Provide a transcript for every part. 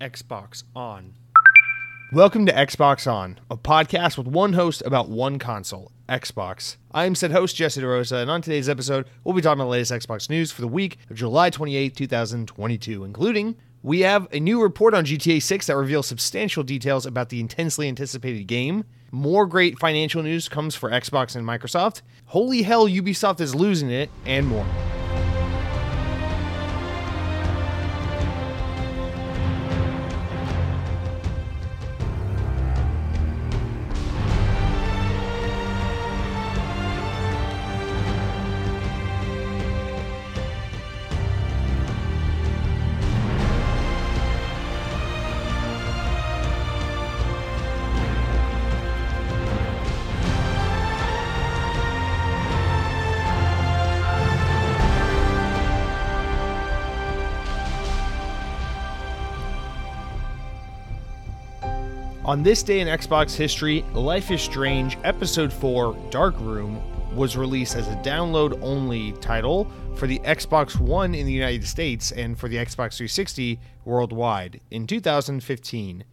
Xbox On. Welcome to Xbox On, a podcast with one host about one console, Xbox. I'm said host Jesse DeRosa, and on today's episode, we'll be talking about the latest Xbox news for the week of July 28, 2022, including we have a new report on GTA 6 that reveals substantial details about the intensely anticipated game. More great financial news comes for Xbox and Microsoft. Holy hell, Ubisoft is losing it, and more. On this day in Xbox history, Life is Strange Episode 4 Dark Room was released as a download only title for the Xbox One in the United States and for the Xbox 360 worldwide in 2015.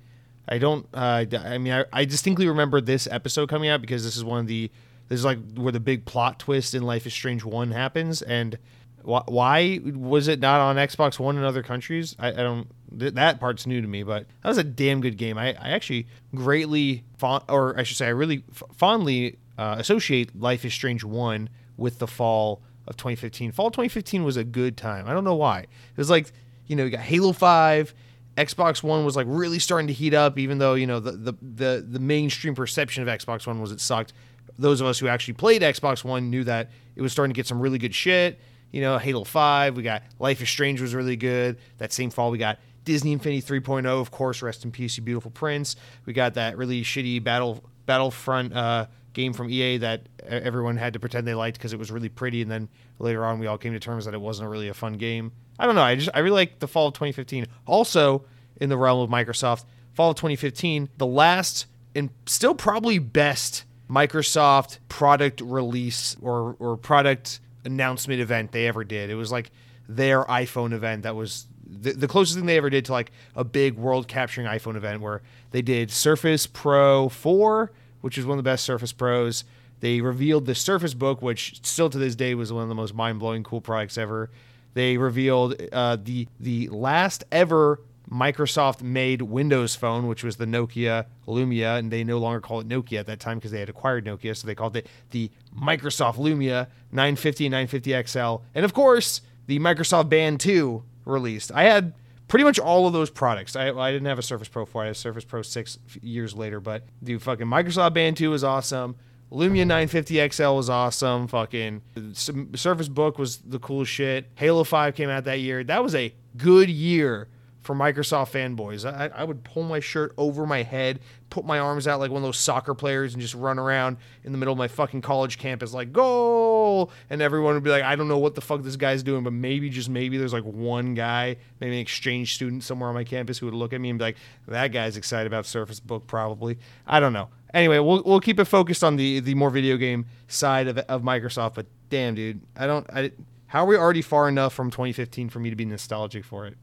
I don't, uh, I mean, I, I distinctly remember this episode coming out because this is one of the, this is like where the big plot twist in Life is Strange 1 happens. And wh- why was it not on Xbox One in other countries? I, I don't, th- that part's new to me, but that was a damn good game. I, I actually greatly, fond, or I should say, I really f- fondly uh, associate Life is Strange 1 with the fall of 2015. Fall 2015 was a good time. I don't know why. It was like, you know, you got Halo 5, Xbox One was like really starting to heat up, even though, you know, the, the, the, the mainstream perception of Xbox One was it sucked. Those of us who actually played Xbox One knew that it was starting to get some really good shit. You know, Halo 5, we got Life is Strange was really good. That same fall, we got Disney Infinity 3.0, of course, rest in peace, you beautiful prince. We got that really shitty Battle Battlefront uh, game from EA that everyone had to pretend they liked because it was really pretty, and then later on we all came to terms that it wasn't really a fun game. I don't know. I just I really like the fall of 2015. Also, in the realm of Microsoft, fall of 2015, the last and still probably best Microsoft product release or or product announcement event they ever did. It was like their iPhone event that was the, the closest thing they ever did to like a big world capturing iPhone event where they did Surface Pro 4, which is one of the best Surface Pros. They revealed the Surface Book, which still to this day was one of the most mind blowing cool products ever. They revealed uh, the the last ever Microsoft made Windows phone, which was the Nokia Lumia, and they no longer call it Nokia at that time because they had acquired Nokia, so they called it the Microsoft Lumia 950 and 950 XL, and of course the Microsoft Band 2 released. I had pretty much all of those products. I, I didn't have a Surface Pro 4. I had a Surface Pro 6 years later, but the fucking Microsoft Band 2 was awesome. Lumia 950 XL was awesome. Fucking Surface Book was the coolest shit. Halo 5 came out that year. That was a good year for Microsoft fanboys. I, I would pull my shirt over my head, put my arms out like one of those soccer players, and just run around in the middle of my fucking college campus like goal, and everyone would be like, I don't know what the fuck this guy's doing, but maybe just maybe there's like one guy, maybe an exchange student somewhere on my campus who would look at me and be like, that guy's excited about Surface Book probably. I don't know. Anyway, we'll we'll keep it focused on the the more video game side of of Microsoft, but damn, dude, I don't. I, how are we already far enough from 2015 for me to be nostalgic for it?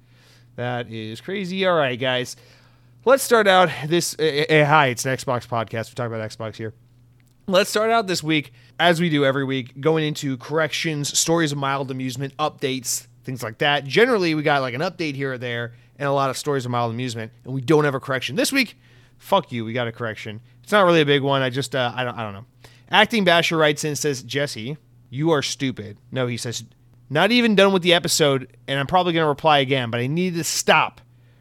That is crazy. All right, guys. Let's start out this. Uh, uh, hi, it's an Xbox podcast. We talk about Xbox here. Let's start out this week, as we do every week, going into corrections, stories of mild amusement, updates, things like that. Generally, we got like an update here or there and a lot of stories of mild amusement, and we don't have a correction. This week, fuck you, we got a correction. It's not really a big one. I just, uh, I, don't, I don't know. Acting Basher writes in says, Jesse, you are stupid. No, he says, not even done with the episode, and I'm probably going to reply again, but I need to stop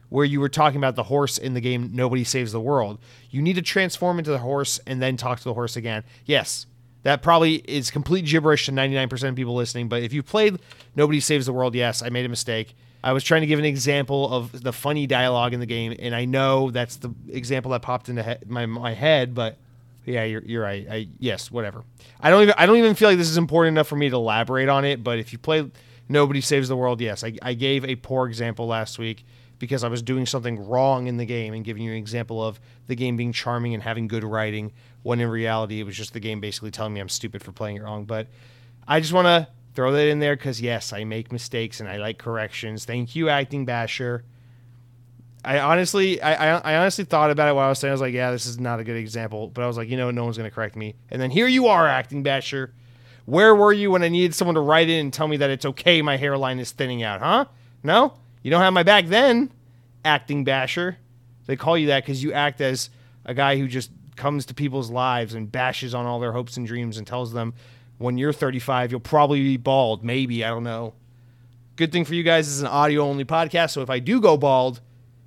where you were talking about the horse in the game Nobody Saves the World. You need to transform into the horse and then talk to the horse again. Yes, that probably is complete gibberish to 99% of people listening, but if you played Nobody Saves the World, yes, I made a mistake. I was trying to give an example of the funny dialogue in the game, and I know that's the example that popped into he- my, my head, but yeah, you're, you're right. I, yes, whatever. I don't even I don't even feel like this is important enough for me to elaborate on it. But if you play Nobody Saves the World, yes, I, I gave a poor example last week because I was doing something wrong in the game and giving you an example of the game being charming and having good writing. When in reality, it was just the game basically telling me I'm stupid for playing it wrong. But I just want to throw that in there because yes, I make mistakes and I like corrections. Thank you, acting basher. I honestly, I, I, I honestly thought about it while I was saying, I was like, yeah, this is not a good example. But I was like, you know, no one's gonna correct me. And then here you are, acting basher. Where were you when I needed someone to write in and tell me that it's okay my hairline is thinning out, huh? No, you don't have my back then, acting basher. They call you that because you act as a guy who just comes to people's lives and bashes on all their hopes and dreams and tells them when you're 35 you'll probably be bald maybe i don't know good thing for you guys is an audio only podcast so if i do go bald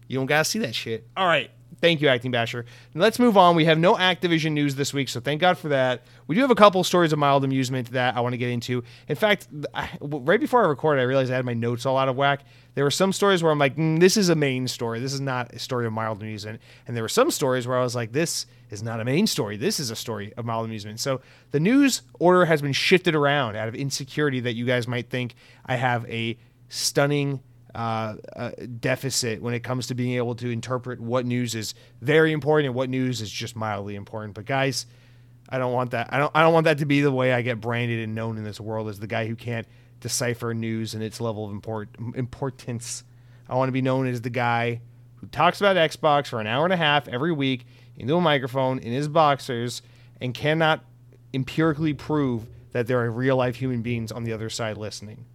you don't gotta see that shit. All right. Thank you acting basher. And let's move on. We have no activision news this week so thank god for that. We do have a couple stories of mild amusement that i want to get into. In fact I, right before i recorded i realized i had my notes all out of whack. There were some stories where i'm like mm, this is a main story. This is not a story of mild amusement. And there were some stories where i was like this is not a main story. This is a story of mild amusement. So the news order has been shifted around out of insecurity that you guys might think I have a stunning uh, uh, deficit when it comes to being able to interpret what news is very important and what news is just mildly important. But guys, I don't want that. I don't. I don't want that to be the way I get branded and known in this world as the guy who can't decipher news and its level of import, importance. I want to be known as the guy who talks about Xbox for an hour and a half every week into a microphone in his boxers and cannot empirically prove that there are real life human beings on the other side listening.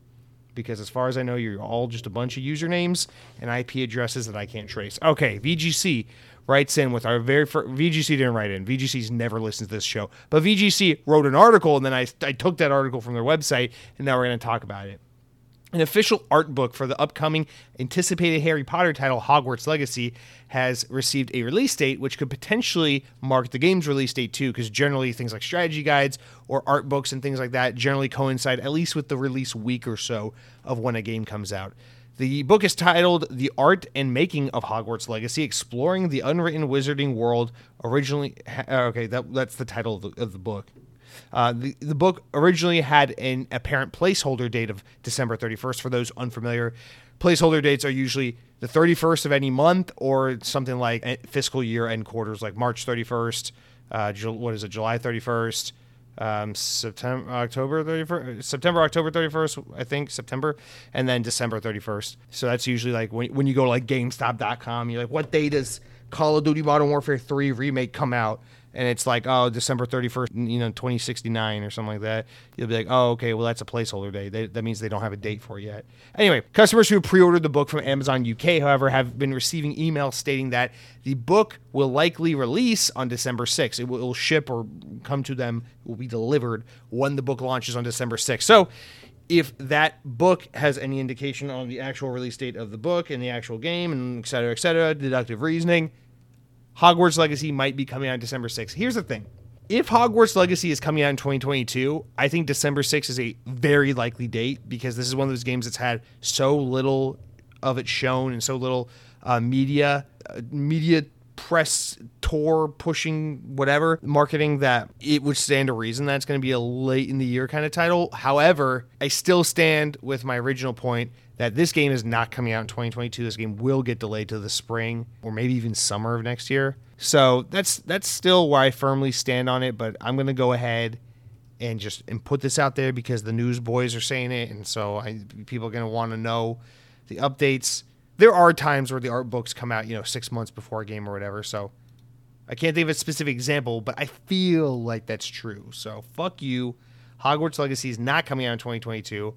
Because as far as I know, you're all just a bunch of usernames and IP addresses that I can't trace. Okay, VGC writes in with our very first. VGC didn't write in. VGC's never listened to this show. But VGC wrote an article, and then I, I took that article from their website, and now we're going to talk about it. An official art book for the upcoming anticipated Harry Potter title, Hogwarts Legacy, has received a release date, which could potentially mark the game's release date too, because generally things like strategy guides or art books and things like that generally coincide at least with the release week or so of when a game comes out. The book is titled The Art and Making of Hogwarts Legacy Exploring the Unwritten Wizarding World. Originally, okay, that, that's the title of the, of the book. Uh, the, the book originally had an apparent placeholder date of December 31st. For those unfamiliar, placeholder dates are usually the 31st of any month or something like fiscal year end quarters, like March 31st, uh, what is it, July 31st, um, September, October 31st, September, October 31st, I think September, and then December 31st. So that's usually like when, when you go to like GameStop.com, you're like, what day does Call of Duty Modern Warfare 3 remake come out? And it's like oh December 31st you know 2069 or something like that you'll be like oh okay well that's a placeholder day. That means they don't have a date for it yet. Anyway customers who pre-ordered the book from Amazon UK however have been receiving emails stating that the book will likely release on December 6th it will, it will ship or come to them will be delivered when the book launches on December 6th so if that book has any indication on the actual release date of the book and the actual game and et cetera, et cetera, deductive reasoning, Hogwarts Legacy might be coming out December 6th. Here's the thing. If Hogwarts Legacy is coming out in 2022, I think December 6th is a very likely date because this is one of those games that's had so little of it shown and so little uh, media uh, media press tour pushing whatever marketing that it would stand to reason that it's going to be a late in the year kind of title. However, I still stand with my original point that this game is not coming out in 2022. This game will get delayed to the spring or maybe even summer of next year. So that's that's still where I firmly stand on it. But I'm gonna go ahead and just and put this out there because the news boys are saying it, and so I, people are gonna want to know the updates. There are times where the art books come out, you know, six months before a game or whatever. So I can't think of a specific example, but I feel like that's true. So fuck you. Hogwarts Legacy is not coming out in 2022,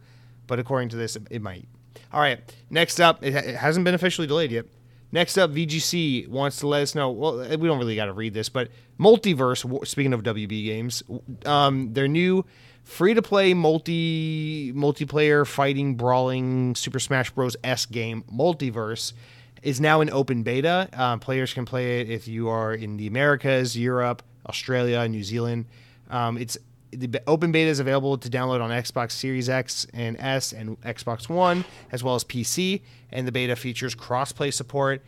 but according to this, it might. All right. Next up, it, it hasn't been officially delayed yet. Next up, VGC wants to let us know. Well, we don't really got to read this, but MultiVersus. Speaking of WB games, um, their new free-to-play multi multiplayer fighting brawling Super Smash Bros. S game, MultiVersus, is now in open beta. Uh, players can play it if you are in the Americas, Europe, Australia, New Zealand. Um, it's the open beta is available to download on Xbox Series X and S and Xbox One, as well as PC. And the beta features crossplay support.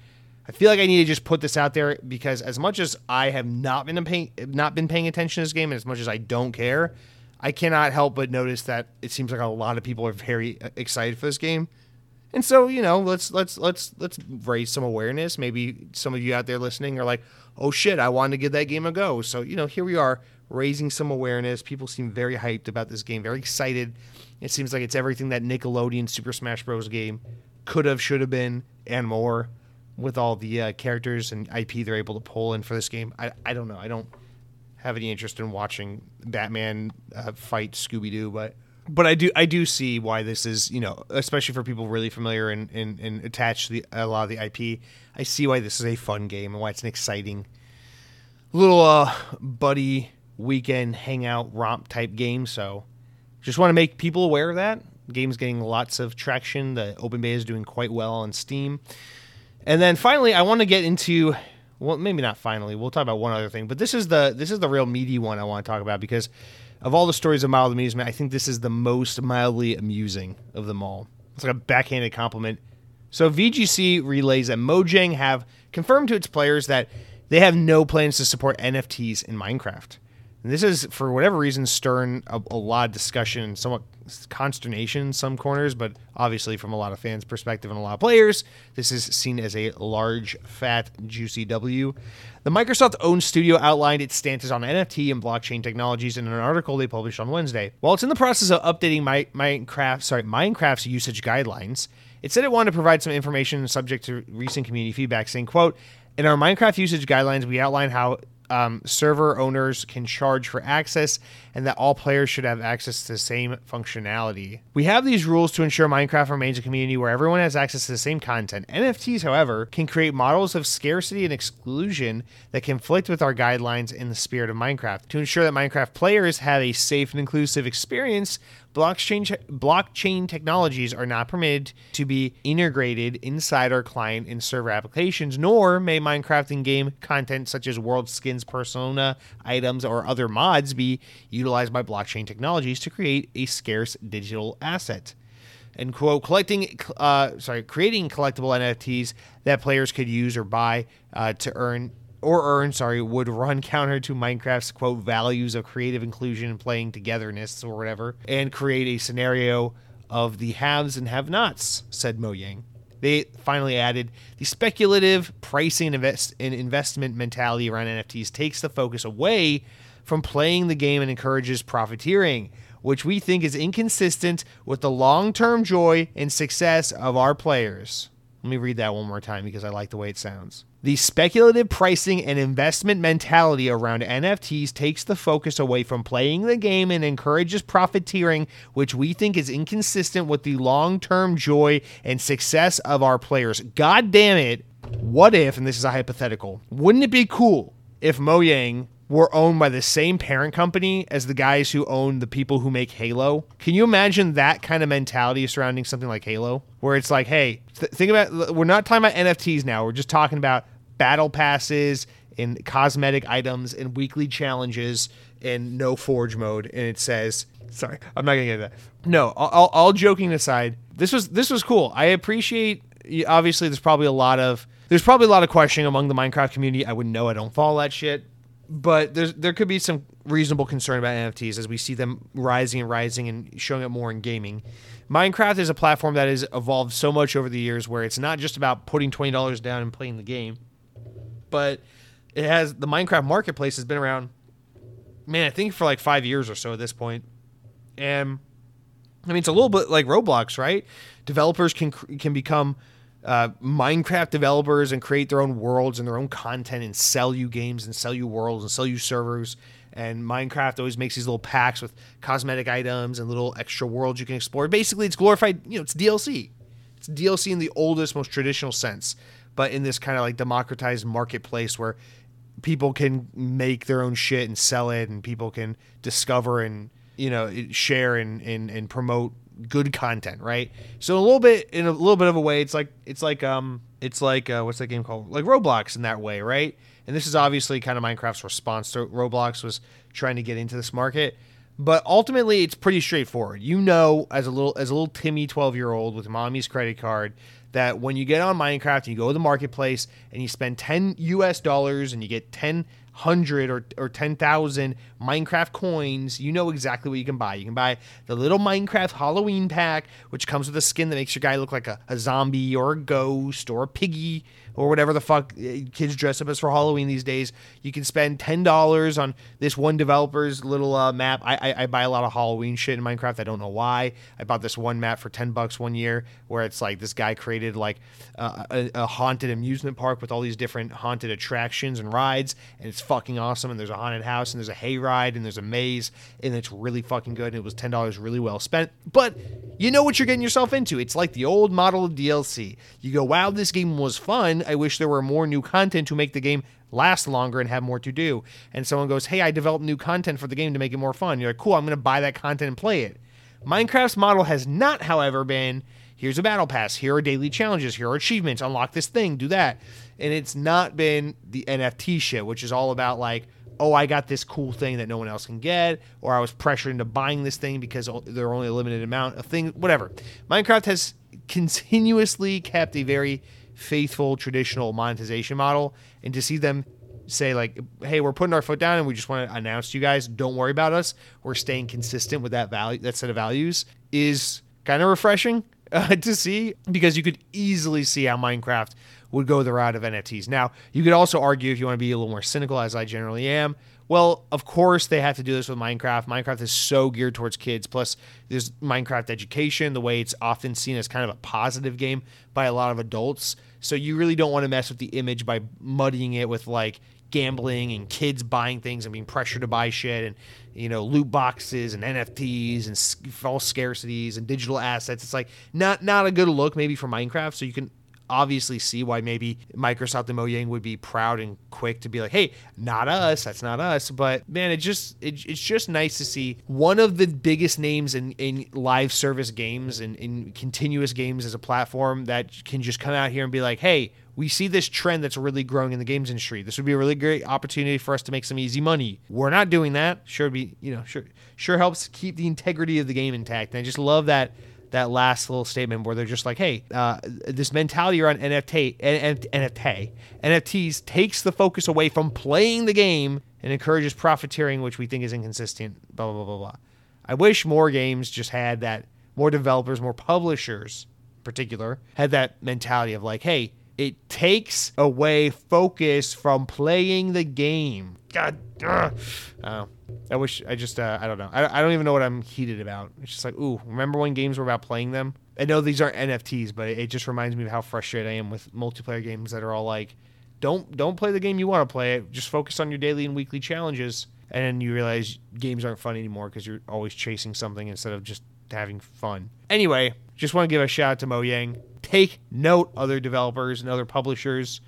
I feel like I need to just put this out there because as much as I have not been paying not been paying attention to this game, and as much as I don't care, I cannot help but notice that it seems like a lot of people are very uh, excited for this game. And so, you know, let's let's let's let's raise some awareness. Maybe some of you out there listening are like, "Oh shit, I wanted to give that game a go." So, you know, here we are raising some awareness. People seem very hyped about this game, very excited. It seems like it's everything that Nickelodeon Super Smash Bros. game could have, should have been, and more. with all the uh, characters and IP they're able to pull in for this game. I, I don't know. I don't have any interest in watching Batman uh, fight Scooby Doo, but but I do I do see why this is you know especially for people really familiar and, and, and attached to the, a lot of the IP. I see why this is a fun game and why it's an exciting little uh, buddy weekend hangout romp type game. So just want to make people aware of that. Game's getting lots of traction. The open beta is doing quite well on Steam. And then finally, I want to get into well, maybe not finally. We'll talk about one other thing, but this is the this is the real meaty one I want to talk about because of all the stories of mild amusement, I think this is the most mildly amusing of them all. It's like a backhanded compliment. So VGC relays that Mojang have confirmed to its players that they have no plans to support NFTs in Minecraft. And this is, for whatever reason, stirring a, a, lot of discussion and somewhat consternation in some corners, but obviously, from a lot of fans' perspective and a lot of players, this is seen as a large, fat, juicy W. The Microsoft owned studio outlined its stances on NFT and blockchain technologies in an article they published on Wednesday. While it's in the process of updating my, Minecraft, sorry, Minecraft's usage guidelines, it said it wanted to provide some information subject to recent community feedback, saying, quote, in our Minecraft usage guidelines, we outline how um, server owners can charge for access and that all players should have access to the same functionality. We have these rules to ensure Minecraft remains a community where everyone has access to the same content. NFTs, however, can create models of scarcity and exclusion that conflict with our guidelines in the spirit of Minecraft. To ensure that Minecraft players have a safe and inclusive experience, blockchain blockchain technologies are not permitted to be integrated inside our client and server applications, nor may Minecraft in-game content such as world skins, persona items, or other mods be utilized by blockchain technologies to create a scarce digital asset. And quote, collecting, uh, sorry, creating collectible NFTs that players could use or buy uh, to earn or earn, sorry, would run counter to Minecraft's quote values of creative inclusion and playing togetherness or whatever, and create a scenario of the haves and have nots, said Mojang. They finally added the speculative pricing invest- and investment mentality around NFTs takes the focus away from playing the game and encourages profiteering, which we think is inconsistent with the long term joy and success of our players. Let me read that one more time because I like the way it sounds. The speculative pricing and investment mentality around NFTs takes the focus away from playing the game and encourages profiteering, which we think is inconsistent with the long term joy and success of our players. God damn it. What if, and this is a hypothetical, wouldn't it be cool if Mojang were owned by the same parent company as the guys who own the people who make Halo. Can you imagine that kind of mentality surrounding something like Halo? Where it's like, hey, th- think about, we're not talking about NFTs now. We're just talking about battle passes and cosmetic items and weekly challenges and no forge mode. And it says, sorry, I'm not gonna get that. No, all, all joking aside, this was this was cool. I appreciate. Obviously, there's probably a lot of there's probably a lot of questioning among the Minecraft community. I wouldn't know. I don't follow that shit but there's there could be some reasonable concern about NFTs as we see them rising and rising and showing up more in gaming. Minecraft is a platform that has evolved so much over the years where it's not just about putting twenty dollars down and playing the game, but it has the Minecraft marketplace has been around, man, I think for like five years or so at this point, and I mean it's a little bit like Roblox, right? Developers can can become uh, Minecraft developers and create their own worlds and their own content and sell you games and sell you worlds and sell you servers. And Minecraft always makes these little packs with cosmetic items and little extra worlds you can explore. Basically, it's glorified, you know, it's DLC. It's DLC in the oldest, most traditional sense, but in this kind of like democratized marketplace where people can make their own shit and sell it and people can discover and, you know, share and, and, and promote good content, right? So a little bit in a little bit of a way, it's like it's like um it's like uh, what's that game called? Like Roblox in that way, right? And this is obviously kind of Minecraft's response to Roblox was trying to get into this market. But ultimately, it's pretty straightforward. You know, as a little as a little Timmy twelve year old with mommy's credit card, that when you get on Minecraft and you go to the marketplace and you spend ten U.S. dollars and you get ten hundred or, or ten thousand Minecraft coins, you know exactly what you can buy. You can buy the little Minecraft Halloween pack, which comes with a skin that makes your guy look like a, a zombie or a ghost or a piggy or whatever the fuck uh, kids dress up as for Halloween these days. You can spend ten dollars on this one developer's little uh, map. I, I, I buy a lot of Halloween shit in Minecraft. I don't know why. I bought this one map for ten bucks one year, where it's like this guy created like uh, a, a haunted amusement park with all these different haunted attractions and rides, and it's fucking awesome. And there's a haunted house, and there's a hayride, and there's a maze, and it's really fucking good. And it was ten dollars, really well spent. But you know what you're getting yourself into. It's like the old model of DLC. You go, wow, this game was fun. I wish there were more new content to make the game last longer and have more to do. And someone goes, hey, I developed new content for the game to make it more fun. You're like, cool, I'm going to buy that content and play it. Minecraft's model has not, however, been here's a battle pass, here are daily challenges, here are achievements, unlock this thing, do that. And it's not been the NFT shit, which is all about like, oh, I got this cool thing that no one else can get, or I was pressured into buying this thing because there are only a limited amount of things, whatever. Minecraft has continuously kept a very faithful traditional monetization model, and to see them say like, "Hey, we're putting our foot down, and we just want to announce to you guys, don't worry about us. We're staying consistent with that value, that set of values," is kind of refreshing uh, to see because you could easily see how Minecraft would go the route of NFTs. Now, you could also argue if you want to be a little more cynical, as I generally am. Well, of course they have to do this with Minecraft. Minecraft is so geared towards kids. Plus, there's Minecraft education, the way it's often seen as kind of a positive game by a lot of adults. So you really don't want to mess with the image by muddying it with like gambling and kids buying things and being pressured to buy shit and you know loot boxes and NFTs and false scarcities and digital assets. It's like not not a good look maybe for Minecraft. So you can obviously see why maybe Microsoft and Mojang would be proud and quick to be like, "Hey, not us. That's not us." But man, it just it, it's just nice to see one of the biggest names in, in live service games and in continuous games as a platform that can just come out here and be like, "Hey, we see this trend that's really growing in the games industry. This would be a really great opportunity for us to make some easy money. We're not doing that. Sure, be you know sure sure helps keep the integrity of the game intact. And I just love that that last little statement where they're just like, hey, uh, this mentality around NFT, NFT, NFTs takes the focus away from playing the game and encourages profiteering, which we think is inconsistent. Blah blah blah blah blah. I wish more games just had that. More developers, more publishers, in particular, had that mentality of like, hey, it takes away focus from playing the game. God, uh, I wish I just uh, I don't know. I, I don't even know what I'm heated about. It's just like, ooh, remember when games were about playing them? I know these aren't NFTs, but it, it just reminds me of how frustrated I am with multiplayer games that are all like, don't don't play the game you want to play. Just focus on your daily and weekly challenges, and then you realize games aren't fun anymore because you're always chasing something instead of just having fun. Anyway, just want to give a shout out to Mojang. Take note, other developers and other publishers.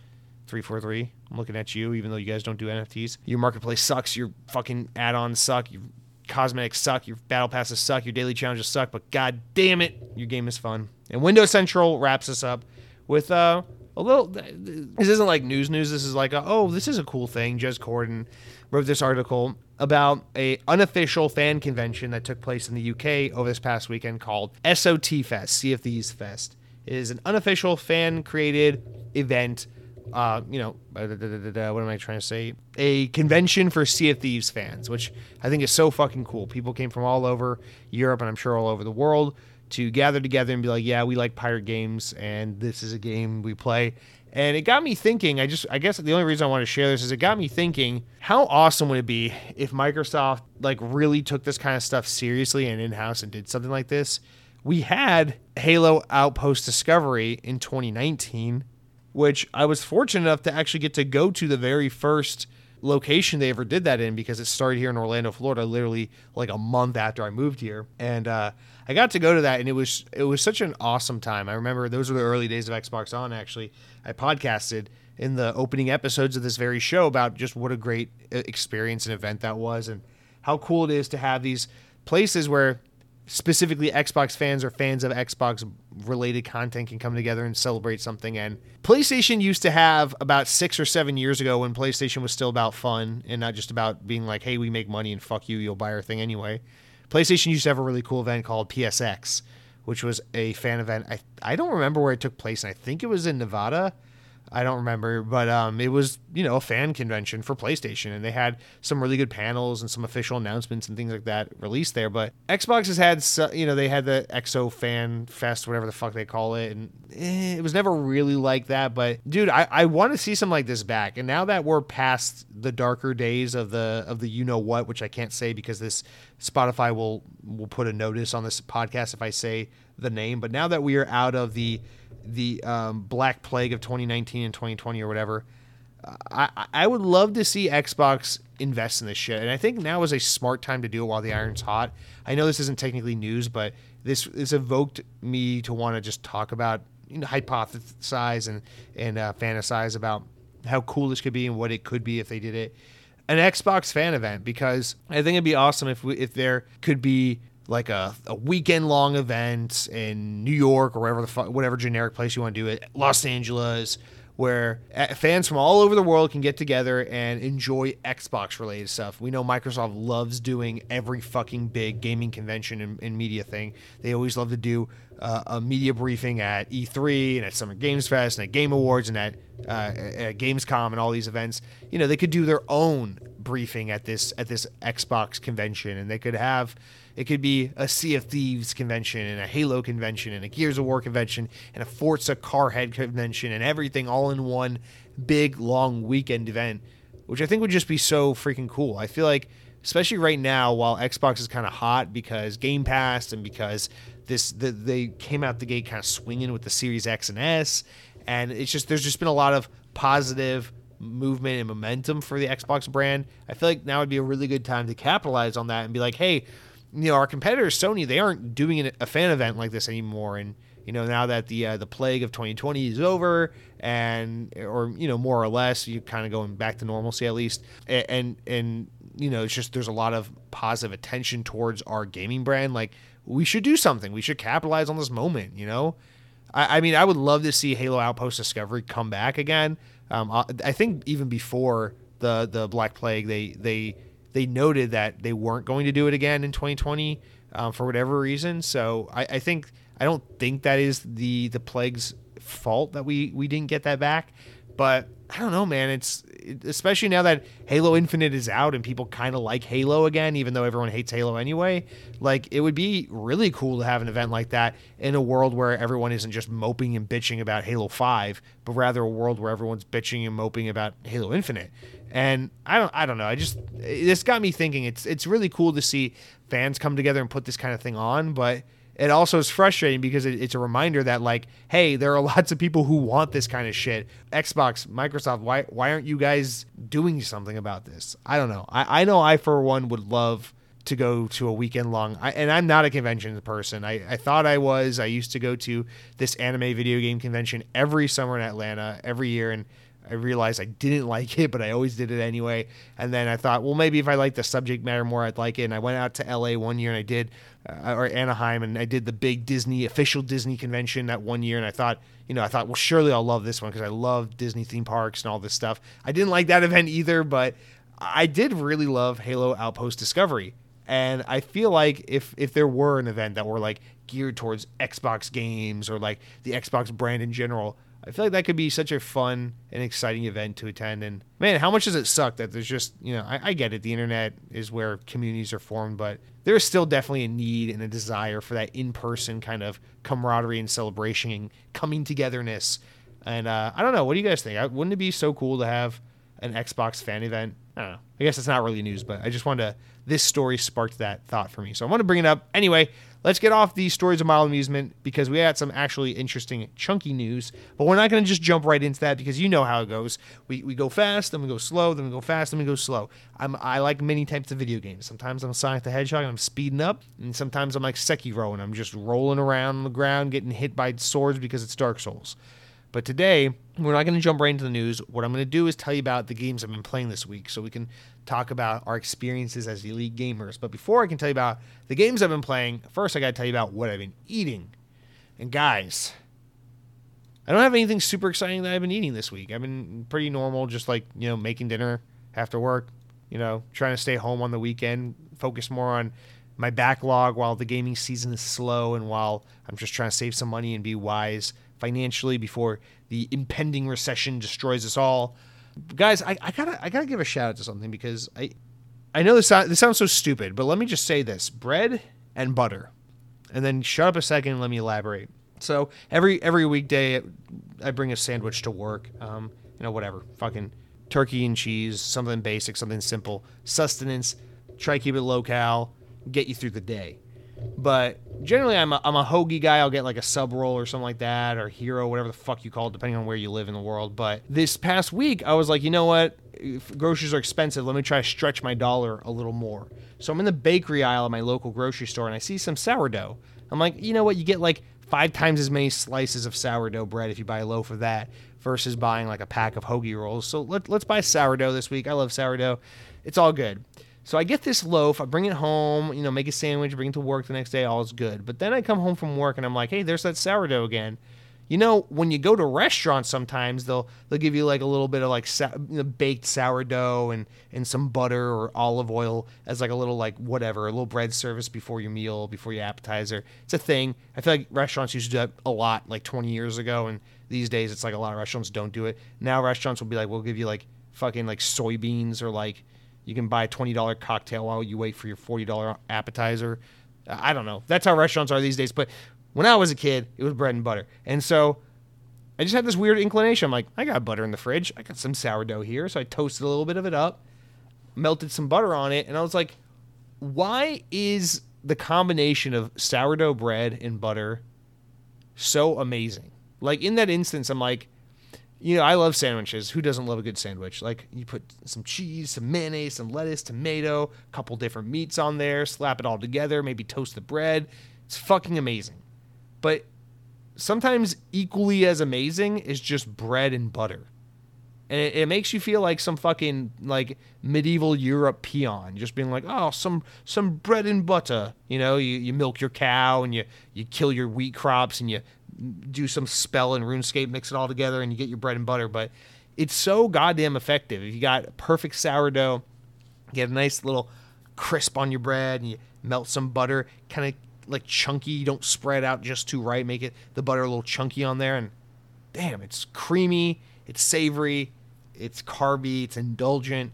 343. I'm looking at you, even though you guys don't do NFTs. Your marketplace sucks. Your fucking add-ons suck. Your cosmetics suck. Your battle passes suck. Your daily challenges suck. But god damn it, your game is fun. And Windows Central wraps us up with uh, a little. This isn't like news news. This is like, a, oh, this is a cool thing. Jez Corden wrote this article about a unofficial fan convention that took place in the UK over this past weekend called SOT Fest, Thieves Fest. It is an unofficial fan created event uh, you know, uh, what am I trying to say? A convention for Sea of Thieves fans, which I think is so fucking cool. People came from all over Europe and I'm sure all over the world to gather together and be like, yeah, we like pirate games and this is a game we play. And it got me thinking. I just, I guess the only reason I want to share this is it got me thinking how awesome would it be if Microsoft like really took this kind of stuff seriously and in house and did something like this. We had Halo Outpost Discovery in 2019 which I was fortunate enough to actually get to go to the very first location they ever did that in because it started here in Orlando, Florida, literally like a month after I moved here. And uh, I got to go to that, and it was it was such an awesome time. I remember those were the early days of Xbox On. Actually, I podcasted in the opening episodes of this very show about just what a great uh, experience and event that was, and how cool it is to have these places where specifically Xbox fans or fans of Xbox related content can come together and celebrate something. And PlayStation used to have about six or seven years ago when PlayStation was still about fun and not just about being like, hey, we make money and fuck you, you'll buy our thing anyway. PlayStation used to have a really cool event called PSX, which was a fan event. I, I don't remember where it took place, and I think it was in Nevada. I don't remember, but um, it was you know a fan convention for PlayStation, and they had some really good panels and some official announcements and things like that released there. But Xbox has had you know they had the Exo Fan Fest, whatever the fuck they call it, and eh, it was never really like that. But dude, I, I want to see something like this back. And now that we're past the darker days of the of the you know what, which I can't say because this Spotify will will put a notice on this podcast if I say the name. But now that we are out of the the um, Black Plague of 2019 and 2020 or whatever. I, I would love to see Xbox invest in this shit. And I think now is a smart time to do it while the iron's hot. I know this isn't technically news, but this this evoked me to want to just talk about, you know, hypothesize and, and uh, fantasize about how cool this could be and what it could be if they did it. An Xbox fan event because I think it'd be awesome if we, if there could be like a, a weekend long event in New York or wherever the fu- whatever generic place you want to do it, Los Angeles, where uh, fans from all over the world can get together and enjoy Xbox related stuff. We know Microsoft loves doing every fucking big gaming convention and, and media thing. They always love to do uh, a media briefing at E3 and at Summer Games Fest and at Game Awards and at, uh, at Gamescom and all these events. You know, they could do their own briefing at this at this Xbox convention, and they could have it could be a Sea of Thieves convention and a Halo convention and a Gears of War convention and a Forza Carhead convention and everything all in one big long weekend event, which I think would just be so freaking cool. I feel like especially right now while Xbox is kind of hot because Game Pass and because this the, they came out the gate kind of swinging with the Series X and S and it's just there's just been a lot of positive movement and momentum for the Xbox brand. I feel like now would be a really good time to capitalize on that and be like, "Hey, you know, our competitors, Sony, they aren't doing a fan event like this anymore. And you know, now that the uh, the plague of 2020 is over, and or you know, more or less, you kind of going back to normalcy at least, and, and you know, it's just there's a lot of positive attention towards our gaming brand. Like we should do something. We should capitalize on this moment. You know, I, I mean, I would love to see Halo Outpost Discovery come back again. Um, I think even before the the Black Plague, they they they noted that they weren't going to do it again in 2020 um, for whatever reason. So I, I, think I don't think that is the the plague's fault that we we didn't get that back. But I don't know, man. It's especially now that Halo Infinite is out and people kind of like Halo again, even though everyone hates Halo anyway. Like it would be really cool to have an event like that in a world where everyone isn't just moping and bitching about Halo Five, but rather a world where everyone's bitching and moping about Halo Infinite. And I don't I don't know. I just this got me thinking. It's it's really cool to see fans come together and put this kind of thing on, but it also is frustrating because it, it's a reminder that like, hey, there are lots of people who want this kind of shit. Xbox, Microsoft, why why aren't you guys doing something about this? I don't know. I, I know I for one would love to go to a weekend long I, and i'm not a convention person I, I thought i was i used to go to this anime video game convention every summer in atlanta every year and I realized I didn't like it, but I always did it anyway. And then I thought, well, maybe if I like the subject matter more, I'd like it. And I went out to LA one year and I did, uh, or Anaheim, and I did the big Disney official Disney convention that one year. And I thought, you know, I thought, well, surely I'll love this one because I love Disney theme parks and all this stuff. I didn't like that event either, but I did really love Halo Outpost Discovery. And I feel like if if there were an event that were like geared towards Xbox games or like the Xbox brand in general, I feel like that could be such a fun and exciting event to attend. And man, how much does it suck that there's just, you know, I, I get it. The internet is where communities are formed, but there is still definitely a need and a desire for that in person kind of camaraderie and celebration and coming togetherness. And uh, I don't know. What do you guys think? Wouldn't it be so cool to have an Xbox fan event? I don't know. I guess it's not really news, but I just wanted to. This story sparked that thought for me. So I want to bring it up. Anyway, let's get off these stories of mild amusement because we had some actually interesting, chunky news. But we're not going to just jump right into that because you know how it goes. We, we go fast, then we go slow, then we go fast, then we go slow. I'm, I like many types of video games. Sometimes I'm Sonic the Hedgehog and I'm speeding up, and sometimes I'm like Sekiro and I'm just rolling around on the ground getting hit by swords because it's Dark Souls. But today, we're not going to jump right into the news. What I'm going to do is tell you about the games I've been playing this week so we can talk about our experiences as elite gamers. But before I can tell you about the games I've been playing, first I got to tell you about what I've been eating. And guys, I don't have anything super exciting that I've been eating this week. I've been pretty normal, just like, you know, making dinner after work, you know, trying to stay home on the weekend, focus more on my backlog while the gaming season is slow and while I'm just trying to save some money and be wise financially before the impending recession destroys us all. Guys, I, I gotta I gotta give a shout out to something because I I know this this sounds so stupid, but let me just say this: bread and butter, and then shut up a second and let me elaborate. So every every weekday, I bring a sandwich to work. Um, you know, whatever, fucking turkey and cheese, something basic, something simple, sustenance. Try keep it low cal, get you through the day. But generally, I'm a, I'm a hoagie guy. I'll get like a sub roll or something like that, or hero, whatever the fuck you call it, depending on where you live in the world. But this past week, I was like, you know what? If groceries are expensive, let me try to stretch my dollar a little more. So I'm in the bakery aisle at my local grocery store, and I see some sourdough. I'm like, you know what? You get like five times as many slices of sourdough bread if you buy a loaf of that versus buying like a pack of hoagie rolls. So let, let's buy sourdough this week. I love sourdough. It's all good. So I get this loaf, I bring it home, you know, make a sandwich, bring it to work the next day, all is good. But then I come home from work and I'm like, hey, there's that sourdough again. You know, when you go to restaurants, sometimes they'll they'll give you like a little bit of like sa- you know, baked sourdough and and some butter or olive oil as like a little like whatever, a little bread service before your meal, before your appetizer. It's a thing. I feel like restaurants used to do that a lot like 20 years ago, and these days it's like a lot of restaurants don't do it. Now restaurants will be like, we'll give you like fucking like soybeans or like you can buy a $20 cocktail while you wait for your $40 appetizer. Uh, I don't know. That's how restaurants are these days. But when I was a kid, it was bread and butter. And so I just had this weird inclination. I'm like, I got butter in the fridge. I got some sourdough here. So I toasted a little bit of it up, melted some butter on it. And I was like, why is the combination of sourdough bread and butter so amazing? Like in that instance, I'm like, you know, I love sandwiches. Who doesn't love a good sandwich? Like you put some cheese, some mayonnaise, some lettuce, tomato, a couple different meats on there, slap it all together, maybe toast the bread. It's fucking amazing. But sometimes equally as amazing is just bread and butter. And it, it makes you feel like some fucking like medieval Europe peon, just being like, oh, some some bread and butter. You know, you, you milk your cow and you you kill your wheat crops and you do some spell in RuneScape, mix it all together, and you get your bread and butter. But it's so goddamn effective. If you got perfect sourdough, get a nice little crisp on your bread, and you melt some butter, kind of like chunky. You don't spread out just too right. Make it the butter a little chunky on there, and damn, it's creamy, it's savory, it's carby, it's indulgent.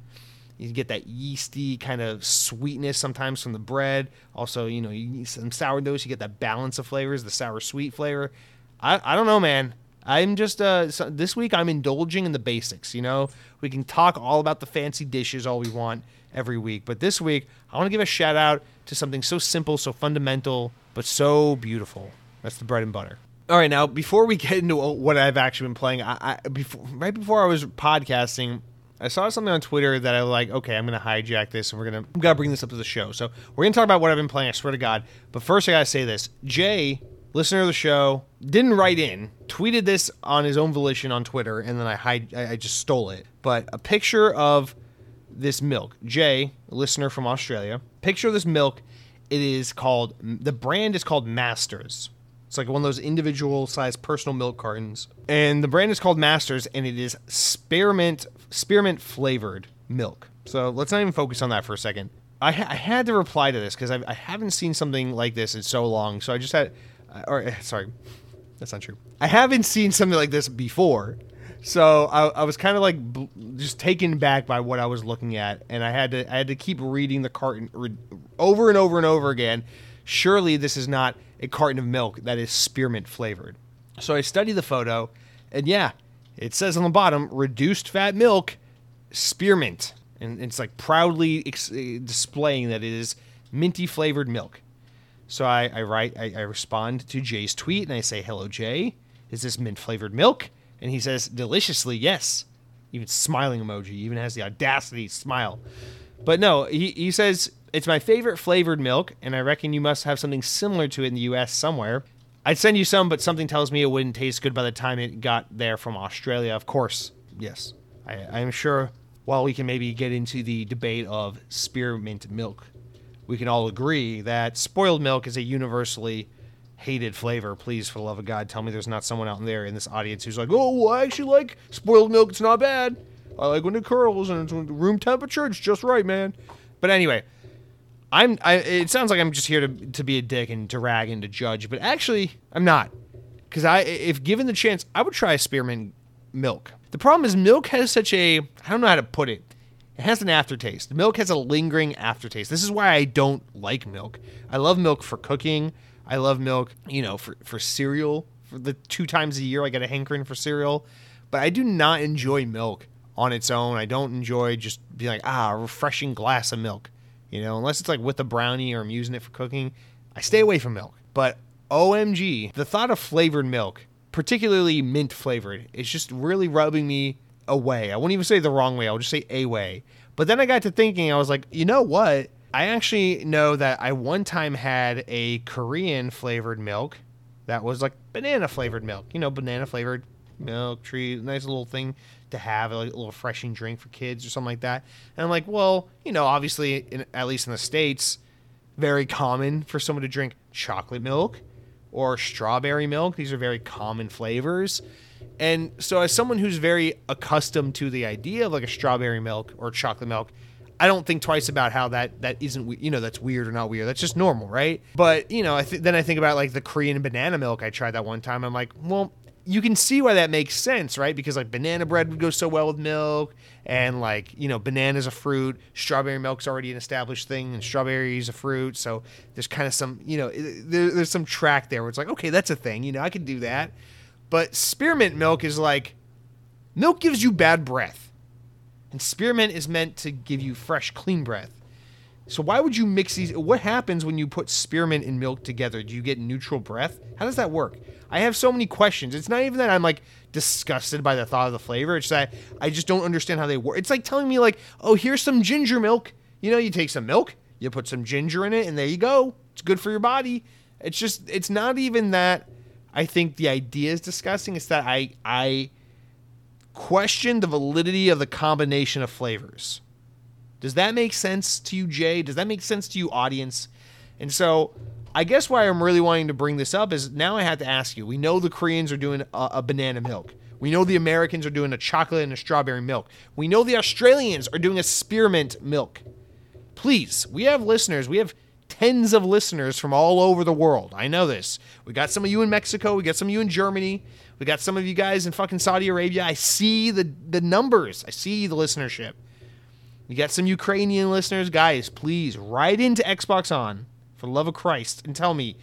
You get that yeasty kind of sweetness sometimes from the bread. Also, you know, you need some sourdoughs, you get that balance of flavors, the sour sweet flavor. I, I don't know, man. I'm just uh so this week I'm indulging in the basics. You know, we can talk all about the fancy dishes all we want every week, but this week I want to give a shout out to something so simple, so fundamental, but so beautiful. That's the bread and butter. All right, now before we get into what I've actually been playing, I, I before right before I was podcasting, I saw something on Twitter that I was like, okay, I'm gonna hijack this and we're gonna gonna bring this up to the show. So we're gonna talk about what I've been playing. I swear to God. But first, I gotta say this: Jay listener of the show, didn't write in, tweeted this on his own volition on Twitter, and then I hide, I just stole it. But a picture of this milk, Jay, listener from Australia, picture of this milk. It is called the brand is called Masters. It's like one of those individual sized personal milk cartons, and the brand is called Masters, and it is spearmint spearmint flavored milk. So let's not even focus on that for a second. I, ha- I had to reply to this because I, haven't seen something like this in so long. So I just had or eh, sorry, that's not true. I haven't seen something like this before, so I, I was kind of like bl- just taken back by what I was looking at, and I had to I had to keep reading the carton re- over and over and over again. Surely this is not a carton of milk that is spearmint flavored. So I study the photo, and yeah, it says on the bottom reduced fat milk, spearmint, and it's like proudly ex- eh, displaying that it is minty flavored milk. So I, I write, I, I, respond to Jay's tweet and I say, Hello, Jay. Is this mint flavored milk? And he says, Deliciously, yes. Even smiling emoji, even has the audacity to smile. But no, he, he says, It's my favorite flavored milk, and I reckon you must have something similar to it in the US somewhere. I'd send you some, but something tells me it wouldn't taste good by the time it got there from Australia. Of course, yes. I, I'm sure while we can maybe get into the debate of spearmint milk we can all agree that spoiled milk is a universally hated flavor. Please, for the love of God, tell me there's not someone out there in this audience who's like, oh, I actually like spoiled milk. It's not bad. I like when it curls and it's room temperature. It's just right, man. But anyway, I'm. I, it sounds like I'm just here to to be a dick and to rag and to judge, but actually, I'm not. because I, if given the chance, I would try spearmint milk. The problem is milk has such a I don't know how to put it. It has an aftertaste. The milk has a lingering aftertaste. This is why I don't like milk. I love milk for cooking. I love milk, you know, for for cereal. For the two times a year I get a hankering for cereal, but I do not enjoy milk on its own. I don't enjoy just being like ah, a refreshing glass of milk. You know, unless it's like with a brownie or I'm using it for cooking, I stay away from milk. But OMG, the thought of flavored milk, particularly mint flavored, is just really rubbing me away. I won't even say the wrong way, I'll just say a way. But then I got to thinking, I was like, you know what? I actually know that I one time had a Korean flavored milk that was like banana flavored milk. You know, banana flavored milk tree, nice little thing to have, like a little refreshing drink for kids or something like that. And I'm like, well, you know, obviously, in, at least in the States, very common for someone to drink chocolate milk or strawberry milk. These are very common flavors. And so, as someone who's very accustomed to the idea of like a strawberry milk or chocolate milk, I don't think twice about how that that isn't you know that's weird or not weird. That's just normal, right? But you know, I th- then I think about like the Korean banana milk. I tried that one time. I'm like, well, you can see why that makes sense, right? Because like banana bread would go so well with milk, and like you know, banana's a fruit, strawberry milk's already an established thing, and strawberries a fruit, so there's kind of some you know, there, there's some track there where it's like, okay, that's a thing, you know, I can do that. But spearmint milk is like, milk gives you bad breath, and spearmint is meant to give you fresh, clean breath. So why would you mix these? What happens when you put spearmint and milk together? Do you get neutral breath? How does that work? I have so many questions. It's not even that I'm like disgusted by the thought of the flavor. It's that I just don't understand how they work. It's like telling me like, oh, here's some ginger milk. You know, you take some milk, you put some ginger in it, and there you go. It's good for your body. It's just, it's not even that. I think the idea is disgusting. It's that I I question the validity of the combination of flavors. Does that make sense to you, Jay? Does that make sense to you, audience? And so I guess why I'm really wanting to bring this up is now I have to ask you. We know the Koreans are doing a, a, banana milk. We know the Americans are doing a chocolate and a strawberry milk. We know the Australians are doing a spearmint milk. Please, we have listeners. We have tens of listeners from all over the world. I know this. We got some of you in Mexico. We got some of you in Germany. We got some of you guys in fucking Saudi Arabia. I see the the numbers. I see the listenership. You got some Ukrainian listeners, guys. Please write into Xbox On for the love of Christ, and tell me,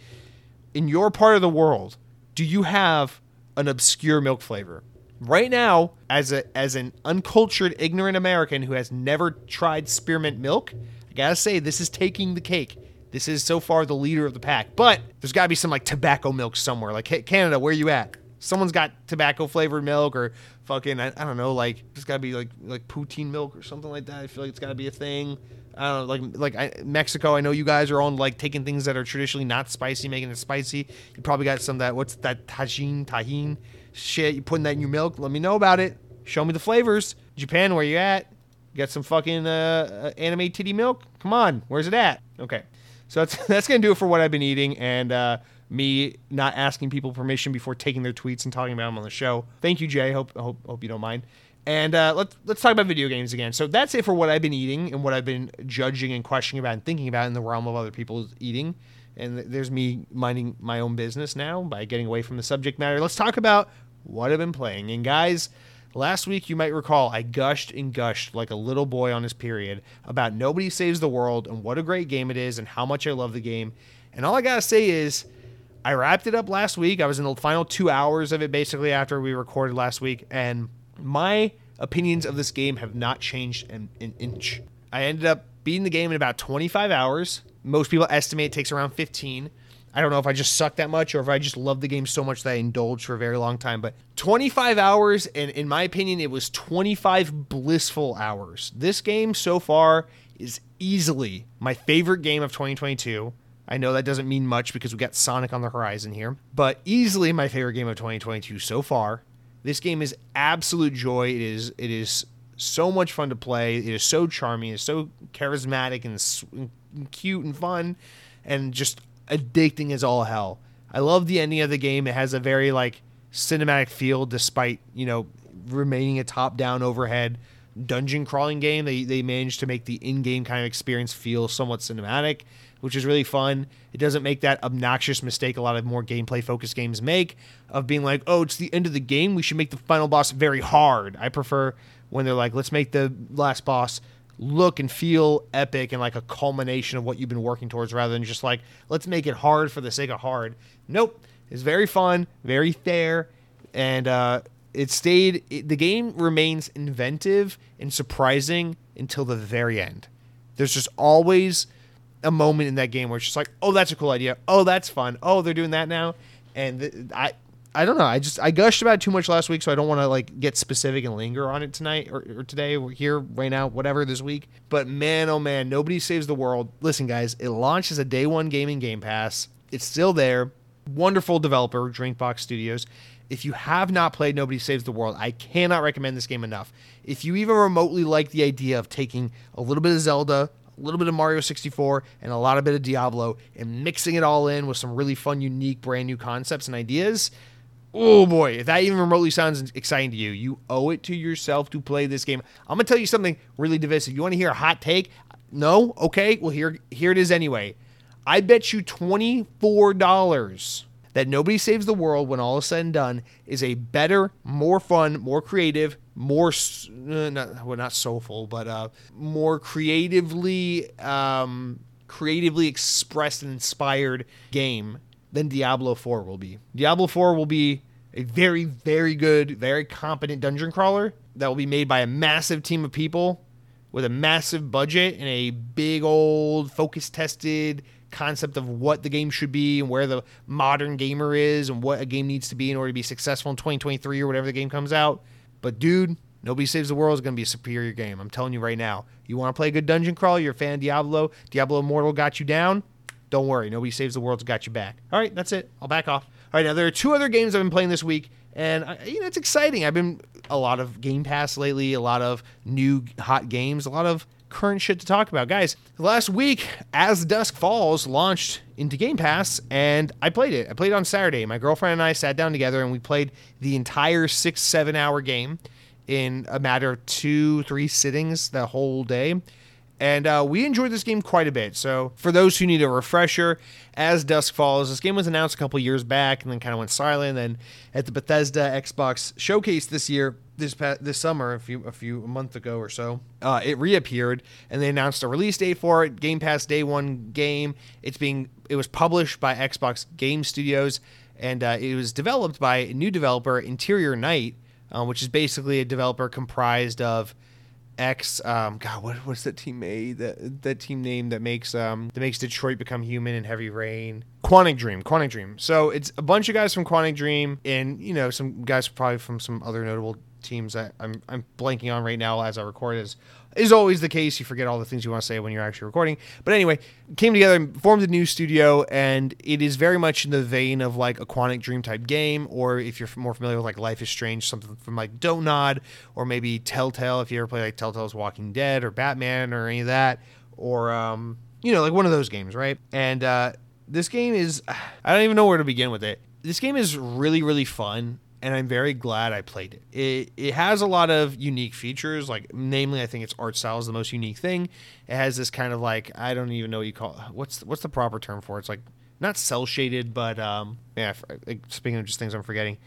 in your part of the world, do you have an obscure milk flavor? Right now, as a as an uncultured, ignorant American who has never tried spearmint milk, I gotta say this is taking the cake. This is so far the leader of the pack. But there's gotta be some like tobacco milk somewhere. Like hey, Canada, where are you at? Someone's got tobacco flavored milk or fucking I, I don't know, like it's gotta be like like poutine milk or something like that. I feel like it's gotta be a thing. I don't know, like like I, Mexico. I know you guys are on like taking things that are traditionally not spicy, making it spicy. You probably got some that what's that Tajín Tajín shit. You putting that in your milk? Let me know about it. Show me the flavors. Japan, where you at? Got some fucking uh, uh, anime titty milk? Come on, where's it at? Okay, so that's that's gonna do it for what I've been eating and uh, me not asking people permission before taking their tweets and talking about them on the show. Thank you, Jay. Hope hope hope you don't mind. And uh, let's let's talk about video games again. So that's it for what I've been eating and what I've been judging and questioning about and thinking about in the realm of other people's eating. And there's me minding my own business now by getting away from the subject matter. Let's talk about what I've been playing. And guys, last week you might recall I gushed and gushed like a little boy on his period about Nobody Saves the World and what a great game it is and how much I love the game. And all I gotta say is I wrapped it up last week. I was in the final two hours of it basically after we recorded last week, and my opinions of this game have not changed an, an inch. I ended up beating the game in about 25 hours. Most people estimate it takes around 15. I don't know if I just suck that much or if I just love the game so much that I indulged for a very long time, but 25 hours, and in my opinion, it was 25 blissful hours. This game so far is easily my favorite game of 2022. I know that doesn't mean much because we got Sonic on the horizon here, but easily my favorite game of 2022 so far. This game is absolute joy. It is it is so much fun to play. It is so charming. It's so charismatic and, and cute and fun, and just addicting as all hell. I love the ending of the game. It has a very like cinematic feel, despite you know remaining a top-down overhead dungeon crawling game. They they managed to make the in-game kind of experience feel somewhat cinematic, which is really fun. It doesn't make that obnoxious mistake a lot of more gameplay focused games make of being like, "Oh, it's the end of the game. We should make the final boss very hard." I prefer when they're like, "Let's make the last boss look and feel epic and like a culmination of what you've been working towards rather than just like, let's make it hard for the sake of hard." Nope. It's very fun, very fair, and uh, it stayed. It, the game remains inventive and surprising until the very end. There's just always a moment in that game where it's just like, oh, that's a cool idea. Oh, that's fun. Oh, they're doing that now, and th- I. I don't know. I just I gushed about it too much last week, so I don't want to like get specific and linger on it tonight or, or today or here right now, whatever this week. But man, oh man, nobody saves the world. Listen, guys, it launched as a day one gaming Game Pass. It's still there. Wonderful developer, Drinkbox Studios. If you have not played Nobody Saves the World, I cannot recommend this game enough. If you even remotely like the idea of taking a little bit of Zelda, a little bit of Mario 64, and a lot of bit of Diablo, and mixing it all in with some really fun, unique, brand new concepts and ideas, oh boy, if that even remotely sounds exciting to you, you owe it to yourself to play this game. I'm gonna tell you something really divisive. You want to hear a hot take? No? Okay, well here here it is anyway. I bet you twenty four dollars that Nobody Saves the World, when all is said and done, is a better, more fun, more creative, more uh, not well, not soulful, but uh, more creatively, um, creatively expressed and inspired game than Diablo 4 will be. Diablo 4 will be a very, very good, very competent dungeon crawler that will be made by a massive team of people with a massive budget and a big old focus tested concept of what the game should be and where the modern gamer is and what a game needs to be in order to be successful in 2023 or whatever the game comes out. But dude, Nobody Saves the World is going to be a superior game. I'm telling you right now. You want to play a good dungeon crawl? You're a fan of Diablo. Diablo Immortal got you down. Don't worry. Nobody Saves the World's got you back. All right, that's it. I'll back off. All right, now there are two other games I've been playing this week, and you know it's exciting. I've been a lot of Game Pass lately, a lot of new hot games, a lot of current shit to talk about. Guys, last week, As Dusk Falls launched into Game Pass, and I played it. I played it on Saturday. My girlfriend and I sat down together and we played the entire six, seven hour game in a matter of two, three sittings the whole day. And uh, we enjoyed this game quite a bit. So, for those who need a refresher, As Dusk Falls, this game was announced a couple years back and then kind of went silent. And then at the Bethesda Xbox showcase this year, this past, this summer, a few a few a month ago or so, uh, it reappeared and they announced a release date for it. Game Pass Day One game. It's being it was published by Xbox Game Studios and uh, it was developed by a new developer, Interior Night, uh, which is basically a developer comprised of X. Um, God, what what's that team made? That that team name that makes um that makes Detroit become human in Heavy Rain. Quantic Dream, Quantic Dream. So it's a bunch of guys from Quantic Dream, and you know some guys probably from some other notable teams that I'm I'm blanking on right now as I record is is always the case. You forget all the things you want to say when you're actually recording. But anyway, came together, and formed a new studio, and it is very much in the vein of like a Quantic Dream type game, or if you're more familiar with like Life is Strange, something from like Don't Nod, or maybe Telltale, if you ever play like Telltale's Walking Dead or Batman or any of that, or um, you know, like one of those games, right? And uh, this game is, I don't even know where to begin with it. This game is really, really fun and I'm very glad I played it. It it has a lot of unique features, like namely, I think its art style is the most unique thing. It has this kind of like I don't even know what you call what's what's the proper term for it? It's like not cel shaded, but um yeah. Speaking of just things I'm forgetting,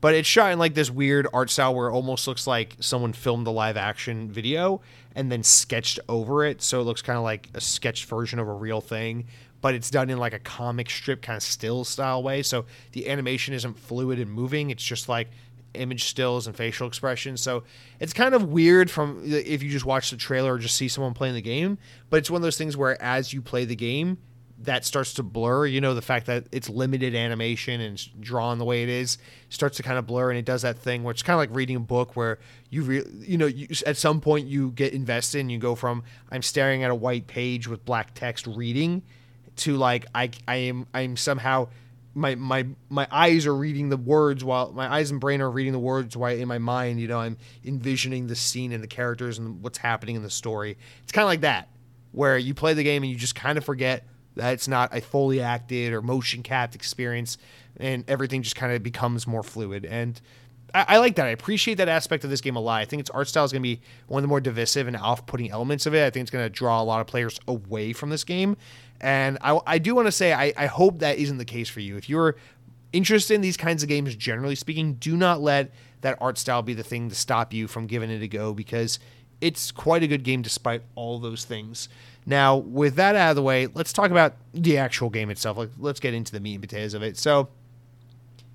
but it's shot in like this weird art style where it almost looks like someone filmed a live action video and then sketched over it, so it looks kind of like a sketched version of a real thing but it's done in like a comic strip kind of still style way. So the animation isn't fluid and moving. It's just like image stills and facial expressions. So it's kind of weird from uh, if you just watch the trailer or just see someone playing the game. But it's one of those things where as you play the game, that starts to blur. You know, the fact that it's limited animation and drawn the way it is starts to kind of blur, and it does that thing where it's kind of like reading a book where you, re- you know, you, at some point you get invested and you go from I'm staring at a white page with black text reading to like I I am I'm somehow my my my eyes are reading the words while my eyes and brain are reading the words while in my mind you know I'm envisioning the scene and the characters and what's happening in the story. It's kind of like that where you play the game and you just kind of forget that it's not a fully acted or motion capped experience and everything just kind of becomes more fluid and I, I, like that. I appreciate that aspect of this game a lot. I think its art style is going to be one of the more divisive and off-putting elements of it. I think it's going to draw a lot of players away from this game. And I, I do want to say I, I hope that isn't the case for you. If you're interested in these kinds of games, generally speaking, do not let that art style be the thing to stop you from giving it a go because it's quite a good game despite all those things. Now, with that out of the way, let's talk about the actual game itself. Like, let's get into the meat and potatoes of it. So,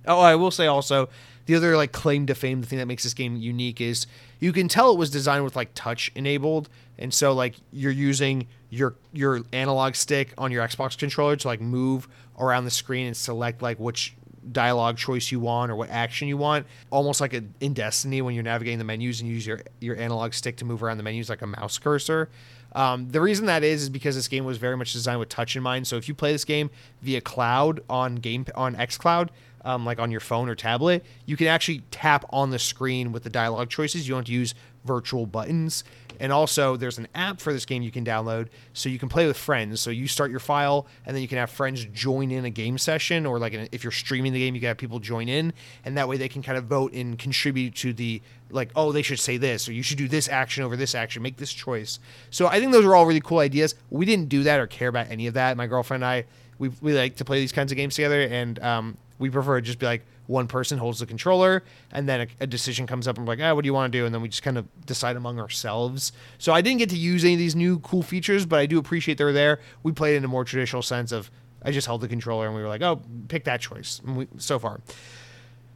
oh, I will say also, the other like claim to fame, the thing that makes this game unique is you can tell it was designed with like touch enabled, and so like you're using your your analog stick on your Xbox controller to like move around the screen and select like which dialogue choice you want or what action you want. Almost like a, in Destiny when you're navigating the menus and you use your your analog stick to move around the menus like a mouse cursor. Um, the reason that is is because this game was very much designed with touch in mind. So if you play this game via cloud on game on XCloud, um, like on your phone or tablet, you can actually tap on the screen with the dialogue choices. You don't have to use virtual buttons. And also, there's an app for this game you can download so you can play with friends. So you start your file, and then you can have friends join in a game session, or like if you're streaming the game, you can have people join in, and that way they can kind of vote and contribute to the like, oh, they should say this, or you should do this action over this action, make this choice. So I think those are all really cool ideas. We didn't do that or care about any of that. My girlfriend and I, we, we like to play these kinds of games together, and um, we prefer to just be like one person holds the controller and then a, a decision comes up and we're like, ah, what do you want to do? And then we just kind of decide among ourselves. So I didn't get to use any of these new cool features, but I do appreciate they're there. We played in a more traditional sense of I just held the controller and we were like, oh, pick that choice. We, so far.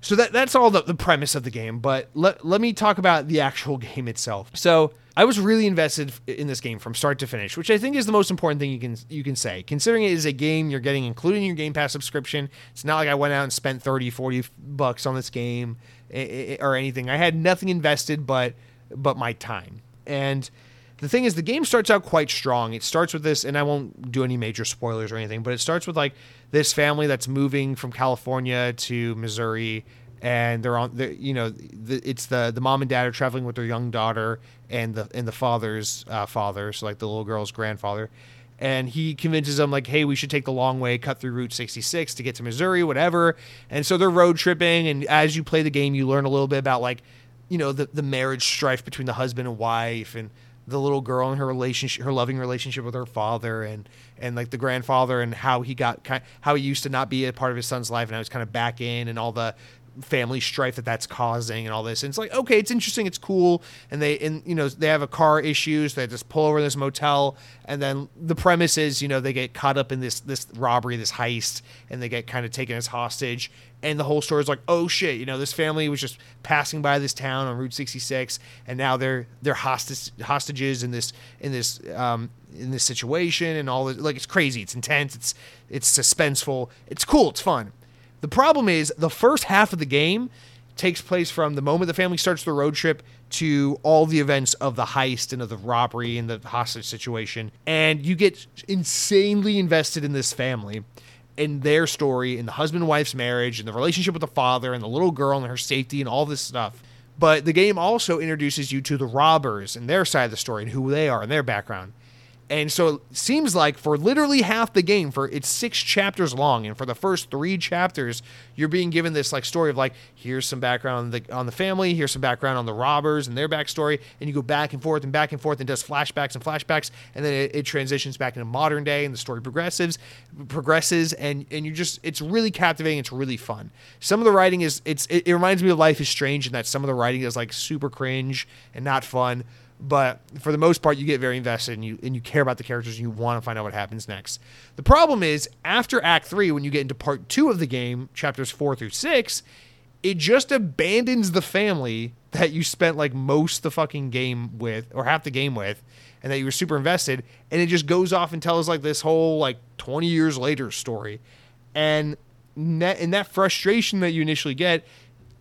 So that that's all the, the premise of the game. But let, let me talk about the actual game itself. So I was really invested in this game from start to finish, which I think is the most important thing you can you can say. Considering it is a game you're getting included in your Game Pass subscription, it's not like I went out and spent 30, 40 bucks on this game or anything. I had nothing invested but but my time. And the thing is the game starts out quite strong. It starts with this and I won't do any major spoilers or anything, but it starts with like this family that's moving from California to Missouri and they're on the you know the, it's the the mom and dad are traveling with their young daughter and the and the father's uh, father so like the little girl's grandfather. And he convinces them like hey we should take the long way cut through route 66 to get to missouri whatever. And so they're road tripping and as you play the game you learn a little bit about like you know the, the marriage strife between the husband and wife and the little girl and her relationship, her loving relationship with her father, and and like the grandfather and how he got kind, how he used to not be a part of his son's life and I was kind of back in, and all the family strife that that's causing and all this. And it's like, okay, it's interesting, it's cool. And they, and you know, they have a car issues. They just pull over this motel, and then the premise is, you know, they get caught up in this this robbery, this heist, and they get kind of taken as hostage. And the whole story is like, oh shit, you know, this family was just passing by this town on Route 66, and now they're they're hostage hostages in this in this um, in this situation, and all this. Like it's crazy, it's intense, it's it's suspenseful, it's cool, it's fun the problem is the first half of the game takes place from the moment the family starts the road trip to all the events of the heist and of the robbery and the hostage situation. And you get insanely invested in this family in their story, in the husband and wife's marriage, and the relationship with the father and the little girl and her safety and all this stuff. But the game also introduces you to the robbers and their side of the story and who they are and their background. And so it seems like for literally half the game, for it's six chapters long, and for the first three chapters, you're being given this like story of like, here's some background on the on the family, here's some background on the robbers and their backstory, and you go back and forth and back and forth and does flashbacks and flashbacks, and then it, it transitions back into modern day, and the story progresses, progresses, and and you just it's really captivating, it's really fun. Some of the writing is it's it, it reminds me of Life is Strange, in that some of the writing is like super cringe and not fun but for the most part you get very invested and you and you care about the characters and you want to find out what happens next. The problem is after act 3 when you get into part 2 of the game, chapters 4 through 6, it just abandons the family that you spent like most the fucking game with or half the game with and that you were super invested and it just goes off and tells like this whole like 20 years later story. And that, and that frustration that you initially get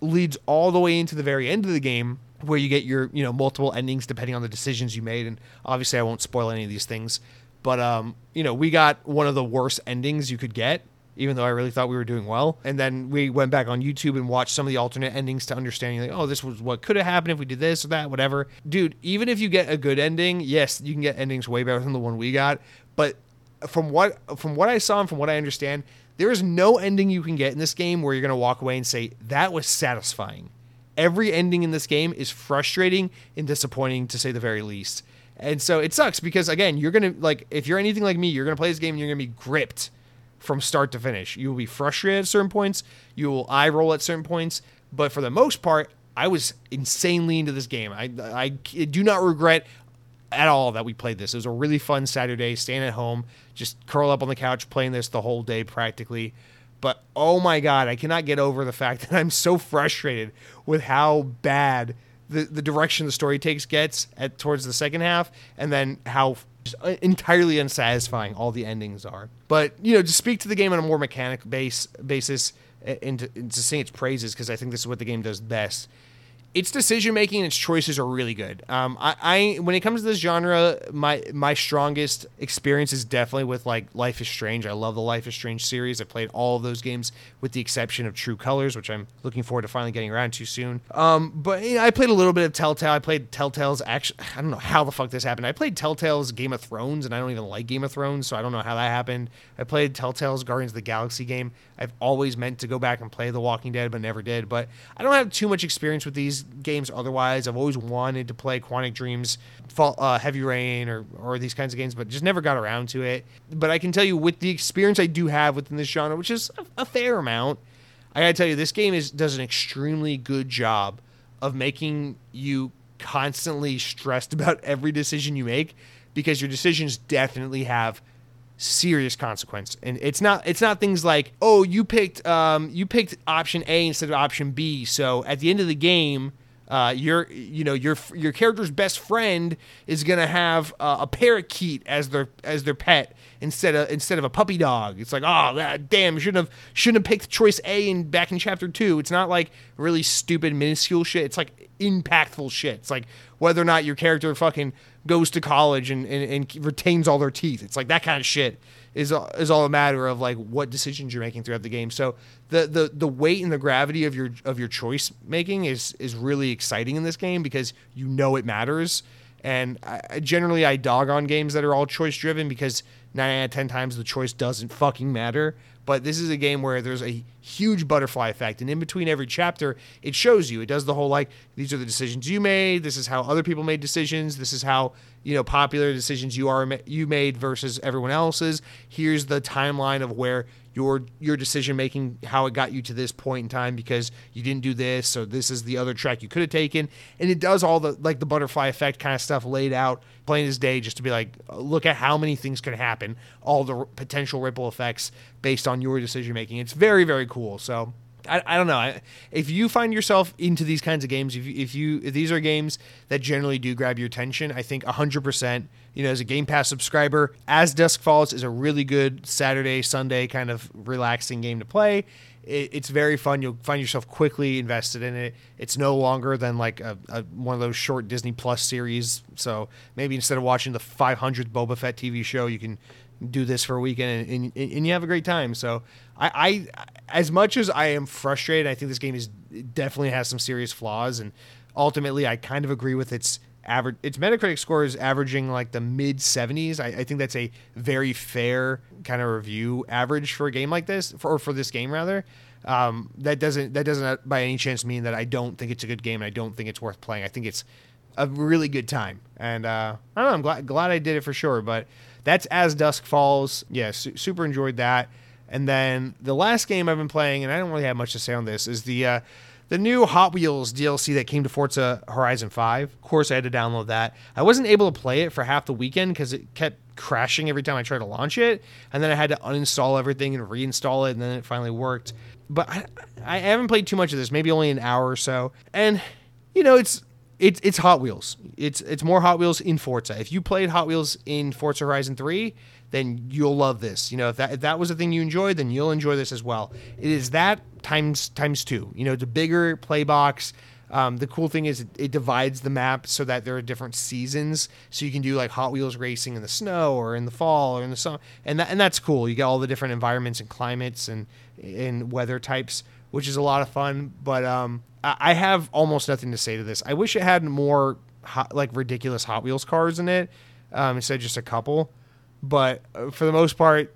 leads all the way into the very end of the game where you get your you know multiple endings depending on the decisions you made and obviously i won't spoil any of these things but um you know we got one of the worst endings you could get even though i really thought we were doing well and then we went back on youtube and watched some of the alternate endings to understand like oh this was what could have happened if we did this or that whatever. Dude even if you get a good ending yes you can get endings way better than the one we got but from what from what i saw and from what i understand there is no ending you can get in this game where you're going to walk away and say that was satisfying every ending in this game is frustrating and disappointing to say the very least. And so it sucks because again, you're gonna like if you're anything like me, you're gonna play this game and you're gonna be gripped from start to finish. You will be frustrated at certain points. You will eye roll at certain points. But for the most part, I was insanely into this game. I I do not regret at all that we played this. It was a really fun Saturday, staying at home, just curl up on the couch playing this the whole day practically. But oh my god, I cannot get over the fact that I'm so frustrated with how bad the, the direction the story takes gets at towards the second half, and then how uh, entirely unsatisfying all the endings are. But you know, to speak to the game on a more mechanic base basis uh, and to, and to sing its praises, because I think this is what the game does best its decision making and its choices are really good. Um, I, I, when it comes to this genre, my my strongest experience is definitely with like Life is Strange. I love the Life is Strange series. I played all of those games with the exception of True Colors, which I'm looking forward to finally getting around to soon. Um, but you know, I played a little bit of Telltale. I played Telltale's actually. I don't know how the fuck this happened. I played Telltale's Game of Thrones, and I don't even like Game of Thrones, so I don't know how that happened. I played Telltale's Guardians of the Galaxy game. I've always meant to go back and play The Walking Dead, but never did. But I don't have too much experience with these games otherwise. I've always wanted to play Quantic Dreams, Fall, uh, Heavy Rain, or or these kinds of games, but just never got around to it. But I can tell you, with the experience I do have within this genre, which is a, a fair amount, I gotta tell you, this game is does an extremely good job of making you constantly stressed about every decision you make because your decisions definitely have serious consequence. And it's not it's not things like, "Oh, you picked um you picked option A instead of option B." So at the end of the game, uh, your you know your your character's best friend is gonna have uh, a parakeet as their as their pet instead of instead of a puppy dog. It's like oh damn shouldn't have shouldn't have picked choice A in back in chapter two. It's not like really stupid minuscule shit. It's like impactful shit. It's like whether or not your character fucking goes to college and, and, and retains all their teeth. It's like that kind of shit is is all a matter of like what decisions you're making throughout the game. So the the the weight and the gravity of your of your choice making is is really exciting in this game because you know it matters. And I, generally, I dog on games that are all choice driven because nine out of ten times the choice doesn't fucking matter. But this is a game where there's a huge butterfly effect, and in between every chapter, it shows you. It does the whole like these are the decisions you made. This is how other people made decisions. This is how you know popular decisions you are you made versus everyone else's. Here's the timeline of where your your decision making how it got you to this point in time because you didn't do this so this is the other track you could have taken. And it does all the like the butterfly effect kind of stuff laid out plain as day just to be like look at how many things can happen all the potential ripple effects based on your decision making it's very very cool so I, I don't know. I, if you find yourself into these kinds of games, if you, if you if these are games that generally do grab your attention, I think 100% you know, as a Game Pass subscriber, As Dusk Falls is a really good Saturday, Sunday kind of relaxing game to play. it's very fun. You'll find yourself quickly invested in it. It's no longer than like a, a, one of those short Disney Plus series. So maybe instead of watching the 500th Boba Fett TV show, you can do this for a weekend and, and, and you have a great time. So I, I, as much as I am frustrated, I think this game is definitely has some serious flaws, and ultimately I kind of agree with its average its Metacritic score is averaging like the mid 70s. I, I, think that's a very fair kind of review average for a game like this, for, or for this game rather. Um, that doesn't that doesn't by any chance mean that I don't think it's a good game and I don't think it's worth playing. I think it's a really good time, and uh, I don't know. I'm glad glad I did it for sure. But that's As Dusk Falls. Yeah, su- super enjoyed that. And then the last game I've been playing, and I don't really have much to say on this, is the uh, the new Hot Wheels DLC that came to Forza Horizon 5. Of course, I had to download that. I wasn't able to play it for half the weekend because it kept crashing every time I tried to launch it. And then I had to uninstall everything and reinstall it, and then it finally worked. But I, I haven't played too much of this, maybe only an hour or so. And, you know, it's it's it's Hot Wheels. It's it's more Hot Wheels in Forza. If you played Hot Wheels in Forza Horizon 3, then you'll love this. You know, if that if that was a thing you enjoyed, then you'll enjoy this as well. It is that times times two. You know, it's a bigger play box. Um, the cool thing is it, it, divides the map so that there are different seasons, so you can do like Hot Wheels racing in the snow or in the fall or in the summer, and that, and that's cool. You get all the different environments and climates and and weather types, which is a lot of fun. But um, I, have almost nothing to say to this. I wish it had more hot, like ridiculous Hot Wheels cars in it um, instead of just a couple. But uh, for the most part,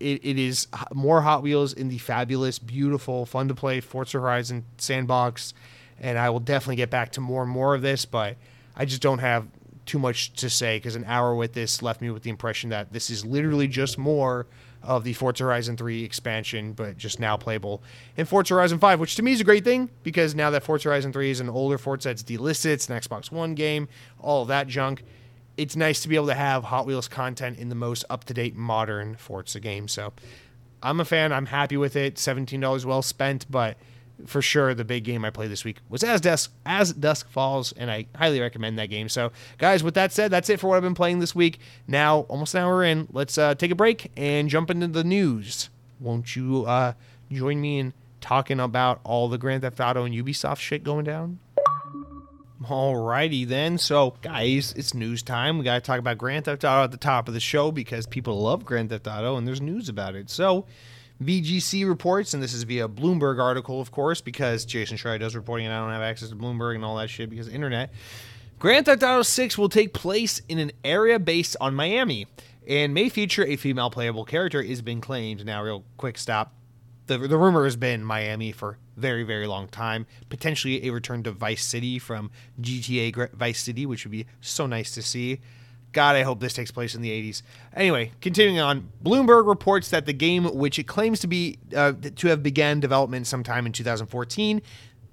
it, it is more Hot Wheels in the fabulous, beautiful, fun to play Forza Horizon sandbox. and I will definitely get back to more and more of this, but I just don't have too much to say because an hour with this left me with the impression that this is literally just more of the Forza Horizon 3 expansion, but just now playable in Forza Horizon 5, which to me is a great thing because now that Forza Horizon 3 is an older Forza, it's delisted, it's an Xbox One game, all of that junk. It's nice to be able to have Hot Wheels content in the most up to date modern Forza game. So I'm a fan. I'm happy with it. $17 well spent, but for sure the big game I played this week was As Dusk As Dusk Falls, and I highly recommend that game. So, guys, with that said, that's it for what I've been playing this week. Now, almost an hour in, let's uh, take a break and jump into the news. Won't you uh, join me in talking about all the Grand Theft Auto and Ubisoft shit going down? Alrighty then. So, guys, it's news time. We got to talk about Grand Theft Auto at the top of the show because people love Grand Theft Auto and there's news about it. So, VGC reports, and this is via Bloomberg article, of course, because Jason Schreier does reporting and I don't have access to Bloomberg and all that shit because internet. Grand Theft Auto 6 will take place in an area based on Miami and may feature a female playable character is being claimed. Now, real quick stop. The, the rumor has been Miami for very, very long time. Potentially a return to Vice City from GTA Vice City, which would be so nice to see. God, I hope this takes place in the 80s. Anyway, continuing on, Bloomberg reports that the game, which it claims to be uh, to have began development sometime in 2014,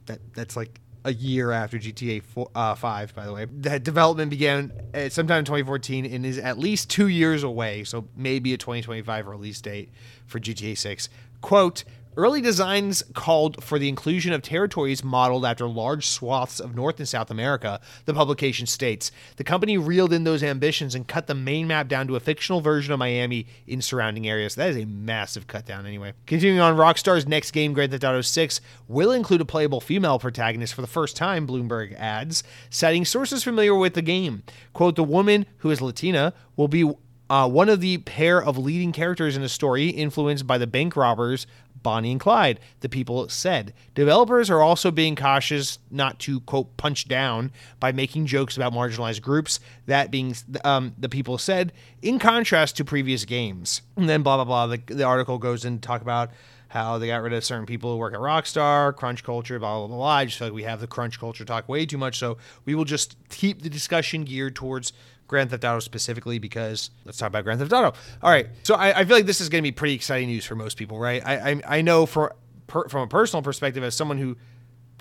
that that's like a year after GTA 4, uh, 5, by the way. That development began uh, sometime in 2014 and is at least two years away, so maybe a 2025 release date for GTA 6. Quote, Early designs called for the inclusion of territories modeled after large swaths of North and South America, the publication states. The company reeled in those ambitions and cut the main map down to a fictional version of Miami in surrounding areas. That is a massive cut down, anyway. Continuing on, Rockstar's next game, Grand Theft Auto 6, will include a playable female protagonist for the first time, Bloomberg adds, citing sources familiar with the game. Quote, the woman, who is Latina, will be uh, one of the pair of leading characters in the story, influenced by the bank robbers Bonnie and Clyde, the people said. Developers are also being cautious not to, quote, punch down by making jokes about marginalized groups, that being um, the people said, in contrast to previous games. And then blah, blah, blah. The, the article goes in to talk about how they got rid of certain people who work at Rockstar, crunch culture, blah, blah, blah, blah. I just feel like we have the crunch culture talk way too much. So we will just keep the discussion geared towards Grand Theft Auto specifically because let's talk about Grand Theft Auto. All right, so I, I feel like this is going to be pretty exciting news for most people, right? I I, I know for per, from a personal perspective, as someone who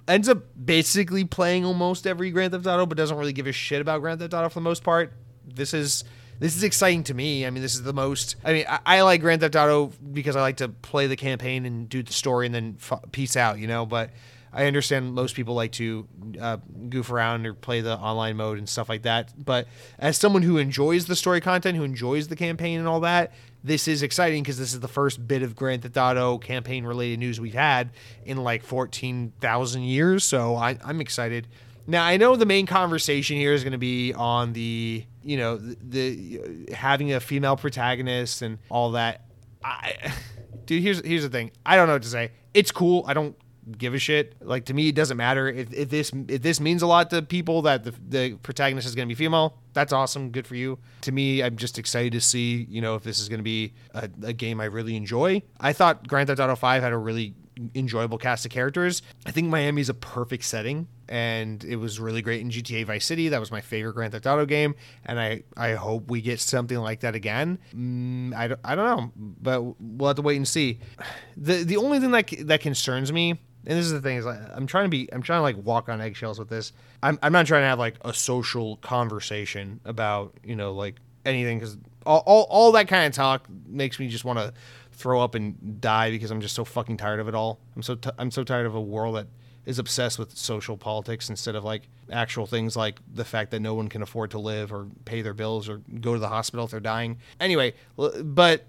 ends up basically playing almost every Grand Theft Auto, but doesn't really give a shit about Grand Theft Auto for the most part. This is this is exciting to me. I mean, this is the most. I mean, I, I like Grand Theft Auto because I like to play the campaign and do the story and then f- peace out, you know. But I understand most people like to uh, goof around or play the online mode and stuff like that. But as someone who enjoys the story content, who enjoys the campaign and all that, this is exciting because this is the first bit of Grand Theft Auto campaign related news we've had in like 14,000 years. So I, I'm excited. Now I know the main conversation here is going to be on the you know the, the having a female protagonist and all that. I, dude, here's here's the thing. I don't know what to say. It's cool. I don't give a shit. Like to me, it doesn't matter if, if this if this means a lot to people that the, the protagonist is going to be female. That's awesome. Good for you. To me, I'm just excited to see you know if this is going to be a, a game I really enjoy. I thought Grand Theft Auto 5 had a really enjoyable cast of characters. I think Miami is a perfect setting, and it was really great in GTA Vice City. That was my favorite Grand Theft Auto game, and I, I hope we get something like that again. Mm, I, don't, I don't know, but we'll have to wait and see. The the only thing that that concerns me and this is the thing is like, I'm trying to be I'm trying to like walk on eggshells with this. I'm I'm not trying to have like a social conversation about you know like anything because all, all all that kind of talk makes me just want to throw up and die because I'm just so fucking tired of it all. I'm so t- I'm so tired of a world that is obsessed with social politics instead of like actual things like the fact that no one can afford to live or pay their bills or go to the hospital if they're dying. Anyway, but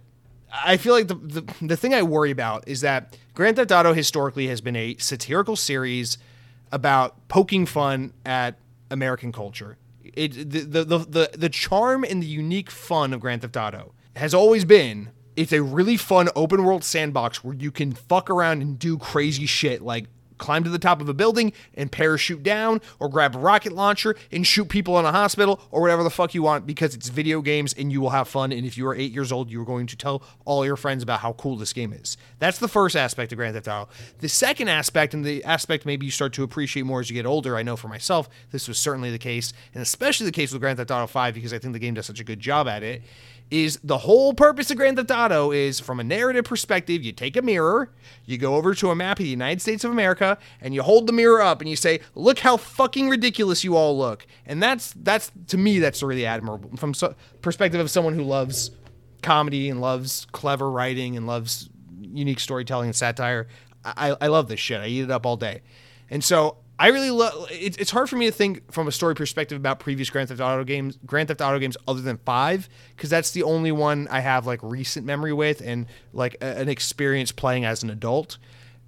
I feel like the, the the thing I worry about is that Grand Theft Auto historically has been a satirical series about poking fun at American culture. It the the the the, the charm and the unique fun of Grand Theft Auto has always been it's a really fun open world sandbox where you can fuck around and do crazy shit like climb to the top of a building and parachute down or grab a rocket launcher and shoot people in a hospital or whatever the fuck you want because it's video games and you will have fun and if you are 8 years old you are going to tell all your friends about how cool this game is. That's the first aspect of Grand Theft Auto. The second aspect and the aspect maybe you start to appreciate more as you get older, I know for myself this was certainly the case and especially the case with Grand Theft Auto 5 because I think the game does such a good job at it is the whole purpose of Grand Theft Auto is from a narrative perspective, you take a mirror, you go over to a map of the United States of America, and you hold the mirror up and you say, "Look how fucking ridiculous you all look." And that's that's to me that's really admirable from so, perspective of someone who loves comedy and loves clever writing and loves unique storytelling and satire. I, I love this shit. I eat it up all day. And so I really love. It's, it's hard for me to think from a story perspective about previous Grand Theft Auto games, Grand Theft Auto games other than five, because that's the only one I have like recent memory with and like a, an experience playing as an adult.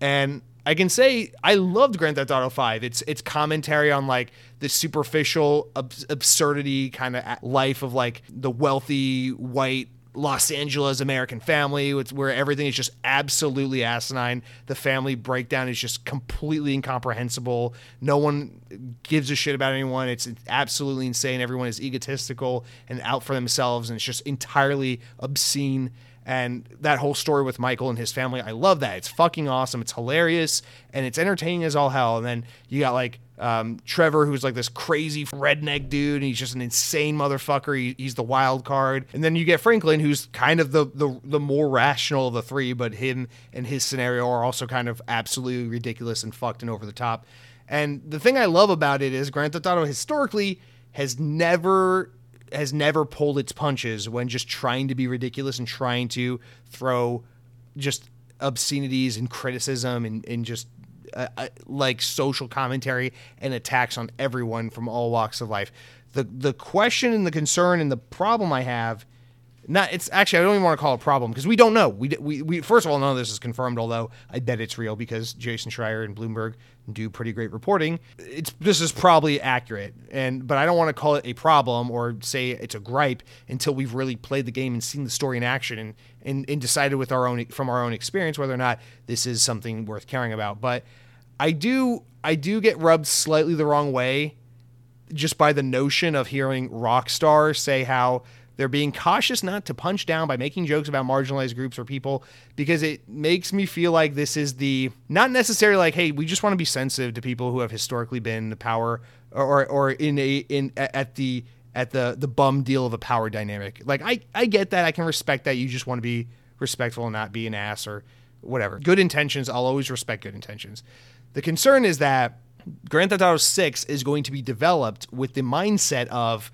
And I can say I loved Grand Theft Auto Five. It's it's commentary on like the superficial ab- absurdity kind of life of like the wealthy white Los Angeles American family, where everything is just absolutely asinine. The family breakdown is just completely incomprehensible. No one gives a shit about anyone. It's absolutely insane. Everyone is egotistical and out for themselves, and it's just entirely obscene and that whole story with Michael and his family, I love that. It's fucking awesome. It's hilarious and it's entertaining as all hell. And then you got like um, Trevor, who's like this crazy redneck dude, and he's just an insane motherfucker. He, he's the wild card. And then you get Franklin, who's kind of the, the the more rational of the three, but him and his scenario are also kind of absolutely ridiculous and fucked and over the top. And the thing I love about it is Grand Theft Auto historically has never has never pulled its punches when just trying to be ridiculous and trying to throw just obscenities and criticism and, and just uh, uh, like social commentary and attacks on everyone from all walks of life. The the question and the concern and the problem I have not it's actually I don't even want to call it a problem because we don't know. We, we we first of all none of this is confirmed. Although I bet it's real because Jason Schreier and Bloomberg do pretty great reporting. It's this is probably accurate, and but I don't want to call it a problem or say it's a gripe until we've really played the game and seen the story in action and and, and decided with our own from our own experience whether or not this is something worth caring about. But I do I do get rubbed slightly the wrong way just by the notion of hearing Rockstar say how they're being cautious not to punch down by making jokes about marginalized groups or people because it makes me feel like this is the not necessarily like, hey, we just want to be sensitive to people who have historically been the power or or in a in at the at the the bum deal of a power dynamic. Like I I get that. I can respect that. You just want to be respectful and not be an ass or whatever. Good intentions. I'll always respect good intentions. The concern is that Grand Theft Auto 6 is going to be developed with the mindset of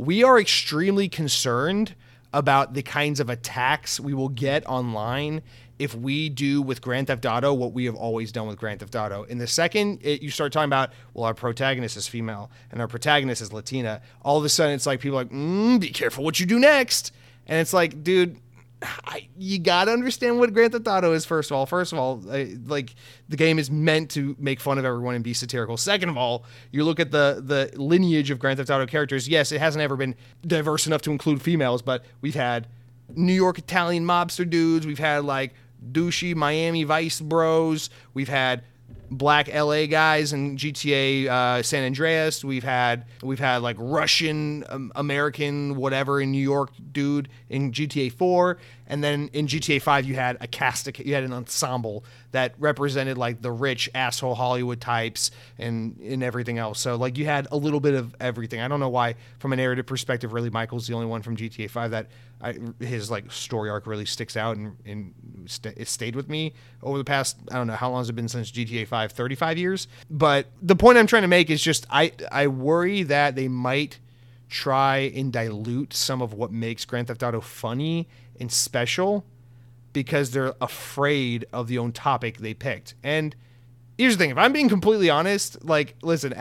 we are extremely concerned about the kinds of attacks we will get online if we do with Grand Theft Auto what we have always done with Grand Theft Auto. In the second it, you start talking about, well, our protagonist is female and our protagonist is Latina, all of a sudden it's like people like, mm, be careful what you do next. And it's like, dude, I, you gotta understand what Grand Theft Auto is. First of all, first of all, I, like the game is meant to make fun of everyone and be satirical. Second of all, you look at the the lineage of Grand Theft Auto characters. Yes, it hasn't ever been diverse enough to include females, but we've had New York Italian mobster dudes. We've had like douchey Miami Vice bros. We've had black LA guys in GTA uh, San Andreas. We've had we've had like Russian um, American whatever in New York dude in GTA 4, and then in GTA 5 you had a cast you had an ensemble that represented like the rich asshole Hollywood types and and everything else. So like you had a little bit of everything. I don't know why from a narrative perspective really Michael's the only one from GTA 5 that I, his like story arc really sticks out and, and st- it stayed with me over the past I don't know how long has it been since GTA 5 35 years but the point I'm trying to make is just I I worry that they might try and dilute some of what makes Grand Theft Auto funny and special because they're afraid of the own topic they picked. And here's the thing if i'm being completely honest like listen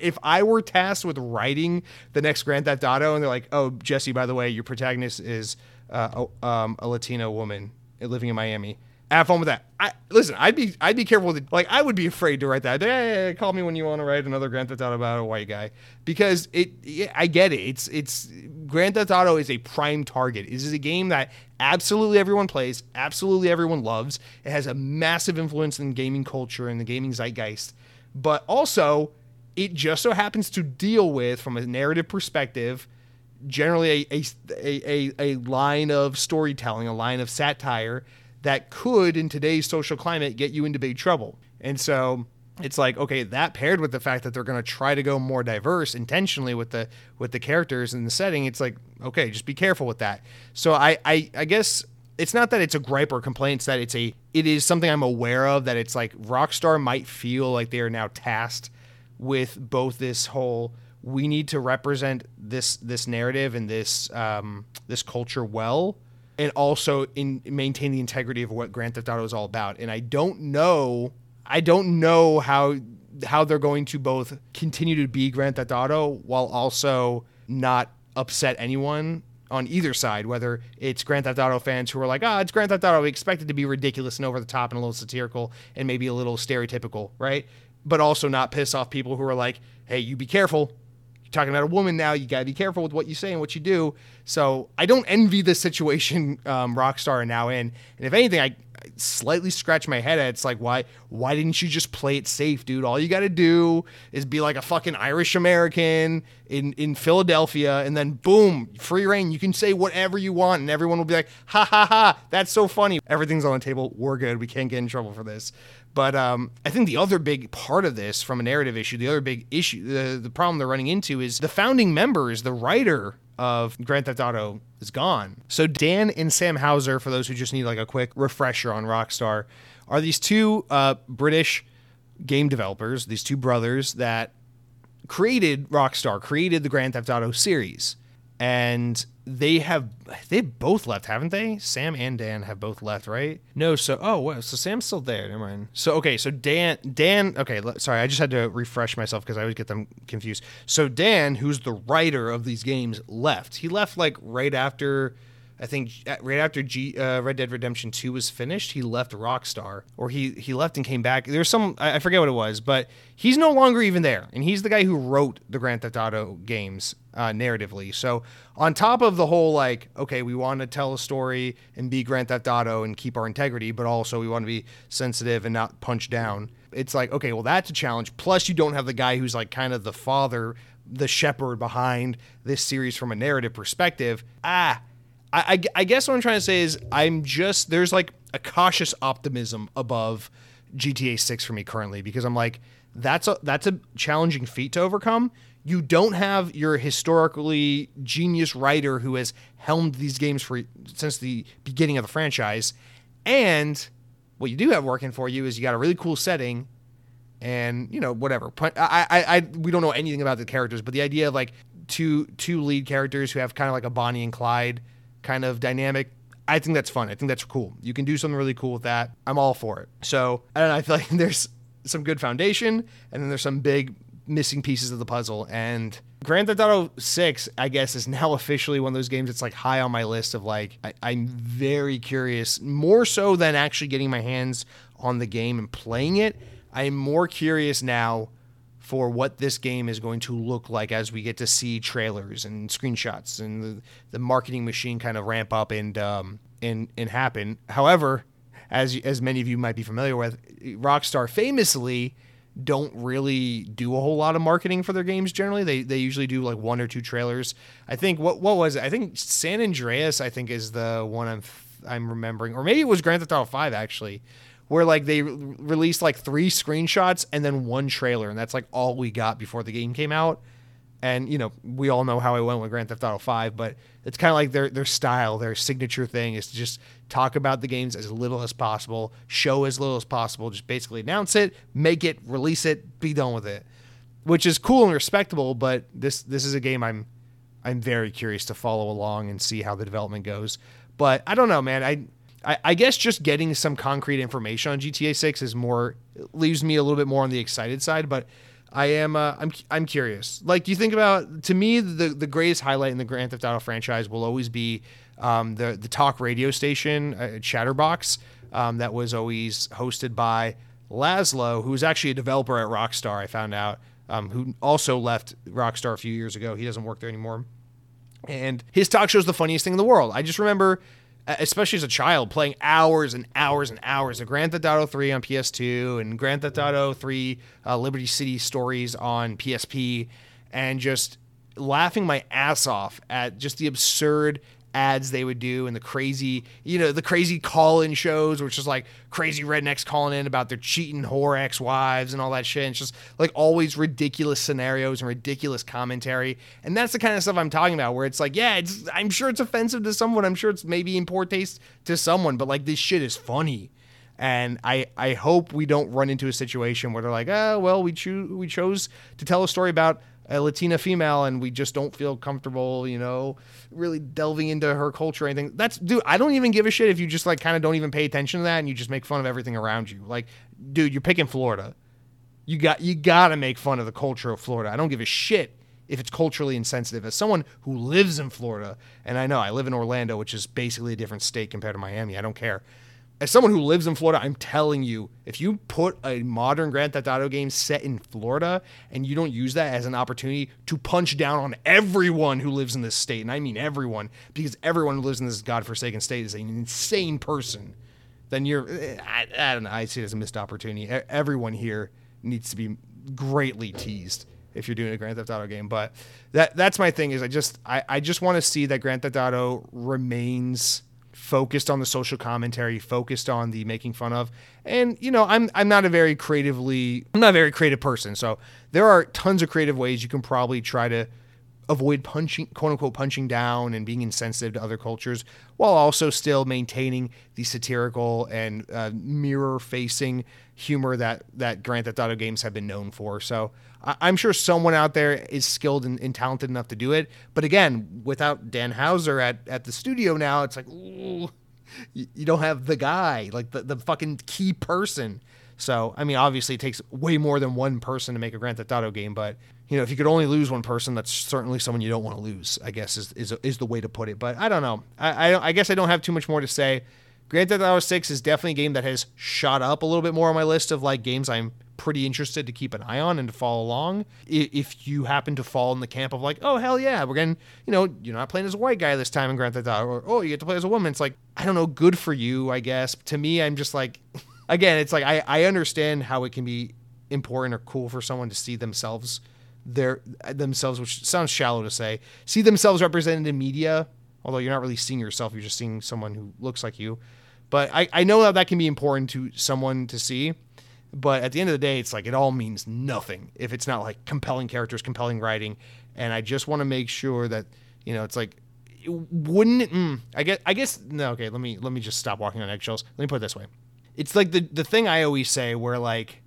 if i were tasked with writing the next grand theft auto and they're like oh jesse by the way your protagonist is uh, um, a latino woman living in miami have fun with that. I listen. I'd be I'd be careful with it. Like I would be afraid to write that. Hey, call me when you want to write another Grand Theft Auto about a white guy because it. I get it. It's it's Grand Theft Auto is a prime target. This is a game that absolutely everyone plays, absolutely everyone loves. It has a massive influence in gaming culture and the gaming zeitgeist, but also it just so happens to deal with from a narrative perspective generally a, a, a, a line of storytelling, a line of satire that could, in today's social climate, get you into big trouble. And so it's like okay that paired with the fact that they're going to try to go more diverse intentionally with the with the characters and the setting it's like okay just be careful with that so i i, I guess it's not that it's a gripe or complaint it's that it's a it is something i'm aware of that it's like rockstar might feel like they are now tasked with both this whole we need to represent this this narrative and this um, this culture well and also in maintain the integrity of what Grand Theft Auto is all about. And I don't know, I don't know how how they're going to both continue to be Grand Theft Auto while also not upset anyone on either side, whether it's Grand Theft Auto fans who are like, ah, oh, it's Grand Theft Auto, we expect it to be ridiculous and over the top and a little satirical and maybe a little stereotypical, right? But also not piss off people who are like, hey, you be careful, You're talking about a woman now. You got to be careful with what you say and what you do. So I don't envy the situation um, Rockstar are now in. And if anything, I, slightly scratch my head at it's like why why didn't you just play it safe dude? All you got to do is be like a fucking irish american in in philadelphia and then boom free reign. You can say whatever you want and everyone will be like ha ha ha that's so funny. Everything's on the table. We're good. We can't get in trouble for this but um, I think the other big part of this, from a narrative issue, the other big issue, the, the problem they're running into is the founding members, the writer of Grand Theft Auto is gone. So Dan and Sam Houser, for those who just need like a quick refresher on Rockstar, are these two uh, British game developers, these two brothers that created Rockstar, created the Grand Theft Auto series and they have they both left, haven't they? Sam and Dan have both left, right? No, so oh, so Sam's still there. Never mind. So okay, so Dan Dan okay, sorry, I just had to refresh myself because I always get them confused. So Dan, who's the writer of these games, left. He left like right after I think right after G, uh, Red Dead Redemption 2 was finished, he left Rockstar, or he he left and came back. There's some I forget what it was, but he's no longer even there, and he's the guy who wrote the Grand Theft Auto games uh, narratively. So on top of the whole like, okay, we want to tell a story and be Grand Theft Auto and keep our integrity, but also we want to be sensitive and not punch down. It's like okay, well that's a challenge. Plus you don't have the guy who's like kind of the father, the shepherd behind this series from a narrative perspective. Ah I, I, guess what I'm trying to say is I'm just there's like a cautious optimism above GTA 6 for me currently because I'm like that's a that's a challenging feat to overcome. You don't have your historically genius writer who has helmed these games for since the beginning of the franchise, and what you do have working for you is you got a really cool setting, and you know whatever. I I, I we don't know anything about the characters, but the idea of like two two lead characters who have kind of like a Bonnie and Clyde kind of dynamic. I think that's fun. I think that's cool. You can do something really cool with that. I'm all for it. So, and I feel like there's some good foundation, and then there's some big missing pieces of the puzzle. And Grand Theft Auto 6, I guess, is now officially one of those games that's like high on my list of like, I, am very curious, more so than actually getting my hands on the game and playing it. I'm more curious now for what this game is going to look like as we get to see trailers and screenshots and the, the marketing machine kind of ramp up and um, and and happen. However, as as many of you might be familiar with, Rockstar famously don't really do a whole lot of marketing for their games generally. They they usually do like one or two trailers. I think what what was it? I think San Andreas I think is the one I'm I'm remembering or maybe it was Grand Theft Auto 5 actually where like they re- released like three screenshots and then one trailer, and that's like all we got before the game came out. And you know, we all know how I went with Grand Theft Auto 5, but it's kind of like their their style, their signature thing is to just talk about the games as little as possible, show as little as possible, just basically announce it, make it, release it, be done with it. Which is cool and respectable, but this this is a game I'm I'm very curious to follow along and see how the development goes. But I don't know, man. I I, I guess just getting some concrete information on GTA 6 is more leaves me a little bit more on the excited side, but I am uh, I'm I'm curious. Like you think about to me the the greatest highlight in the Grand Theft Auto franchise will always be um, the the talk radio station uh, Chatterbox. um, that was always hosted by Lazlow, was actually a developer at Rockstar. I found out, um, who also left Rockstar a few years ago. He doesn't work there anymore. And his talk show is the funniest thing in the world. I just remember, especially as a child, playing hours and hours and hours of Grand Theft Auto 3 on PS2 and Grand Theft Auto 3 uh, Liberty City Stories on PSP, and just laughing my ass off at just the absurd ads they would do and the crazy, you know, the crazy call-in shows, which is like crazy rednecks calling in about their cheating whore ex-wives and all that shit. And it's just like always ridiculous scenarios and ridiculous commentary. And that's the kind of stuff I'm talking about, where it's like, yeah, it's I'm sure it's offensive to someone. I'm sure it's maybe in poor taste to someone, but like this shit is funny. And I, I hope we don't run into a situation where they're like, oh, well, we choose we chose to tell a story about a Latina female and we just don't feel comfortable, you know, really delving into her culture or anything. That's dude, I don't even give a shit if you just like kind of don't even pay attention to that and you just make fun of everything around you. Like, dude, you're picking Florida. You got you got to make fun of the culture of Florida. I don't give a shit if it's culturally insensitive. As someone who lives in Florida, and I know I live in Orlando, which is basically a different state compared to Miami. I don't care as someone who lives in Florida, I'm telling you, if you put a modern Grand Theft Auto game set in Florida and you don't use that as an opportunity to punch down on everyone who lives in this state, and I mean everyone, because everyone who lives in this godforsaken state is an insane person, then you're, eh, I, I don't know, I see it as a missed opportunity. Everyone here needs to be greatly teased if you're doing a Grand Theft Auto game. But that that's my thing is I just I, I just want to see that Grand Theft Auto remains focused on the social commentary, focused on the making fun of. And you know, I'm I'm not a very creatively I'm not a very creative person. So there are tons of creative ways you can probably try to avoid punching quote unquote punching down and being insensitive to other cultures while also still maintaining the satirical and uh, mirror facing humor that that Grand Theft Auto games have been known for. So I, am sure someone out there is skilled and, and, talented enough to do it. But again, without Dan Houser at, at the studio now, it's like, ooh, you, you don't have the guy, like the, the fucking key person. So, I mean, obviously, it takes way more than one person to make a Grand Theft Auto game, but you know, if you could only lose one person, that's certainly someone you don't want to lose. I guess is is, is the way to put it. But I don't know. I, I, I guess I don't have too much more to say. Grand Theft Auto 6 is definitely a game that has shot up a little bit more on my list of like games I'm pretty interested to keep an eye on and to follow along. If you happen to fall in the camp of like, oh hell yeah, we're getting, you know, you're not playing as a white guy this time in Grand Theft Auto, or oh you get to play as a woman. It's like I don't know, good for you, I guess. To me, I'm just like, again, it's like I I understand how it can be important or cool for someone to see themselves their themselves, which sounds shallow to say, see themselves represented in media. Although you're not really seeing yourself, you're just seeing someone who looks like you. But I, I know that that can be important to someone to see. But at the end of the day, it's like it all means nothing if it's not like compelling characters, compelling writing. And I just want to make sure that you know it's like wouldn't it, mm, I guess I guess no okay let me let me just stop walking on eggshells. Let me put it this way. It's like the the thing I always say where like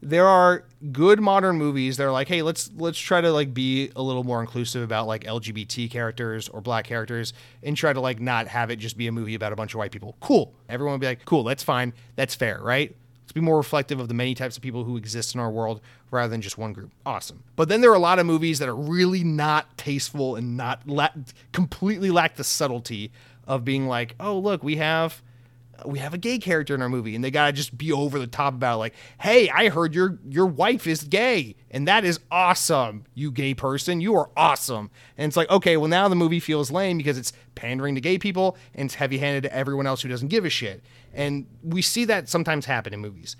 there are good modern movies that are like, hey, let's let's try to like be a little more inclusive about like LGBT characters or black characters and try to like not have it just be a movie about a bunch of white people. Cool. Everyone would be like, cool, that's fine. That's fair, right? Let's be more reflective of the many types of people who exist in our world rather than just one group. Awesome. But then there are a lot of movies that are really not tasteful and not la- completely lack the subtlety of being like, oh, look, we have we have a gay character in our movie and they gotta just be over the top about it, like hey i heard your your wife is gay and that is awesome you gay person you are awesome. And it's like okay well now the movie feels lame because it's pandering to gay people and it's heavy-handed to everyone else who doesn't give a shit. And we see that sometimes happen in movies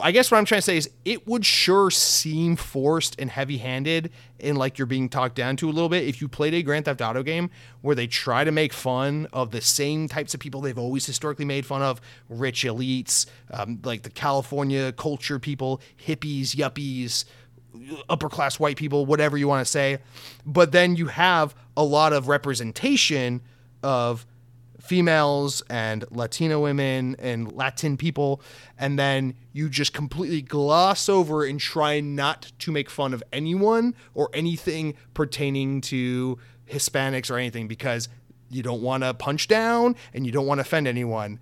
I guess what I'm trying to say is it would sure seem forced and heavy handed and like you're being talked down to a little bit if you played a Grand Theft Auto game where they try to make fun of the same types of people they've always historically made fun of rich elites, um, like the California culture people, hippies, yuppies, upper class white people, whatever you want to say. But then you have a lot of representation of females and Latino women and Latin people, and then you just completely gloss over and try not to make fun of anyone or anything pertaining to Hispanics or anything because you don't want to punch down and you don't want to offend anyone.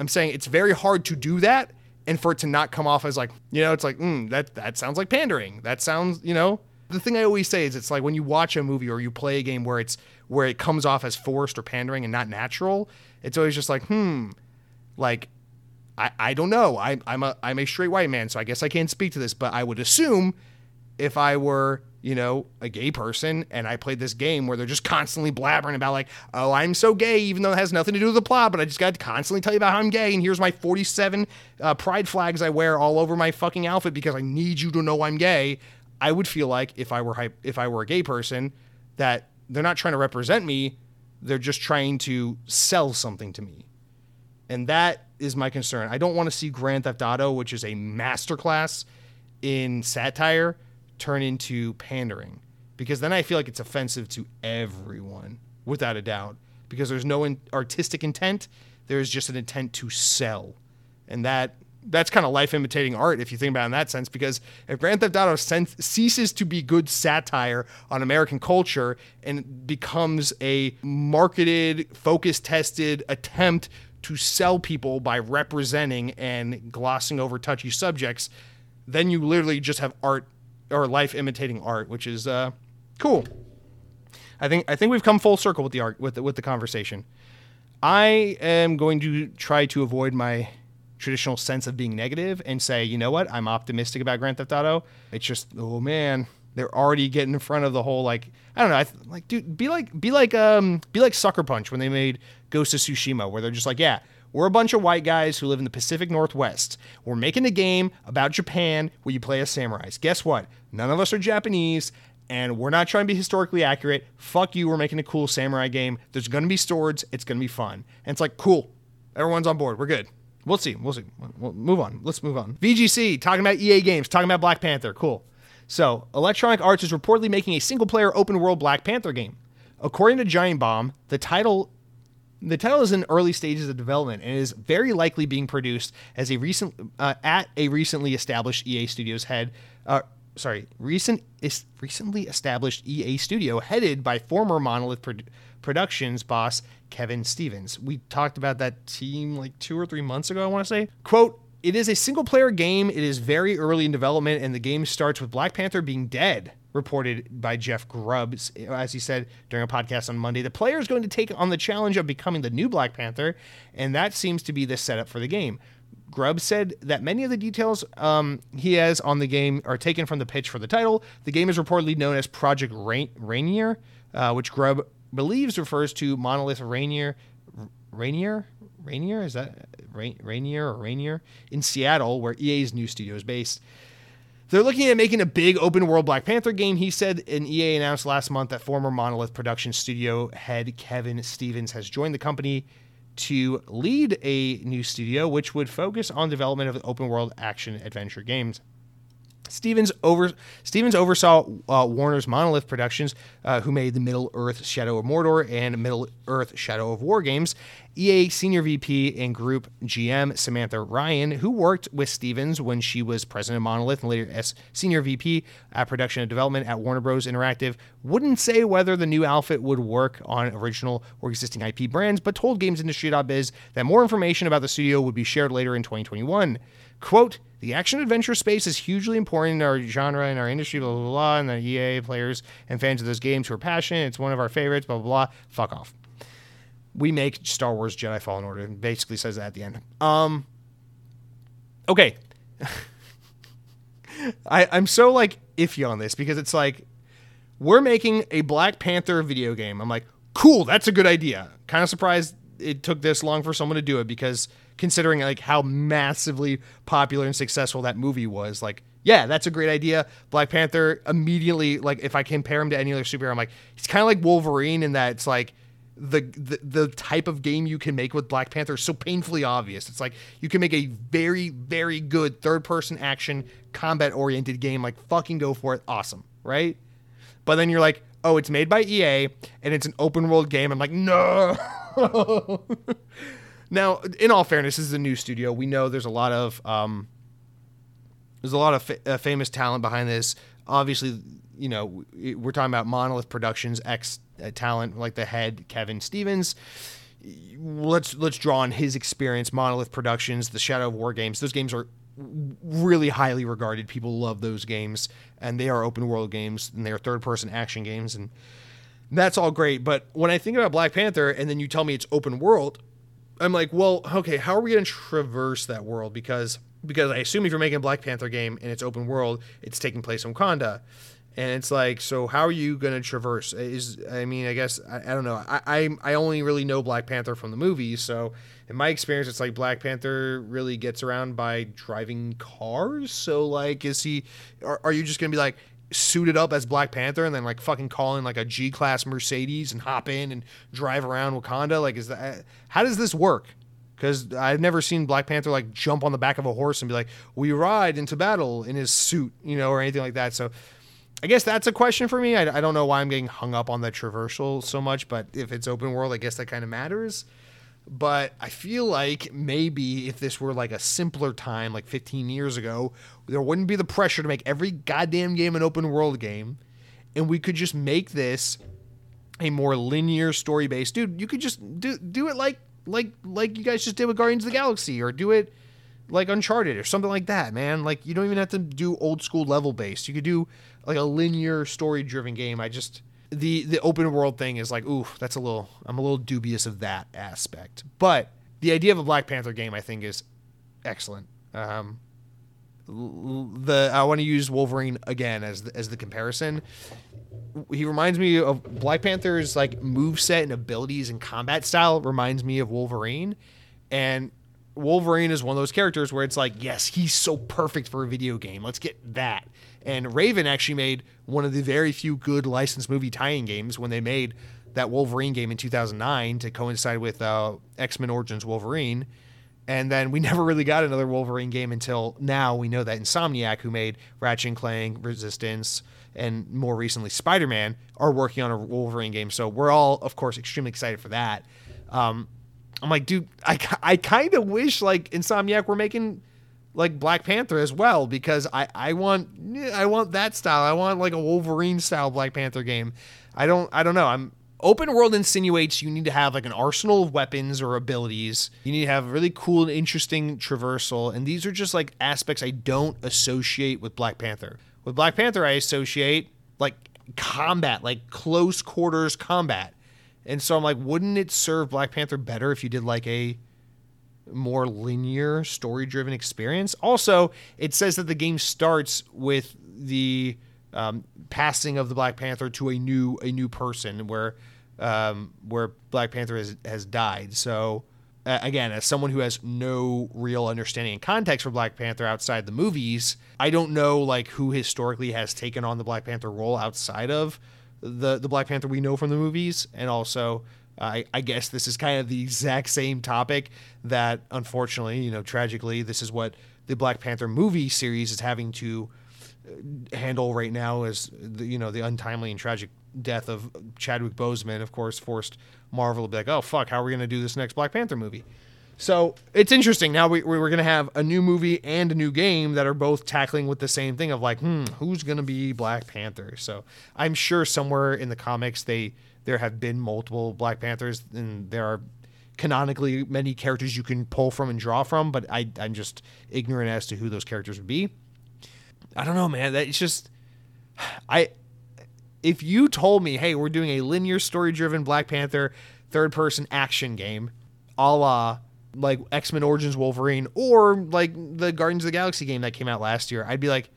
I'm saying it's very hard to do that and for it to not come off as like, you know, it's like, mm, that that sounds like pandering. That sounds, you know, the thing I always say is it's like when you watch a movie or you play a game where it's where it comes off as forced or pandering and not natural, it's always just like, hmm, Like, I, I don't know. I, I'm a I'm a straight white man, so I guess I can't speak to this, but I would assume if I were you know, a gay person and I played this game where they're just constantly blabbering about like, oh, I'm so gay, even though it has nothing to do with the plot, but I just got to constantly tell you about how I'm gay and here's my 47 uh, pride flags I wear all over my fucking outfit because I need you to know I'm gay. I would feel like if I were if I were a gay person that they're not trying to represent me, they're just trying to sell something to me. And that is my concern. I don't want to see Grand Theft Auto, which is a masterclass in satire, turn into pandering because then I feel like it's offensive to everyone without a doubt because there's no in- artistic intent there's just an intent to sell and that that's kind of life imitating art if you think about it in that sense because if Grand Theft Auto ceases to be good satire on American culture and becomes a marketed focus tested attempt to sell people by representing and glossing over touchy subjects then you literally just have art or life imitating art, which is uh, cool. I think I think we've come full circle with the art with the, with the conversation. I am going to try to avoid my traditional sense of being negative and say, you know what, I'm optimistic about Grand Theft Auto. It's just, oh man, they're already getting in front of the whole like I don't know, I th- like dude, be like be like um be like Sucker Punch when they made Ghost of Tsushima, where they're just like, yeah, we're a bunch of white guys who live in the Pacific Northwest. We're making a game about Japan where you play as samurais. Guess what? None of us are Japanese, and we're not trying to be historically accurate. Fuck you, we're making a cool samurai game. There's gonna be swords, it's gonna be fun. And it's like, cool. Everyone's on board. We're good. We'll see. We'll see. We'll move on. Let's move on. VGC, talking about EA games, talking about Black Panther. Cool. So, Electronic Arts is reportedly making a single player open world Black Panther game. According to Giant Bomb, the title the title is in early stages of development and is very likely being produced as a recent uh, at a recently established EA Studios head. Uh, sorry, recent is recently established EA Studio headed by former Monolith Productions boss Kevin Stevens. We talked about that team like two or three months ago. I want to say quote. It is a single player game. It is very early in development, and the game starts with Black Panther being dead reported by Jeff Grubbs, as he said during a podcast on Monday. The player is going to take on the challenge of becoming the new Black Panther, and that seems to be the setup for the game. Grubbs said that many of the details um, he has on the game are taken from the pitch for the title. The game is reportedly known as Project Rain- Rainier, uh, which Grubb believes refers to Monolith Rainier. Rainier? Rainier? Is that Rain- Rainier or Rainier? In Seattle, where EA's new studio is based. They're looking at making a big open world Black Panther game. He said, and EA announced last month that former Monolith production studio head Kevin Stephens has joined the company to lead a new studio which would focus on development of open world action adventure games. Stephens over Stephens oversaw uh, Warner's Monolith Productions, uh, who made the Middle Earth Shadow of Mordor and Middle Earth Shadow of War games. EA Senior VP and Group GM Samantha Ryan, who worked with Stephens when she was president of Monolith and later as Senior VP at Production and Development at Warner Bros. Interactive, wouldn't say whether the new outfit would work on original or existing IP brands, but told GamesIndustry.biz that more information about the studio would be shared later in 2021. Quote, the action adventure space is hugely important in our genre and our industry, blah, blah, blah, and the EA players and fans of those games who are passionate. It's one of our favorites, blah, blah, blah. Fuck off. We make Star Wars Jedi Fallen Order. It basically says that at the end. Um, okay. I, I'm so like iffy on this because it's like we're making a Black Panther video game. I'm like, cool, that's a good idea. Kind of surprised it took this long for someone to do it because considering like how massively popular and successful that movie was. Like, yeah, that's a great idea. Black Panther immediately, like, if I compare him to any other superhero, I'm like, he's kind of like Wolverine in that it's like the, the the type of game you can make with Black Panther is so painfully obvious. It's like you can make a very very good third person action combat oriented game. Like, fucking go for it, awesome, right? But then you're like, oh, it's made by EA and it's an open world game. I'm like, no. Now, in all fairness, this is a new studio. We know there's a lot of um, there's a lot of fa- uh, famous talent behind this. Obviously, you know we're talking about Monolith Productions ex uh, talent like the head Kevin Stephens. Let's let's draw on his experience. Monolith Productions, the Shadow of War games. Those games are really highly regarded. People love those games, and they are open world games, and they are third person action games, and that's all great. But when I think about Black Panther, and then you tell me it's open world, I'm like, well, okay, how are we going to traverse that world? Because because I assume if you're making a Black Panther game and it's open world, it's taking place in Wakanda. And it's like, so how are you going to traverse? Is I mean, I guess I, I don't know. I, I I only really know Black Panther from the movies, so in my experience, it's like Black Panther really gets around by driving cars. So like, is he? Are, are you just gonna be like suited up as Black Panther and then like fucking call in like a G class Mercedes and hop in and drive around Wakanda? Like, is that how does this work? Because I've never seen Black Panther like jump on the back of a horse and be like, "We ride into battle" in his suit, you know, or anything like that. So. I guess that's a question for me. I, I don't know why I'm getting hung up on the traversal so much, but if it's open world, I guess that kind of matters but I feel like maybe if this were like a simpler time, like 15 years ago, there wouldn't be the pressure to make every goddamn game an open world game, and we could just make this a more linear story based. Dude, you could just do do it like like like you guys just did with Guardians of the Galaxy, or do it like Uncharted or something like that, man. Like you don't even have to do old school level based. You could do like a linear story driven game. I just the the open world thing is like, ooh, that's a little. I'm a little dubious of that aspect. But the idea of a Black Panther game, I think, is excellent. Um, the I want to use Wolverine again as the, as the comparison. He reminds me of Black Panther's like move set and abilities and combat style reminds me of Wolverine, and Wolverine is one of those characters where it's like, yes, he's so perfect for a video game. Let's get that. And Raven actually made one of the very few good licensed movie tie-in games when they made that Wolverine game in 2009 to coincide with uh, X-Men Origins Wolverine. And then we never really got another Wolverine game until now. We know that Insomniac, who made Ratchet and Clank, Resistance, and more recently Spider-Man, are working on a Wolverine game. So we're all, of course, extremely excited for that. Um, I'm like, dude, I, I kind of wish like Insomniac were making like Black Panther as well because I I want I want that style. I want like a Wolverine style Black Panther game. I don't I don't know. I'm open world insinuates you need to have like an arsenal of weapons or abilities. You need to have really cool and interesting traversal and these are just like aspects I don't associate with Black Panther. With Black Panther I associate like combat, like close quarters combat. And so I'm like wouldn't it serve Black Panther better if you did like a more linear story driven experience. Also, it says that the game starts with the um, passing of the Black Panther to a new a new person where um, where Black Panther has, has died. So uh, again, as someone who has no real understanding and context for Black Panther outside the movies, I don't know like who historically has taken on the Black Panther role outside of the the Black Panther we know from the movies, and also I, I guess this is kind of the exact same topic that, unfortunately, you know, tragically, this is what the Black Panther movie series is having to uh, handle right now is the, you know the untimely and tragic death of Chadwick Boseman, of course, forced Marvel to be like, oh fuck, how are we going to do this next Black Panther movie? So it's interesting. Now we, we're going to have a new movie and a new game that are both tackling with the same thing of like, hmm, who's going to be Black Panther? So I'm sure somewhere in the comics they there have been multiple Black Panthers, and there are canonically many characters you can pull from and draw from, but I, I'm just ignorant as to who those characters would be. I don't know, man. That it's just I. If you told me, hey, we're doing a linear story-driven Black Panther third-person action game, a la like X Men Origins Wolverine or like the Guardians of the Galaxy game that came out last year, I'd be like,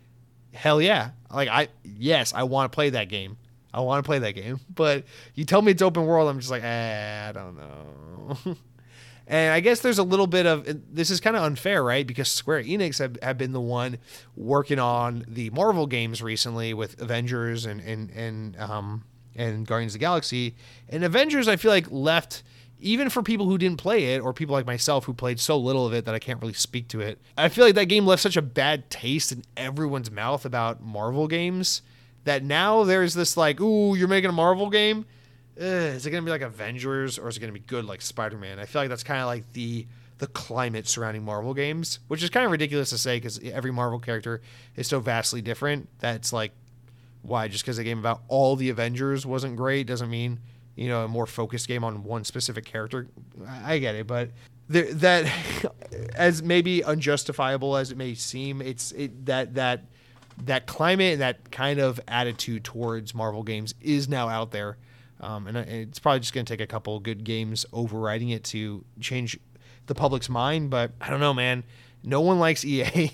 hell yeah! Like I yes, I want to play that game. I want to play that game. But you tell me it's open world, I'm just like, eh, I don't know. and I guess there's a little bit of this is kind of unfair, right? Because Square Enix have, have been the one working on the Marvel games recently with Avengers and and and um and Guardians of the Galaxy. And Avengers, I feel like left even for people who didn't play it or people like myself who played so little of it that I can't really speak to it. I feel like that game left such a bad taste in everyone's mouth about Marvel games that now there's this like, ooh, you're making a Marvel game. Ugh, is it gonna be like Avengers or is it gonna be good like Spider Man? I feel like that's kind of like the the climate surrounding Marvel games, which is kind of ridiculous to say because every Marvel character is so vastly different. That's like why just because the game about all the Avengers wasn't great doesn't mean you know a more focused game on one specific character. I get it, but that as maybe unjustifiable as it may seem, it's it that that that climate and that kind of attitude towards Marvel games is now out there. Um, and it's probably just going to take a couple good games overriding it to change the public's mind, but I don't know, man. No one likes EA.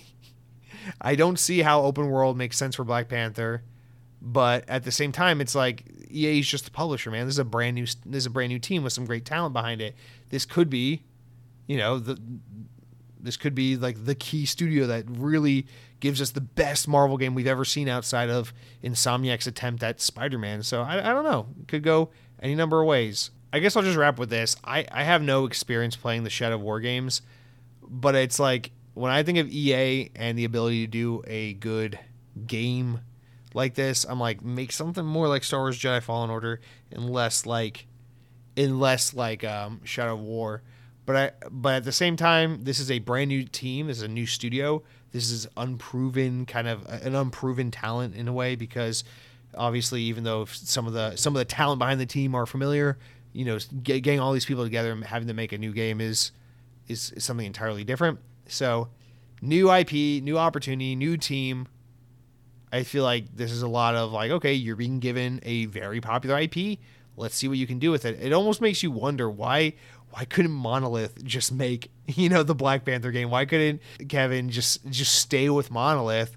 I don't see how open world makes sense for Black Panther, but at the same time, it's like EA is just the publisher, man. This is a brand new, this is a brand new team with some great talent behind it. This could be, you know, the this could be like the key studio that really gives us the best Marvel game we've ever seen outside of Insomniac's attempt at Spider-Man. So I, I don't know, it could go any number of ways. I guess I'll just wrap with this. I, I have no experience playing the Shadow War games, but it's like when I think of EA and the ability to do a good game like this, I'm like make something more like Star Wars Jedi Fallen Order and less like in less like um, Shadow of War. But I but at the same time, this is a brand new team. This is a new studio. This is unproven kind of uh, an unproven talent in a way because obviously even though some of the some of the talent behind the team are familiar, you know, getting all these people together and having to make a new game is is, is something entirely different. So, new IP, new opportunity, new team. I feel like this is a lot of like, okay, you're being given a very popular IP. Let's see what you can do with it. It almost makes you wonder why why couldn't Monolith just make, you know, the Black Panther game? Why couldn't Kevin just just stay with Monolith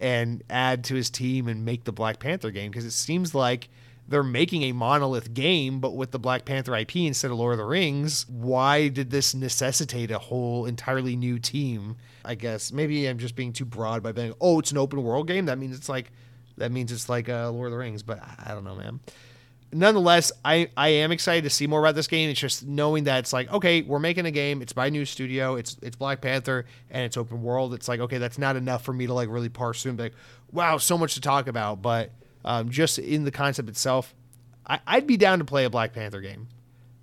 and add to his team and make the Black Panther game? Because it seems like they're making a monolith game, but with the Black Panther IP instead of Lord of the Rings. Why did this necessitate a whole entirely new team? I guess maybe I'm just being too broad by being, oh, it's an open world game. That means it's like, that means it's like uh, Lord of the Rings. But I don't know, man. Nonetheless, I, I am excited to see more about this game. It's just knowing that it's like, okay, we're making a game. It's by new studio. It's it's Black Panther and it's open world. It's like, okay, that's not enough for me to like really parse through and be like, wow, so much to talk about. But um, just in the concept itself, I, would be down to play a Black Panther game.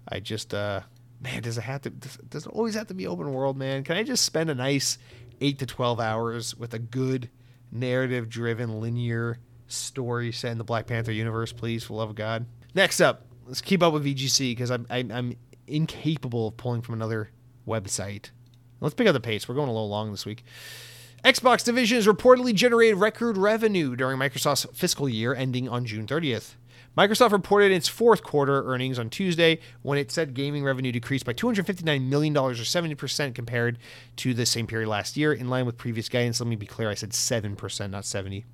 I just, uh, man, does it have to? Does, does it always have to be open world, man? Can I just spend a nice eight to twelve hours with a good narrative-driven linear story set in the Black Panther universe, please, for love of God? Next up, let's keep up with VGC because I'm, I'm I'm incapable of pulling from another website. Let's pick up the pace. We're going a little long this week. Xbox Division has reportedly generated record revenue during Microsoft's fiscal year ending on June 30th. Microsoft reported its fourth quarter earnings on Tuesday when it said gaming revenue decreased by $259 million or 70% compared to the same period last year, in line with previous guidance. Let me be clear, I said 7%, not 70.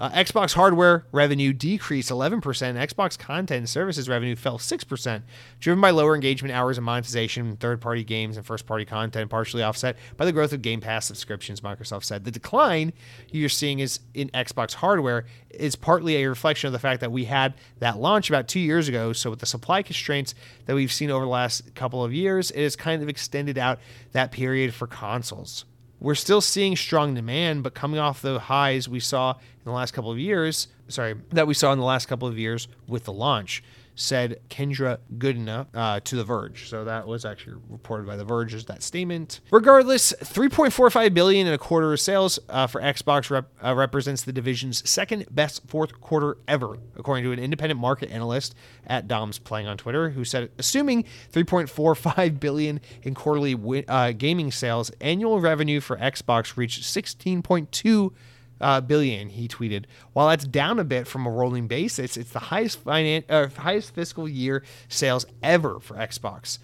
Uh, Xbox hardware revenue decreased 11%. Xbox content and services revenue fell 6%, driven by lower engagement hours and monetization, third party games, and first party content, partially offset by the growth of Game Pass subscriptions, Microsoft said. The decline you're seeing is in Xbox hardware is partly a reflection of the fact that we had that launch about two years ago. So, with the supply constraints that we've seen over the last couple of years, it has kind of extended out that period for consoles we're still seeing strong demand, but coming off the highs we saw the last couple of years, sorry, that we saw in the last couple of years with the launch said Kendra Goodenough uh, to The Verge. So that was actually reported by The Verge as that statement. Regardless, 3.45 billion in a quarter of sales uh, for Xbox rep, uh, represents the division's second best fourth quarter ever, according to an independent market analyst at Dom's Playing on Twitter, who said, assuming 3.45 billion in quarterly wi- uh, gaming sales, annual revenue for Xbox reached 16.2 uh, billion. He tweeted, while that's down a bit from a rolling basis, it's the highest finan- uh, highest fiscal year sales ever for Xbox.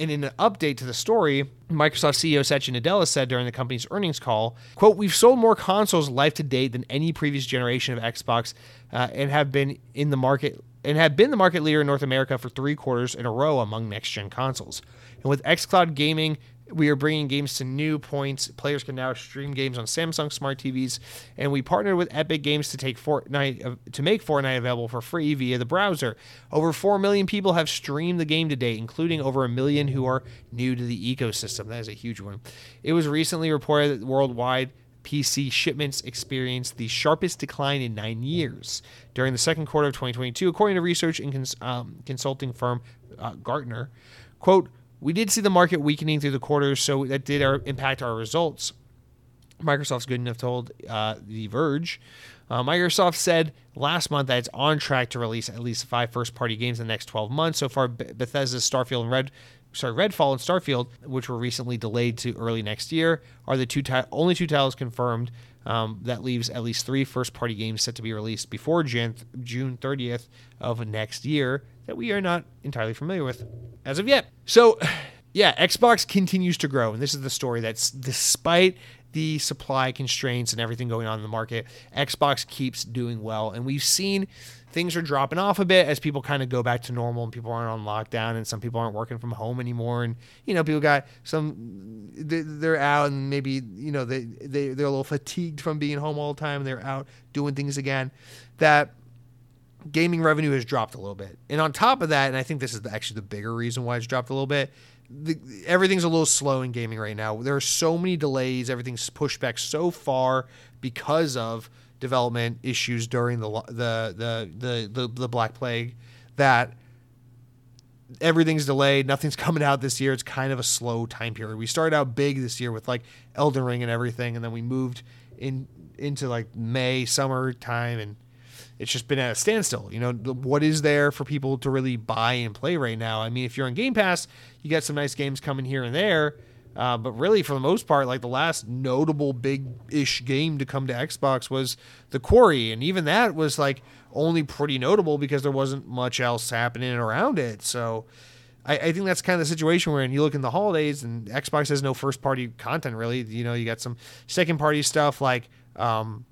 And in an update to the story, Microsoft CEO Satya Nadella said during the company's earnings call, quote, we've sold more consoles life to date than any previous generation of Xbox uh, and have been in the market and have been the market leader in North America for three quarters in a row among next gen consoles. And with xCloud gaming we are bringing games to new points. Players can now stream games on Samsung smart TVs, and we partnered with Epic Games to take Fortnite uh, to make Fortnite available for free via the browser. Over 4 million people have streamed the game to date, including over a million who are new to the ecosystem. That is a huge one. It was recently reported that worldwide PC shipments experienced the sharpest decline in nine years during the second quarter of 2022, according to research and cons- um, consulting firm uh, Gartner. Quote, we did see the market weakening through the quarters, so that did our, impact our results. Microsoft's good enough told uh, The Verge. Uh, Microsoft said last month that it's on track to release at least five first-party games in the next 12 months. So far, Bethesda's Starfield and Red, sorry, Redfall and Starfield, which were recently delayed to early next year, are the two ti- only two titles confirmed. Um, that leaves at least three first-party games set to be released before Jan- June 30th of next year that we are not entirely familiar with as of yet. So, yeah, Xbox continues to grow, and this is the story that's despite the supply constraints and everything going on in the market, Xbox keeps doing well, and we've seen things are dropping off a bit as people kind of go back to normal and people aren't on lockdown and some people aren't working from home anymore. And you know people got some they're out and maybe you know they, they they're a little fatigued from being home all the time. And they're out doing things again. That gaming revenue has dropped a little bit. And on top of that and i think this is actually the bigger reason why it's dropped a little bit the, everything's a little slow in gaming right now there are so many delays everything's pushed back so far because of development issues during the the the the the, the Black Plague that everything's delayed. Nothing's coming out this year. It's kind of a slow time period. We started out big this year with like Elden Ring and everything, and then we moved in into like May, summer time, and it's just been at a standstill. You know, what is there for people to really buy and play right now? I mean, if you're on Game Pass, you got some nice games coming here and there. Uh, but really, for the most part, like the last notable big-ish game to come to Xbox was The Quarry, and even that was like only pretty notable because there wasn't much else happening around it. So, I, I think that's kind of the situation where, in you look in the holidays, and Xbox has no first-party content really. You know, you got some second-party stuff like um,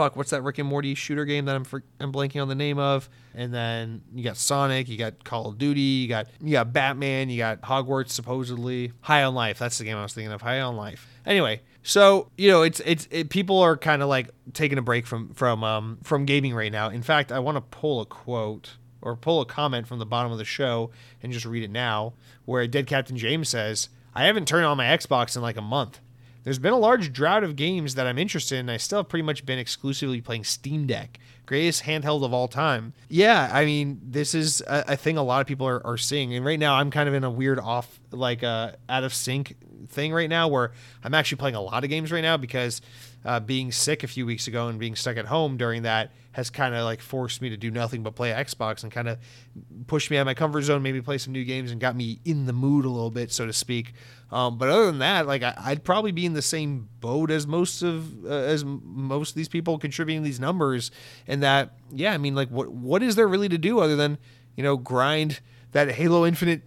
fuck, what's that Rick and Morty shooter game that I'm for, I'm blanking on the name of? And then you got Sonic, you got Call of Duty, you got you got Batman, you got Hogwarts supposedly. High on Life, that's the game I was thinking of. High on Life. Anyway, so you know, it's it's it, people are kind of like taking a break from from um from gaming right now. In fact, I want to pull a quote or pull a comment from the bottom of the show and just read it now, where Dead Captain James says, "I haven't turned on my Xbox in like a month." There's been a large drought of games that I'm interested in. I still have pretty much been exclusively playing Steam Deck, greatest handheld of all time. Yeah, I mean, this is a, a thing a lot of people are, are, seeing. And right now, I'm kind of in a weird off, like, uh, out of sync thing right now where I'm actually playing a lot of games right now because uh, being sick a few weeks ago and being stuck at home during that has kind of like forced me to do nothing but play Xbox and kind of pushed me out of my comfort zone, maybe play some new games and got me in the mood a little bit, so to speak. Um, but other than that, like I, would probably be in the same boat as most of uh, as most of these people contributing these numbers, and that yeah, I mean like what what is there really to do other than you know grind that Halo Infinite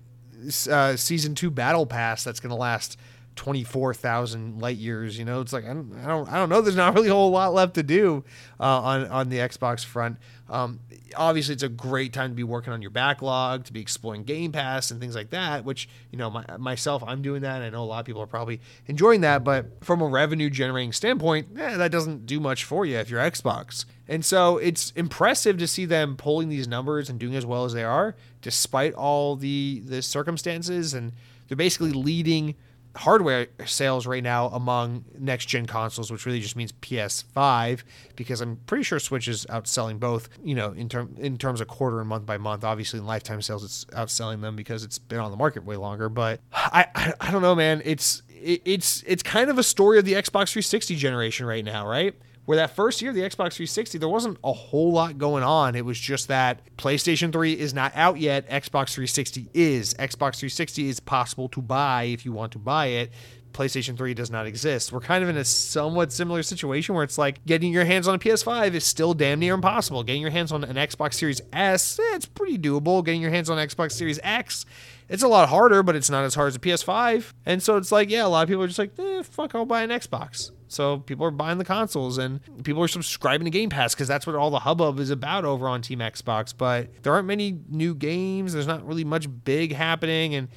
uh, season two battle pass that's going to last 24,000 light years. You know, it's like I don't, I don't, I don't know. There's not really a whole lot left to do uh, on on the Xbox front. Um, obviously, it's a great time to be working on your backlog, to be exploring Game Pass and things like that. Which you know, my, myself, I'm doing that. I know a lot of people are probably enjoying that, but from a revenue generating standpoint, eh, that doesn't do much for you if you're Xbox. And so it's impressive to see them pulling these numbers and doing as well as they are, despite all the the circumstances. And they're basically leading hardware sales right now among next gen consoles, which really just means PS5, because I'm pretty sure Switch is outselling both. You know, in term in terms of quarter and month by month. Obviously, in lifetime sales, it's outselling them because it's been on the market way longer. But I I, I don't know, man. It's it, it's it's kind of a story of the Xbox 360 generation right now, right? Where that first year, the Xbox 360, there wasn't a whole lot going on. It was just that PlayStation 3 is not out yet. Xbox 360 is. Xbox 360 is possible to buy if you want to buy it. PlayStation 3 does not exist. We're kind of in a somewhat similar situation where it's like getting your hands on a PS5 is still damn near impossible. Getting your hands on an Xbox Series S, eh, it's pretty doable. Getting your hands on Xbox Series X, it's a lot harder, but it's not as hard as a PS5. And so it's like, yeah, a lot of people are just like, eh, fuck, I'll buy an Xbox. So people are buying the consoles and people are subscribing to Game Pass because that's what all the hubbub is about over on Team Xbox. But there aren't many new games. There's not really much big happening. And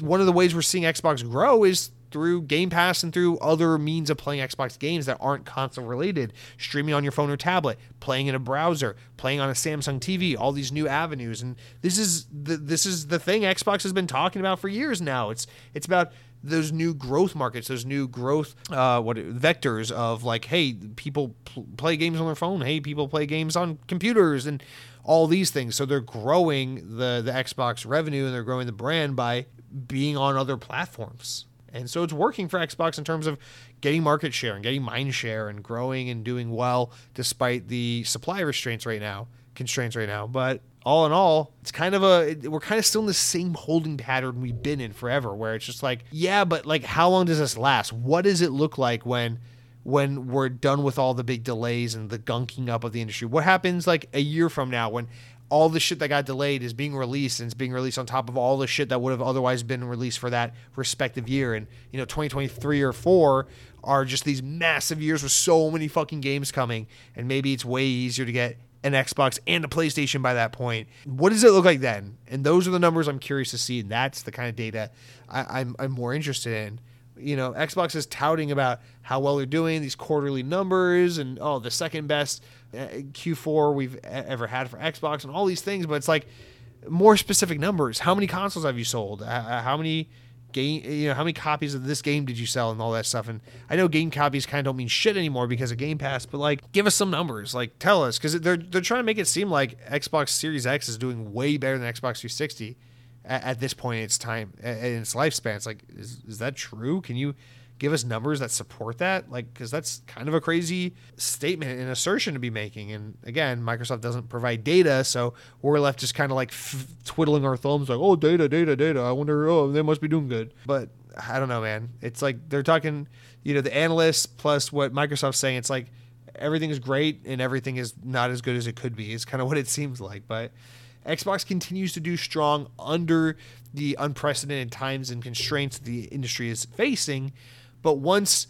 one of the ways we're seeing Xbox grow is through Game Pass and through other means of playing Xbox games that aren't console related, streaming on your phone or tablet, playing in a browser, playing on a Samsung TV, all these new avenues. And this is the this is the thing Xbox has been talking about for years now. It's it's about those new growth markets, those new growth uh, what vectors of like, hey, people pl- play games on their phone. Hey, people play games on computers and all these things. So they're growing the the Xbox revenue and they're growing the brand by being on other platforms. And so it's working for Xbox in terms of getting market share and getting mind share and growing and doing well despite the supply restraints right now, constraints right now. But all in all, it's kind of a we're kind of still in the same holding pattern we've been in forever where it's just like, yeah, but like how long does this last? What does it look like when when we're done with all the big delays and the gunking up of the industry? What happens like a year from now when all the shit that got delayed is being released and it's being released on top of all the shit that would have otherwise been released for that respective year. And, you know, 2023 or 4 are just these massive years with so many fucking games coming. And maybe it's way easier to get an Xbox and a PlayStation by that point. What does it look like then? And those are the numbers I'm curious to see. And that's the kind of data I, I'm, I'm more interested in you know, Xbox is touting about how well they're doing, these quarterly numbers, and oh, the second best Q4 we've ever had for Xbox, and all these things. But it's like more specific numbers. How many consoles have you sold? How many game, you know, how many copies of this game did you sell, and all that stuff? And I know game copies kind of don't mean shit anymore because of Game Pass, but like, give us some numbers. Like, tell us because they're they're trying to make it seem like Xbox Series X is doing way better than Xbox 360 at, at this point in its time in its lifespan. It's like, is, is that true? Can you give us numbers that support that? Like, because that's kind of a crazy statement and assertion to be making. And again, Microsoft doesn't provide data, so we're left just kind of like f- twiddling our thumbs, like, oh, data, data, data. I wonder, oh, they must be doing good. But I don't know, man. It's like they're talking, you know, the analysts plus what Microsoft's saying. It's like everything is great and everything is not as good as it could be. Is kind of what it seems like, but. Xbox continues to do strong under the unprecedented times and constraints the industry is facing. But once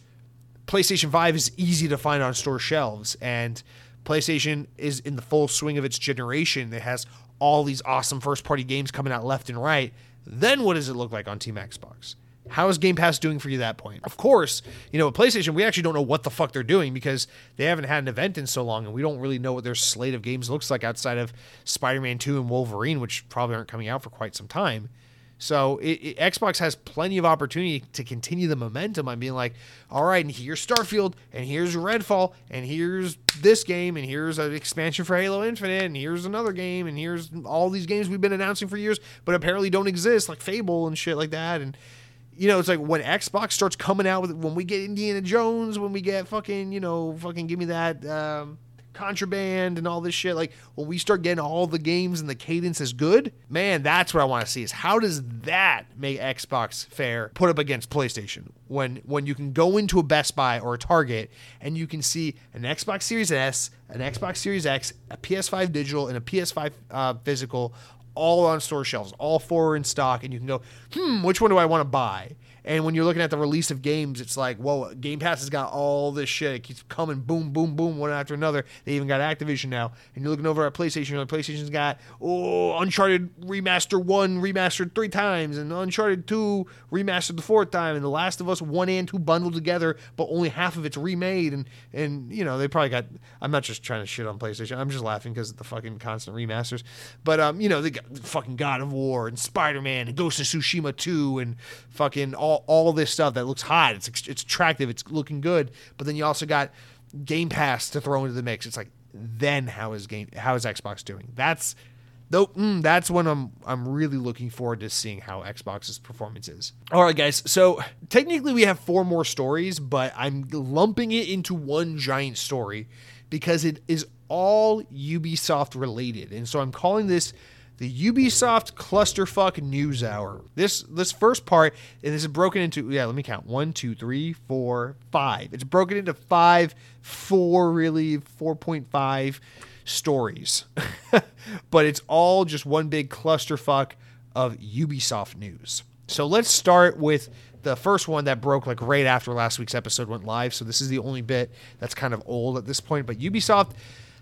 PlayStation 5 is easy to find on store shelves and PlayStation is in the full swing of its generation, it has all these awesome first party games coming out left and right, then what does it look like on Team Xbox? How is Game Pass doing for you at that point? Of course, you know, PlayStation, we actually don't know what the fuck they're doing because they haven't had an event in so long and we don't really know what their slate of games looks like outside of Spider Man 2 and Wolverine, which probably aren't coming out for quite some time. So it, it, Xbox has plenty of opportunity to continue the momentum. I'm being like, all right, and here's Starfield, and here's Redfall, and here's this game, and here's an expansion for Halo Infinite, and here's another game, and here's all these games we've been announcing for years, but apparently don't exist, like Fable and shit like that. And you know, it's like when Xbox starts coming out with when we get Indiana Jones, when we get fucking, you know, fucking give me that um, contraband and all this shit. Like when we start getting all the games and the cadence is good, man, that's what I want to see. Is how does that make Xbox fair put up against PlayStation when when you can go into a Best Buy or a Target and you can see an Xbox Series S, an Xbox Series X, a PS5 digital, and a PS5 uh, physical all on store shelves. All four in stock, and you can go, hmm, which one do I want to buy? And when you're looking at the release of games, it's like, whoa, Game Pass has got all this shit. It keeps coming, boom, boom, boom, one after another. They even got Activision now. And you're looking over at PlayStation, like, PlayStation's got, oh, Uncharted Remaster 1 remastered three times, and Uncharted 2 remastered the fourth time, and The Last of Us 1 and 2 bundled together, but only half of it's remade. And, and you know, they probably got, I'm not just trying to shit on PlayStation. I'm just laughing because of the fucking constant remasters. But, um, you know, they got fucking God of War and Spider Man and Ghost of Tsushima 2 and fucking all all, this stuff that looks hot. It's it's attractive. It's looking good. But then you also got Game Pass to throw into the mix. It's like then how is game how is Xbox doing? That's though mm, that's when I'm I'm really looking forward to seeing how Xbox's performance is. All right, guys. So technically we have four more stories, but I'm lumping it into one giant story because it is all Ubisoft related, and so I'm calling this the Ubisoft Clusterfuck News Hour. This this first part, and this is broken into yeah, let me count. One, two, three, four, five. It's broken into five, four really, four point five stories. but it's all just one big clusterfuck of Ubisoft news. So let's start with the first one that broke like right after last week's episode went live. So this is the only bit that's kind of old at this point. But Ubisoft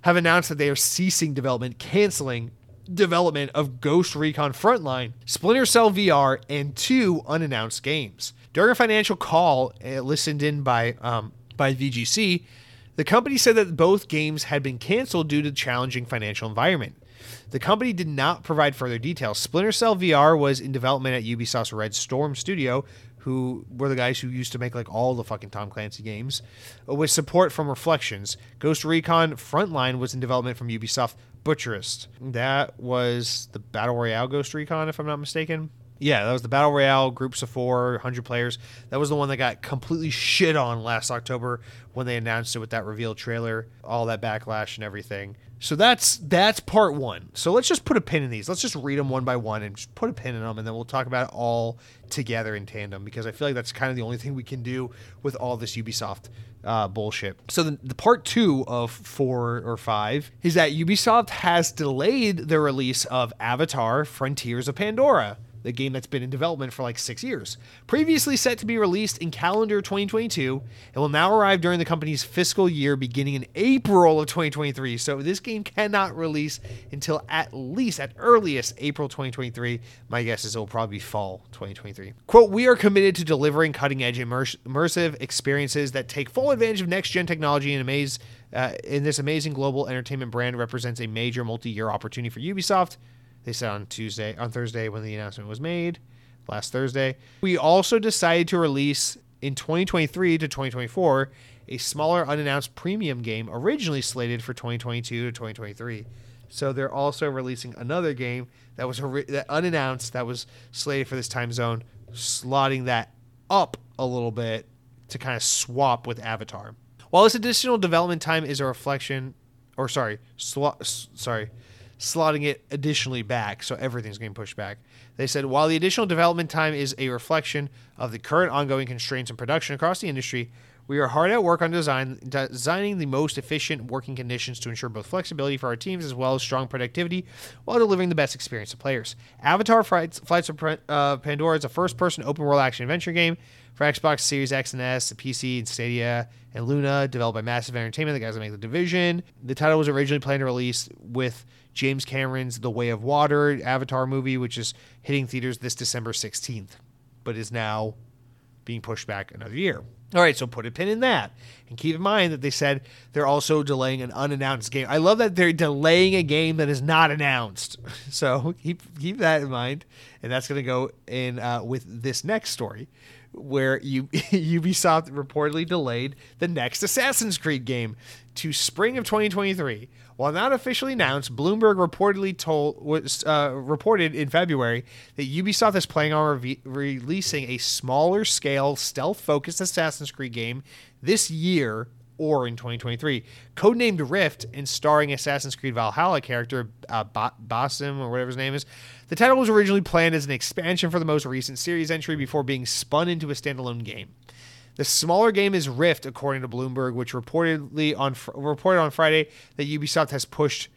have announced that they are ceasing development, canceling development of Ghost Recon Frontline, Splinter Cell VR, and two unannounced games. During a financial call uh, listened in by um, by VGC, the company said that both games had been canceled due to challenging financial environment. The company did not provide further details. Splinter Cell VR was in development at Ubisoft's Red Storm studio, who were the guys who used to make like all the fucking Tom Clancy games, with support from Reflections. Ghost Recon Frontline was in development from Ubisoft Bucharest. That was the Battle Royale Ghost Recon, if I'm not mistaken. Yeah, that was the Battle Royale, groups of four, 100 players. That was the one that got completely shit on last October when they announced it with that reveal trailer, all that backlash and everything. So that's that's part one. So let's just put a pin in these. Let's just read them one by one and just put a pin in them, and then we'll talk about it all together in tandem because I feel like that's kind of the only thing we can do with all this Ubisoft uh, bullshit. So the, the part two of four or five is that Ubisoft has delayed the release of Avatar: Frontiers of Pandora the game that's been in development for like six years. Previously set to be released in calendar 2022, it will now arrive during the company's fiscal year beginning in April of 2023. So this game cannot release until at least, at earliest, April 2023. My guess is it will probably be fall 2023. Quote, we are committed to delivering cutting edge immersive experiences that take full advantage of next gen technology and amaze. Uh, in this amazing global entertainment brand represents a major multi-year opportunity for Ubisoft they said on Tuesday, on Thursday when the announcement was made, last Thursday. We also decided to release in 2023 to 2024 a smaller unannounced premium game originally slated for 2022 to 2023. So they're also releasing another game that was that unannounced that was slated for this time zone, slotting that up a little bit to kind of swap with Avatar. While this additional development time is a reflection, or sorry, sw- sorry, slotting it additionally back, so everything's getting pushed back. They said while the additional development time is a reflection of the current ongoing constraints in production across the industry, we are hard at work on design, designing the most efficient working conditions to ensure both flexibility for our teams as well as strong productivity while delivering the best experience to players. Avatar Flights, Flights of uh, Pandora is a first person open world action adventure game for Xbox Series X and S, PC, and Stadia, and Luna, developed by Massive Entertainment, the guys that make The Division. The title was originally planned to release with James Cameron's The Way of Water Avatar movie, which is hitting theaters this December 16th, but is now being pushed back another year. All right, so put a pin in that. And keep in mind that they said they're also delaying an unannounced game. I love that they're delaying a game that is not announced. So keep keep that in mind. And that's going to go in uh, with this next story where you, Ubisoft reportedly delayed the next Assassin's Creed game to spring of 2023. While not officially announced, Bloomberg reportedly told was uh, reported in February that Ubisoft is planning on re- releasing a smaller scale, stealth-focused Assassin's Creed game this year or in 2023. Codenamed Rift and starring Assassin's Creed Valhalla character uh, ba- Basim or whatever his name is. The title was originally planned as an expansion for the most recent series entry before being spun into a standalone game. The smaller game is Rift, according to Bloomberg, which reportedly on reported on Friday that Ubisoft has pushed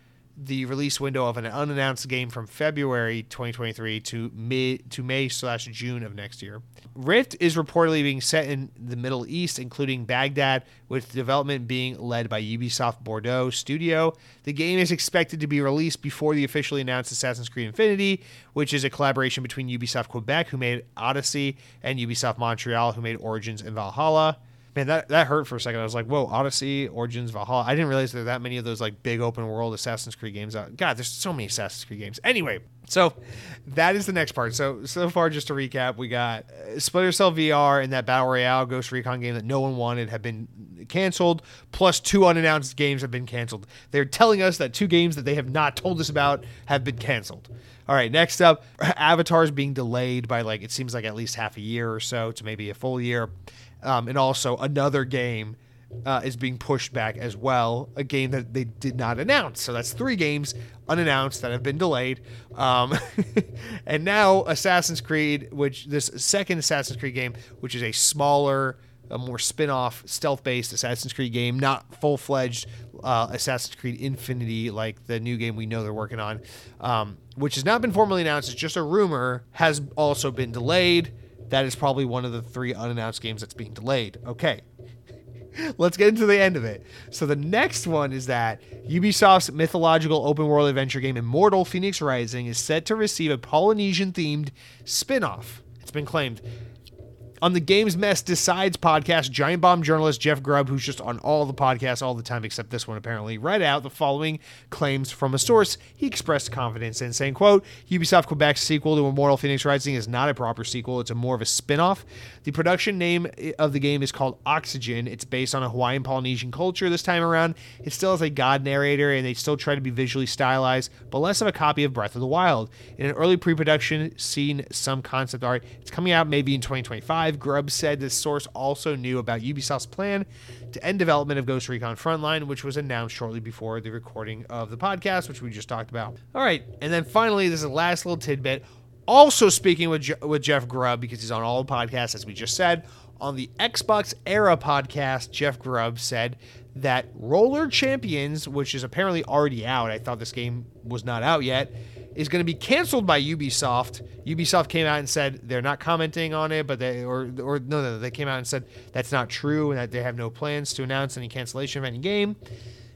the release window of an unannounced game from February 2023 to mid to May slash June of next year. Rift is reportedly being set in the Middle East, including Baghdad, with development being led by Ubisoft Bordeaux Studio. The game is expected to be released before the officially announced Assassin's Creed Infinity, which is a collaboration between Ubisoft Quebec, who made Odyssey, and Ubisoft Montreal, who made Origins and Valhalla man, that, that hurt for a second. I was like, whoa, Odyssey, Origins, Valhalla. I didn't realize there were that many of those like big open world Assassin's Creed games out. God, there's so many Assassin's Creed games. Anyway, so that is the next part. So so far, just to recap, we got uh, Splinter Cell VR and that Battle Royale Ghost Recon game that no one wanted have been canceled. Plus, two unannounced games have been canceled. They're telling us that two games that they have not told us about have been canceled. All right, next up, Avatar is being delayed by like it seems like at least half a year or so to maybe a full year um, and also another game uh, is being pushed back as well, a game that they did not announce. So that's three games unannounced that have been delayed. Um, and now Assassin's Creed, which this second Assassin's Creed game, which is a smaller, a more spin-off stealth-based Assassin's Creed game, not full-fledged uh, Assassin's Creed Infinity like the new game we know they're working on, um, which has not been formally announced. It's just a rumor. Has also been delayed. That is probably one of the three unannounced games that's being delayed. Okay. Let's get into the end of it. So the next one is that Ubisoft's mythological open world adventure game Immortal Fenyx Rising is set to receive a Polynesian themed spin-off. It's been claimed. On the Games Mess Decides podcast, Giant Bomb journalist Jeff Grubb, who's just on all the podcasts all the time except this one apparently, read out the following claims from a source he expressed confidence in, saying, quote, Ubisoft Quebec's sequel to Immortal Fenyx Rising is not a proper sequel, it's a more of a spin-off. The production name of the game is called Oxygen. It's based on a Hawaiian Polynesian culture this time around. It still has a god narrator and they still try to be visually stylized, but less of a copy of Breath of the Wild. In an early pre-production, scene, some concept art. It's coming out maybe in 2025. Grubb said this source also knew about Ubisoft's plan to end development of Ghost Recon Frontline, which was announced shortly before the recording of the podcast, which we just talked about. All right, and then finally, this is the last little tidbit. Also speaking with Je- with Jeff Grubb because he's on all the podcasts, as we just said. On the Xbox Era podcast, Jeff Grubb said that Roller Champions, which is apparently already out, I thought this game was not out yet, is going to be canceled by Ubisoft. Ubisoft came out and said they're not commenting on it, but they or or no, no, they came out and said that's not true and that they have no plans to announce any cancellation of any game.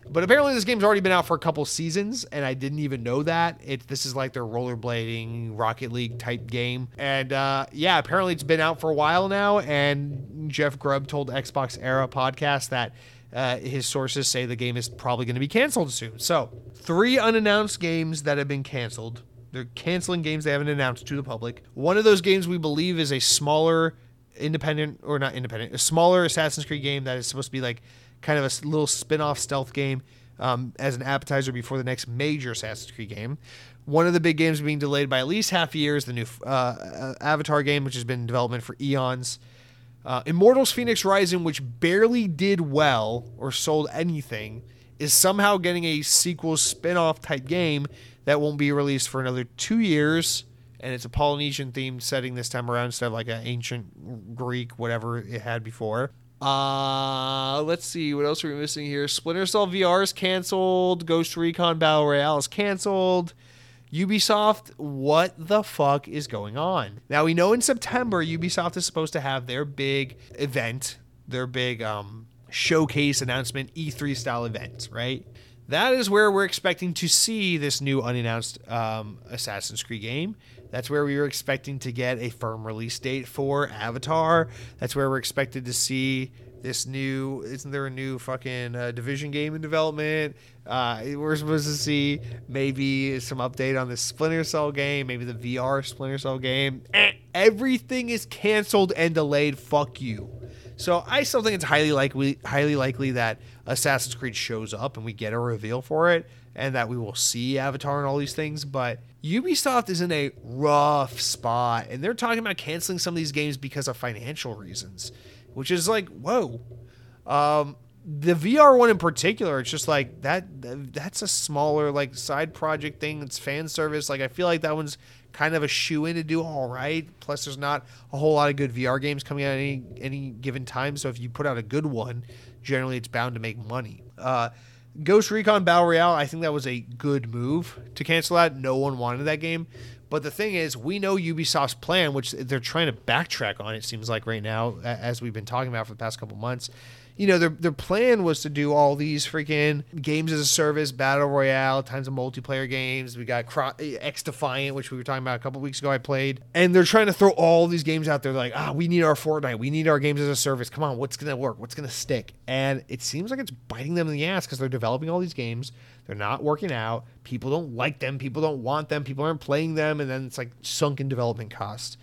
But apparently, this game's already been out for a couple seasons, and I didn't even know that. It this is like their rollerblading Rocket League type game, and uh, yeah, apparently it's been out for a while now. And Jeff Grubb told Xbox Era podcast that uh, his sources say the game is probably going to be canceled soon. So, three unannounced games that have been canceled. They're canceling games they haven't announced to the public. One of those games we believe is a smaller independent or not independent, a smaller Assassin's Creed game that is supposed to be like kind of a little spin-off stealth game um, as an appetizer before the next major Assassin's Creed game. One of the big games being delayed by at least half a year is the new uh, uh, Avatar game, which has been in development for eons. Uh, Immortals Fenyx Rising, which barely did well or sold anything, is somehow getting a sequel spin off type game that won't be released for another two years. And it's a Polynesian themed setting this time around instead of like an ancient Greek, whatever it had before. Uh, let's see what else are we missing here. Splinter Cell VR is canceled. Ghost Recon Battle Royale is canceled. Ubisoft, what the fuck is going on? Now we know in September Ubisoft is supposed to have their big event, their big um, showcase announcement, E3 style event, right? That is where we're expecting to see this new unannounced um, Assassin's Creed game. That's where we were expecting to get a firm release date for Avatar. That's where we're expected to see this new. Isn't there a new fucking uh, Division game in development? Uh, we're supposed to see maybe some update on the Splinter Cell game, maybe the VR Splinter Cell game. Eh, everything is canceled and delayed. Fuck you. So I still think it's highly likely, highly likely that Assassin's Creed shows up and we get a reveal for it, and that we will see Avatar and all these things. But Ubisoft is in a rough spot, and they're talking about canceling some of these games because of financial reasons, which is like, whoa. Um, the VR one in particular, it's just like that. That's a smaller like side project thing. It's fan service. Like I feel like that one's kind of a shoe in to do all right. Plus, there's not a whole lot of good VR games coming out at any any given time. So if you put out a good one, generally it's bound to make money. Uh, Ghost Recon Battle Royale, I think that was a good move to cancel that. No one wanted that game. But the thing is, we know Ubisoft's plan, which they're trying to backtrack on, it seems like right now, as we've been talking about for the past couple months, you know, their their plan was to do all these freaking games as a service, battle royale, tons of multiplayer games. We got X Defiant, which we were talking about a couple weeks ago. I played, and they're trying to throw all these games out there. They're like, ah, we need our Fortnite, we need our games as a service. Come on, what's gonna work? What's gonna stick? And it seems like it's biting them in the ass because they're developing all these games. They're not working out. People don't like them. People don't want them. People aren't playing them, and then it's like sunken development costs.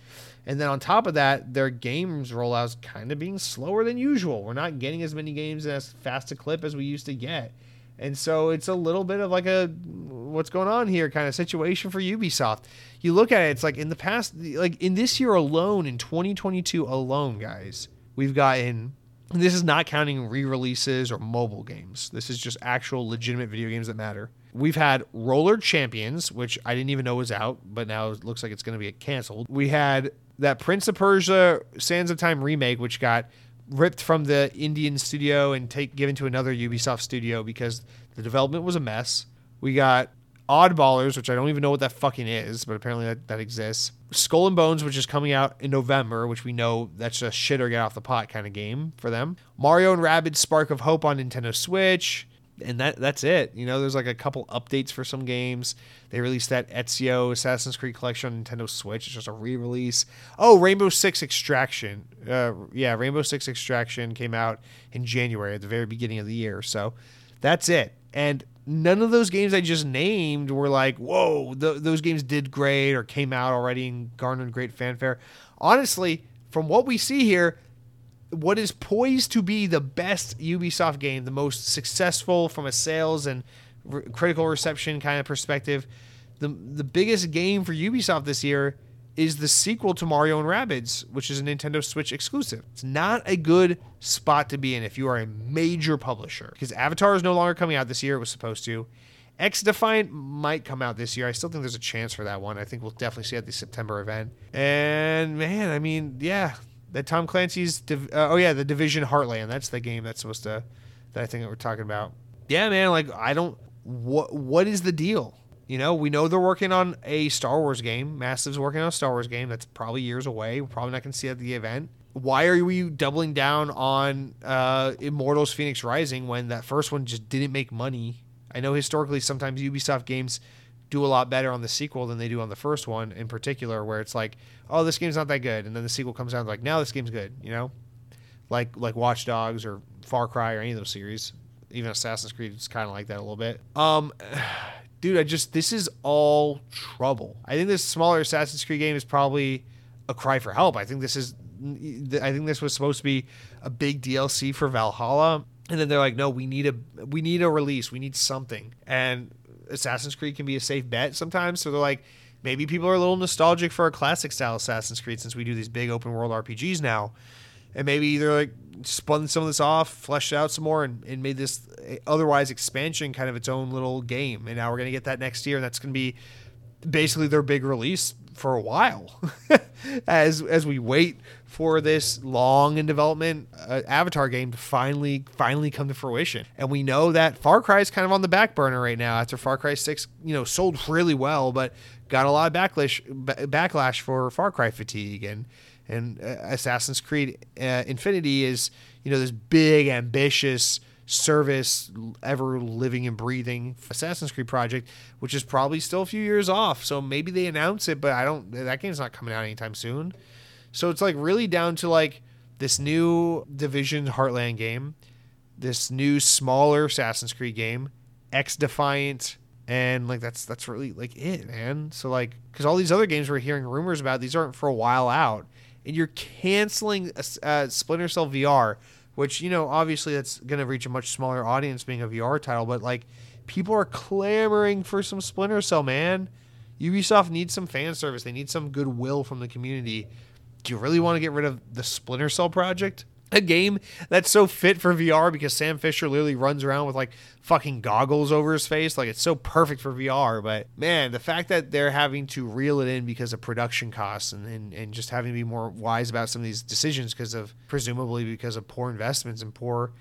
And then on top of that, their games rollouts kind of being slower than usual. We're not getting as many games as fast a clip as we used to get. And so it's a little bit of like a what's going on here kind of situation for Ubisoft. You look at it, it's like in the past, like in this year alone, in 2022 alone, guys, we've gotten. This is not counting re releases or mobile games. This is just actual legitimate video games that matter. We've had Roller Champions, which I didn't even know was out, but now it looks like it's going to be canceled. We had that Prince of Persia Sands of Time remake, which got ripped from the Indian studio and take given to another Ubisoft studio because the development was a mess. We got Oddballers, which I don't even know what that fucking is, but apparently that, that exists. Skull and Bones, which is coming out in November, which we know that's a shit or get off the pot kind of game for them. Mario and Rabbids Spark of Hope on Nintendo Switch. and that that's it. You know, there's like a couple updates for some games. They released that Ezio Assassin's Creed collection on Nintendo Switch. It's just a re-release. Oh, Rainbow Six Extraction. Uh, yeah, Rainbow Six Extraction came out in January at the very beginning of the year. So that's it. And none of those games I just named were like, whoa, th- those games did great or came out already and garnered great fanfare. Honestly, from what we see here, what is poised to be the best Ubisoft game, the most successful from a sales and re- critical reception kind of perspective, the the biggest game for Ubisoft this year is the sequel to Mario and Rabbids, which is a Nintendo Switch exclusive. It's not a good spot to be in if you are a major publisher because Avatar is no longer coming out this year. It was supposed to. X Defiant might come out this year. I still think there's a chance for that one. I think we'll definitely see at the September event. And man, I mean, yeah, that Tom Clancy's. Div- uh, oh yeah, the Division Heartland. That's the game that's supposed to. That I think that we're talking about. Yeah, man. Like I don't. What What is the deal? You know, we know they're working on a Star Wars game. Massive's working on a Star Wars game that's probably years away. We're probably not going to see it at the event. Why are we doubling down on uh, Immortals Fenyx Rising when that first one just didn't make money? I know historically sometimes Ubisoft games do a lot better on the sequel than they do on the first one in particular, where it's like, oh, this game's not that good, and then the sequel comes out and like, now this game's good, you know, like like Watch Dogs or Far Cry or any of those series. Even Assassin's Creed is kind of like that a little bit. Um, dude, I just this is all trouble. I think this smaller Assassin's Creed game is probably a cry for help. I think this is I think this was supposed to be a big DLC for Valhalla. And then they're like, no, we need a we need a release. We need something. And Assassin's Creed can be a safe bet sometimes. So they're like, maybe people are a little nostalgic for a classic style Assassin's Creed since we do these big open world RPGs now. And maybe they're like spun some of this off, fleshed out some more, and, and made this otherwise expansion kind of its own little game. And now we're gonna get that next year, and that's gonna be basically their big release for a while as as we wait for this long in development uh, Avatar game to finally finally come to fruition. And we know that Far Cry is kind of on the back burner right now after Far Cry 6, you know, sold really well but got a lot of backlash backlash for Far Cry fatigue and and uh, Assassin's Creed uh, Infinity is, you know, this big ambitious service ever living and breathing Assassin's Creed project, which is probably still a few years off. So maybe they announce it, but I don't. That game's not coming out anytime soon. So it's like really down to like this new Division Heartland game, this new smaller Assassin's Creed game, X Defiant, and like that's that's really like it, man. So like, because all these other games we're hearing rumors about, these aren't for a while out, and you're canceling uh, Splinter Cell VR which you know obviously that's going to reach a much smaller audience being a VR title, but like people are clamoring for some Splinter Cell, man. Ubisoft needs some fan service. They need some goodwill from the community. Do you really want to get rid of the Splinter Cell project? A game that's so fit for VR because Sam Fisher literally runs around with like fucking goggles over his face. Like it's so perfect for VR. But man, the fact that they're having to reel it in because of production costs and, and, and just having to be more wise about some of these decisions because of presumably because of poor investments and poor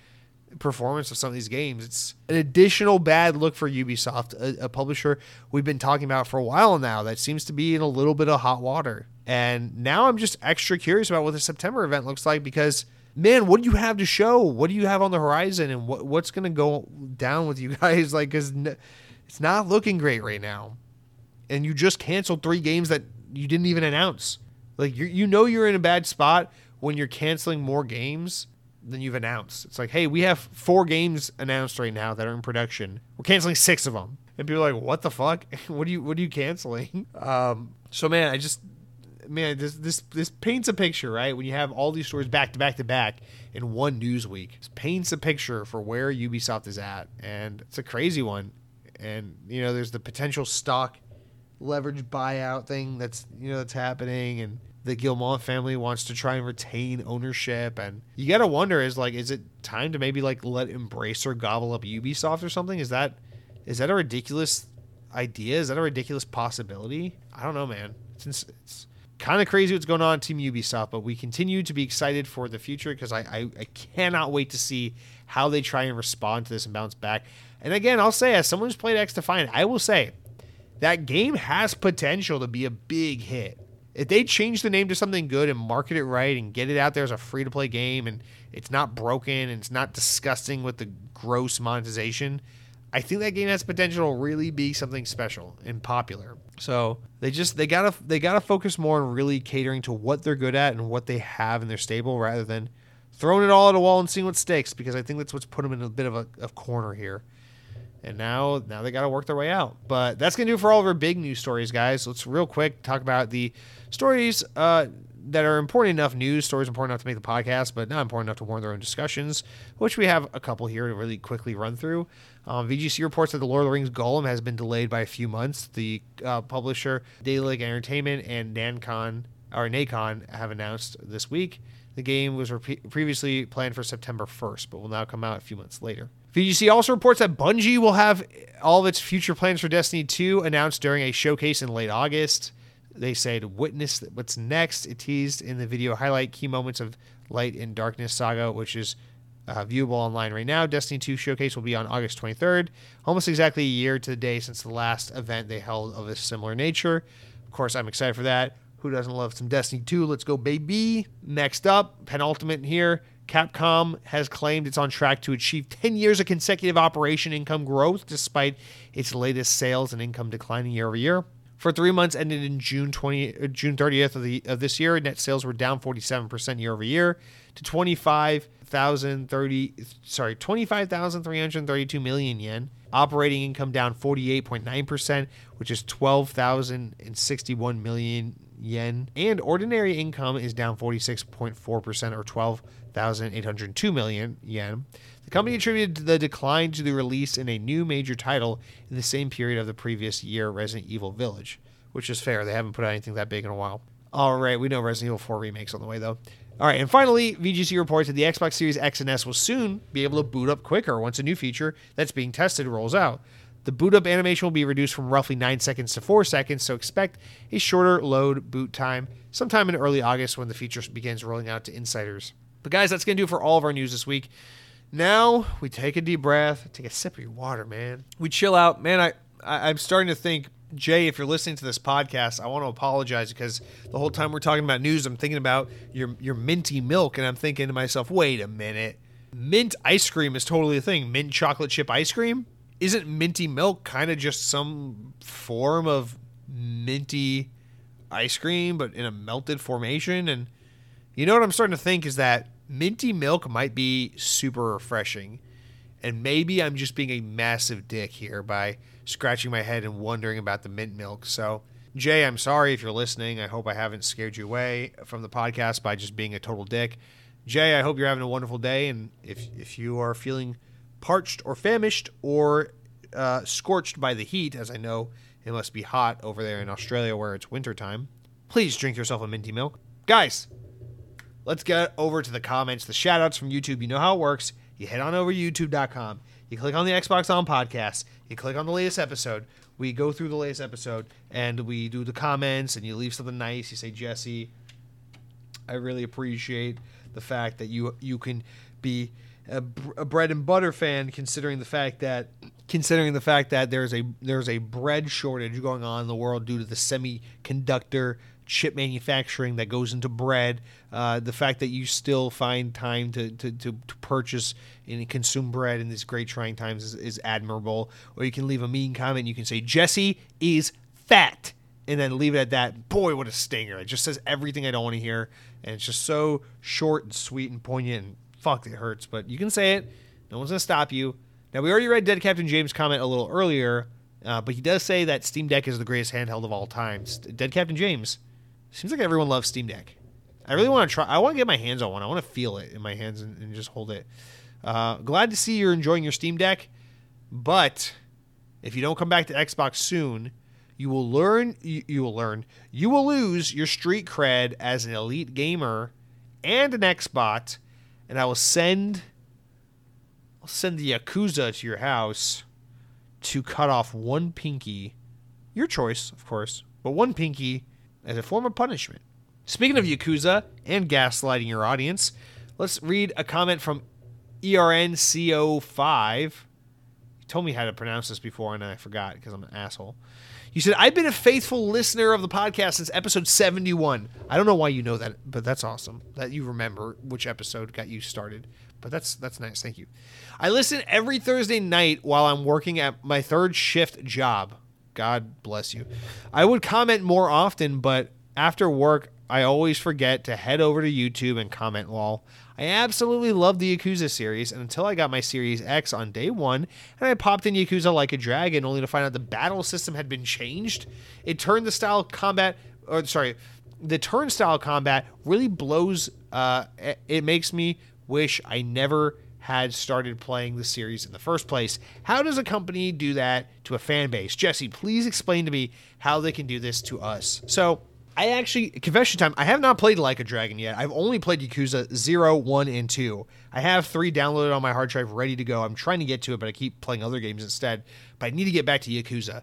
performance of some of these games. It's an additional bad look for Ubisoft, a, a, publisher we've been talking about for a while now that seems to be in a little bit of hot water. And now I'm just extra curious about what the September event looks like because – man, what do you have to show? What do you have on the horizon, and what what's going to go down with you guys? Like, because it's not looking great right now, and you just canceled three games that you didn't even announce. Like, you you know you're in a bad spot when you're canceling more games than you've announced. It's like, hey, we have four games announced right now that are in production. We're canceling six of them, and people are like, what the fuck? what are you what are you canceling? Um, so man, I just man, this this this paints a picture, right? When you have all these stories back to back to back in one news week, it paints a picture for where Ubisoft is at, and it's a crazy one. And you know, there's the potential stock leverage buyout thing that's you know that's happening, and the Guillemot family wants to try and retain ownership, and you gotta wonder is like, is it time to maybe like let Embracer gobble up Ubisoft or something? Is that is that a ridiculous idea? Is that a ridiculous possibility? I don't know, man. It's, it's kind of crazy what's going on Team Ubisoft, but we continue to be excited for the future because I, I, I, cannot wait to see how they try and respond to this and bounce back. And again, I'll say, as someone who's played XDefiant, I will say that game has potential to be a big hit. If they change the name to something good and market it right and get it out there as a free to play game and it's not broken and it's not disgusting with the gross monetization, I think that game has potential to really be something special and popular. So they just they gotta they gotta focus more on really catering to what they're good at and what they have in their stable rather than throwing it all at a wall and seeing what sticks because I think that's what's put them in a bit of a of corner here. And now now they got to work their way out. But that's gonna do for all of our big news stories, guys. Let's real quick talk about the stories uh, that are important enough news stories important enough to make the podcast, but not important enough to warrant their own discussions. Which we have a couple here to really quickly run through. Um, VGC reports that the Lord of the Rings Gollum has been delayed by a few months. The uh, publisher Daedalic Entertainment and Nancon or Nacon have announced this week. The game was re- previously planned for September 1st, but will now come out a few months later. VGC also reports that Bungie will have all of its future plans for Destiny 2 announced during a showcase in late August. They said, witness what's next. It teased in the video highlight key moments of Light and Darkness Saga, which is uh, viewable online right now. Destiny 2 showcase will be on August 23rd, almost exactly a year to the day since the last event they held of a similar nature. Of course, I'm excited for that. Who doesn't love some Destiny 2? Let's go, baby. Next up, penultimate here. Capcom has claimed it's on track to achieve 10 years of consecutive operation income growth despite its latest sales and income declining year over year. For three months ended in June 20, uh, June 30th of, the, of this year, net sales were down 47% year over year to 25,030 sorry 25,332 million yen. Operating income down 48.9%, which is 12,061 million yen, and ordinary income is down 46.4% or 12,802 million yen. The company attributed the decline to the release in a new major title in the same period of the previous year, Resident Evil Village, which is fair. They haven't put out anything that big in a while. All right, we know Resident Evil 4 remakes on the way though. All right, and finally, VGC reports that the Xbox Series X and S will soon be able to boot up quicker once a new feature that's being tested rolls out. The boot up animation will be reduced from roughly 9 seconds to 4 seconds, so expect a shorter load boot time sometime in early August when the feature begins rolling out to insiders. But guys, that's going to do for all of our news this week. Now we take a deep breath, take a sip of your water, man. We chill out, man. I, I I'm starting to think, Jay, if you're listening to this podcast, I want to apologize because the whole time we're talking about news, I'm thinking about your your minty milk, and I'm thinking to myself, wait a minute, mint ice cream is totally a thing. Mint chocolate chip ice cream isn't minty milk kind of just some form of minty ice cream, but in a melted formation? And you know what I'm starting to think is that minty milk might be super refreshing. And maybe I'm just being a massive dick here by scratching my head and wondering about the mint milk. So, Jay, I'm sorry if you're listening. I hope I haven't scared you away from the podcast by just being a total dick. Jay, I hope you're having a wonderful day. And if, if you are feeling parched or famished or uh, scorched by the heat, as I know it must be hot over there in Australia where it's wintertime, please drink yourself a minty milk. Guys, let's get over to the comments, the shout outs from YouTube. You know how it works. You head on over to youtube.com. You click on the Xbox On podcast. You click on the latest episode. We go through the latest episode and we do the comments and you leave something nice. You say, Jesse, I really appreciate the fact that you you can be a, a bread and butter fan considering the fact that considering the fact that there's a there's a bread shortage going on in the world due to the semiconductor chip manufacturing that goes into bread, uh, the fact that you still find time to, to, to, to, purchase and consume bread in these great trying times is, is admirable. Or you can leave a mean comment. You can say, Jesse is fat. And then leave it at that. Boy, what a stinger. It just says everything I don't want to hear. And it's just so short and sweet and poignant. And fuck, it hurts. But you can say it. No one's going to stop you. Now, we already read Dead Captain James' comment a little earlier, uh, but he does say that Steam Deck is the greatest handheld of all time. Dead Captain James, seems like everyone loves Steam Deck. I really want to try. I want to get my hands on one. I want to feel it in my hands and, and just hold it. Uh, glad to see you're enjoying your Steam Deck, but if you don't come back to Xbox soon, you will learn. You, you will learn. You will lose your street cred as an elite gamer and an Xbot, and I will send. I'll send the Yakuza to your house to cut off one pinky. Your choice, of course, but one pinky as a form of punishment. Speaking of Yakuza and gaslighting your audience, let's read a comment from ERNCO5. You told me how to pronounce this before and I forgot because I'm an asshole. You said, I've been a faithful listener of the podcast since episode 71. I don't know why you know that, but that's awesome that you remember which episode got you started. But that's that's nice. Thank you. I listen every Thursday night while I'm working at my third shift job. God bless you. I would comment more often, but after work, I always forget to head over to YouTube and comment lol. I absolutely love the Yakuza series, and until I got my Series X on day one, and I popped in Yakuza Like a Dragon, only to find out the battle system had been changed. It turned the style combat, or sorry, the turnstile combat really blows. Uh, it makes me wish I never had started playing the series in the first place. How does a company do that to a fan base? Jesse, please explain to me how they can do this to us. So, I actually confession time. I have not played Like a Dragon yet. I've only played Yakuza 0, 1, and 2. I have three downloaded on my hard drive, ready to go. I'm trying to get to it, but I keep playing other games instead. But I need to get back to Yakuza.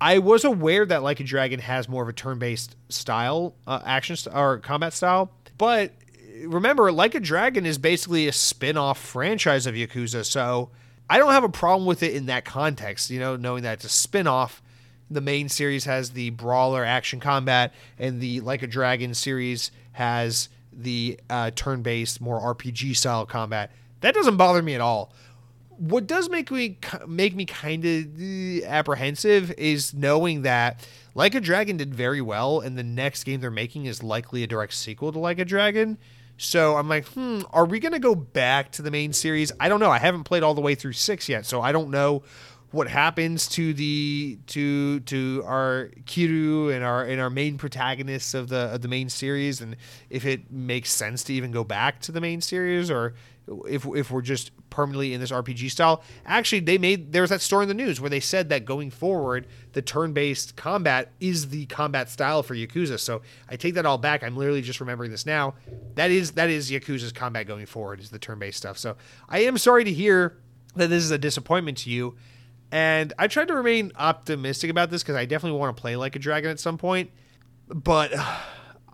I was aware that Like a Dragon has more of a turn-based style, uh, action st- or combat style, but remember, Like a Dragon is basically a spin-off franchise of Yakuza, so I don't have a problem with it in that context. You know, knowing that it's a spin-off the main series has the brawler action combat, and the Like a Dragon series has the uh, turn-based, more RPG style combat. That doesn't bother me at all. What does make me make me kind of uh, apprehensive is knowing that Like a Dragon did very well, and the next game they're making is likely a direct sequel to Like a Dragon. So I'm like, hmm, are we gonna go back to the main series? I don't know. I haven't played all the way through six yet, so I don't know what happens to the to to our Kiryu and our and our main protagonists of the of the main series, and if it makes sense to even go back to the main series, or if if we're just permanently in this RPG style. Actually, they made there was that story in the news where they said that going forward, the turn-based combat is the combat style for Yakuza. So I take that all back. I'm literally just remembering this now. That is that is Yakuza's combat going forward is the turn-based stuff. So I am sorry to hear that this is a disappointment to you. And I tried to remain optimistic about this because I definitely want to play like a dragon at some point. But uh,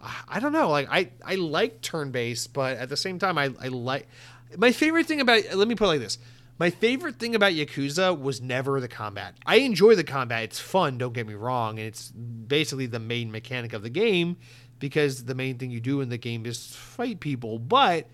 I don't know. Like I, I like turn based, but at the same time, I, I like my favorite thing about. Let me put it like this: my favorite thing about Yakuza was never the combat. I enjoy the combat; it's fun. Don't get me wrong, and it's basically the main mechanic of the game because the main thing you do in the game is fight people. But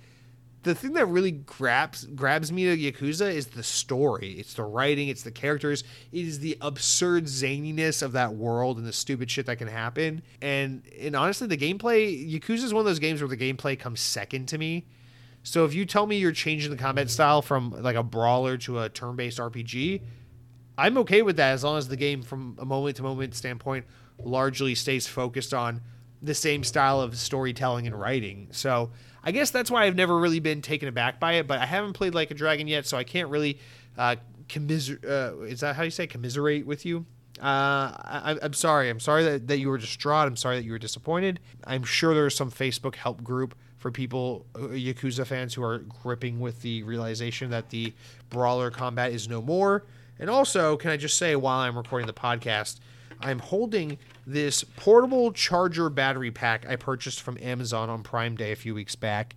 the thing that really grabs grabs me to Yakuza is the story. It's the writing, it's the characters, it is the absurd zaniness of that world and the stupid shit that can happen. And and honestly, the gameplay Yakuza is one of those games where the gameplay comes second to me. So if you tell me you're changing the combat style from like a brawler to a turn-based RPG, I'm okay with that as long as the game from a moment to moment standpoint largely stays focused on the same style of storytelling and writing. So I guess that's why I've never really been taken aback by it. But I haven't played Like a Dragon yet, so I can't really uh, commiserate. Uh, is that how you say commiserate with you? Uh, I, am sorry. I'm sorry that, that you were distraught. I'm sorry that you were disappointed. I'm sure there's some Facebook help group for people, uh, Yakuza fans, who are gripping with the realization that the brawler combat is no more. And also, can I just say, while I'm recording the podcast, I'm holding this portable charger battery pack I purchased from Amazon on Prime Day a few weeks back.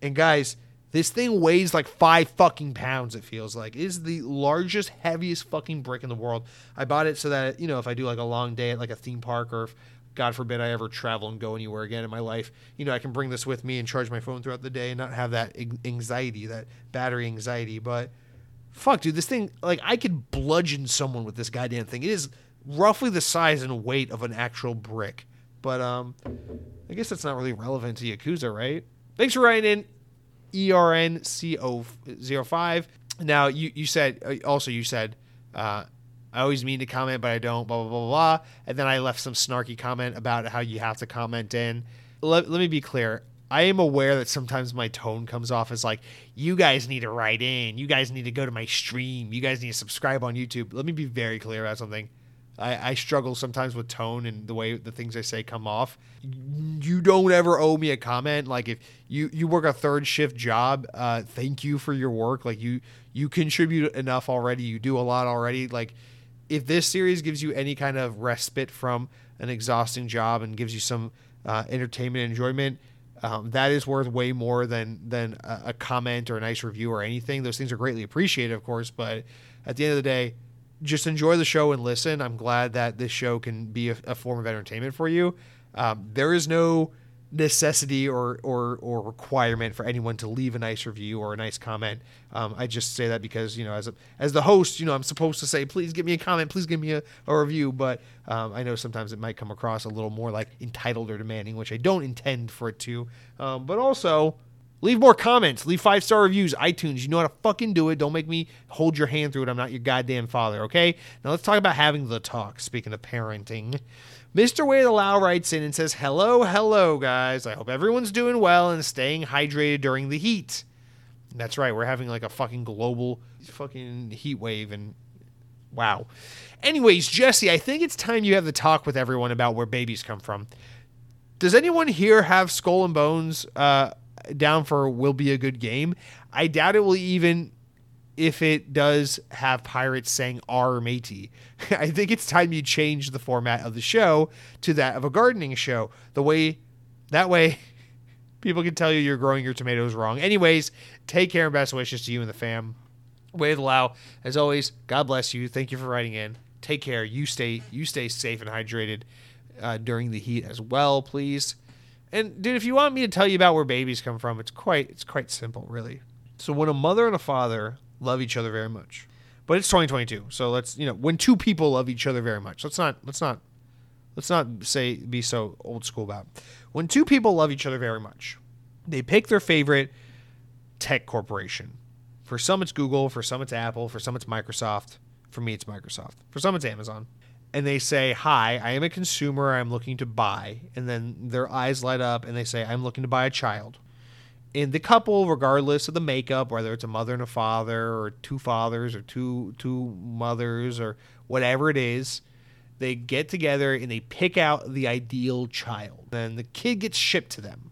And guys, this thing weighs like five fucking pounds, it feels like. It is the largest, heaviest fucking brick in the world. I bought it so that, you know, if I do like a long day at like a theme park or if, God forbid, I ever travel and go anywhere again in my life, you know, I can bring this with me and charge my phone throughout the day and not have that anxiety, that battery anxiety. But fuck, dude, this thing, like, I could bludgeon someone with this goddamn thing. It is roughly the size and weight of an actual brick. But um, I guess that's not really relevant to Yakuza, right? Thanks for writing in ERNCO05. Now, you, you said, uh, also, you said, uh, I always mean to comment, but I don't, blah, blah, blah, blah. And then I left some snarky comment about how you have to comment in. Let, let me be clear. I am aware that sometimes my tone comes off as like, you guys need to write in. You guys need to go to my stream. You guys need to subscribe on YouTube. Let me be very clear about something. I, I struggle sometimes with tone and the way the things I say come off. You don't ever owe me a comment. Like if you you work a third shift job, uh, thank you for your work. Like you you contribute enough already. You do a lot already. Like if this series gives you any kind of respite from an exhausting job and gives you some uh, entertainment enjoyment, um, that is worth way more than than a, a comment or a nice review or anything. Those things are greatly appreciated, of course, but at the end of the day just enjoy the show and listen. I'm glad that this show can be a, a form of entertainment for you. Um, there is no necessity or, or or requirement for anyone to leave a nice review or a nice comment. Um, I just say that because you know, as a, as the host, you know, I'm supposed to say, please give me a comment, please give me a, a review. But um, I know sometimes it might come across a little more like entitled or demanding, which I don't intend for it to. Um, but also, leave more comments, leave five star reviews, iTunes. You know how to fucking do it. Don't make me hold your hand through it. I'm not your goddamn father. Okay. Now let's talk about having the talk. Speaking of parenting. Mr. Way the Lao writes in and says, Hello, hello, guys. I hope everyone's doing well and staying hydrated during the heat. And that's right. We're having like a fucking global fucking heat wave and wow. Anyways, Jesse, I think it's time you have the talk with everyone about where babies come from. Does anyone here have Skull and Bones uh, down for will be a good game? I doubt it will even if it does have pirates saying "R matey." I think it's time you change the format of the show to that of a gardening show. The way that way people can tell you you're growing your tomatoes wrong. Anyways, take care and best wishes to you and the fam. Way the Lao. As always, God bless you. Thank you for writing in. Take care. You stay you stay safe and hydrated uh, during the heat as well, please. And dude, if you want me to tell you about where babies come from, it's quite it's quite simple, really. So when a mother and a father love each other very much. But it's 2022, so let's you know when two people love each other very much. Let's not let's not let's not say be so old school about. It. When two people love each other very much, they pick their favorite tech corporation. For some it's Google, for some it's Apple, for some it's Microsoft. For me it's Microsoft. For some it's Amazon. And they say, "Hi, I am a consumer. I'm looking to buy." And then their eyes light up and they say, "I'm looking to buy a child." In the couple, regardless of the makeup, whether it's a mother and a father, or two fathers, or two two mothers, or whatever it is, they get together and they pick out the ideal child. Then the kid gets shipped to them.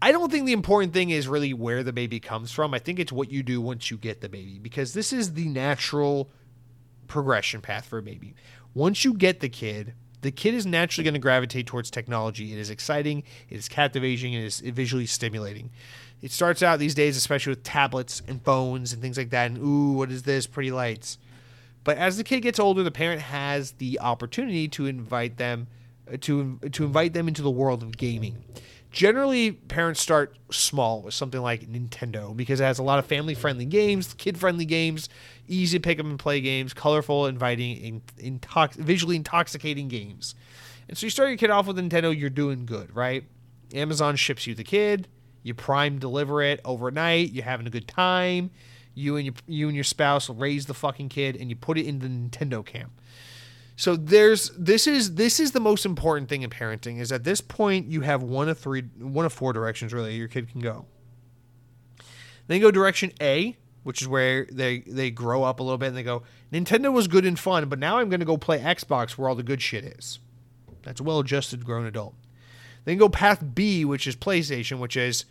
I don't think the important thing is really where the baby comes from. I think it's what you do once you get the baby, because this is the natural progression path for a baby. Once you get the kid, the kid is naturally going to gravitate towards technology. It is exciting, it is captivating, it is visually stimulating. It starts out these days, especially with tablets and phones and things like that. And ooh, what is this? Pretty lights. But as the kid gets older, the parent has the opportunity to invite them uh, to to invite them into the world of gaming. Generally, parents start small with something like Nintendo because it has a lot of family-friendly games, kid-friendly games easy to pick up and play games, colorful, inviting, in, visually intoxicating games. And so you start your kid off with Nintendo, you're doing good, right? Amazon ships you the kid, you prime deliver it overnight, you're having a good time. You and your you and your spouse raise the fucking kid and you put it in the Nintendo camp. So there's this is this is the most important thing in parenting is at this point you have one of three one of four directions really your kid can go. Then go direction A, which is where they they grow up a little bit and they go, Nintendo was good and fun, but now I'm going to go play Xbox where all the good shit is. That's a well-adjusted grown adult. Then go path B, which is PlayStation, which is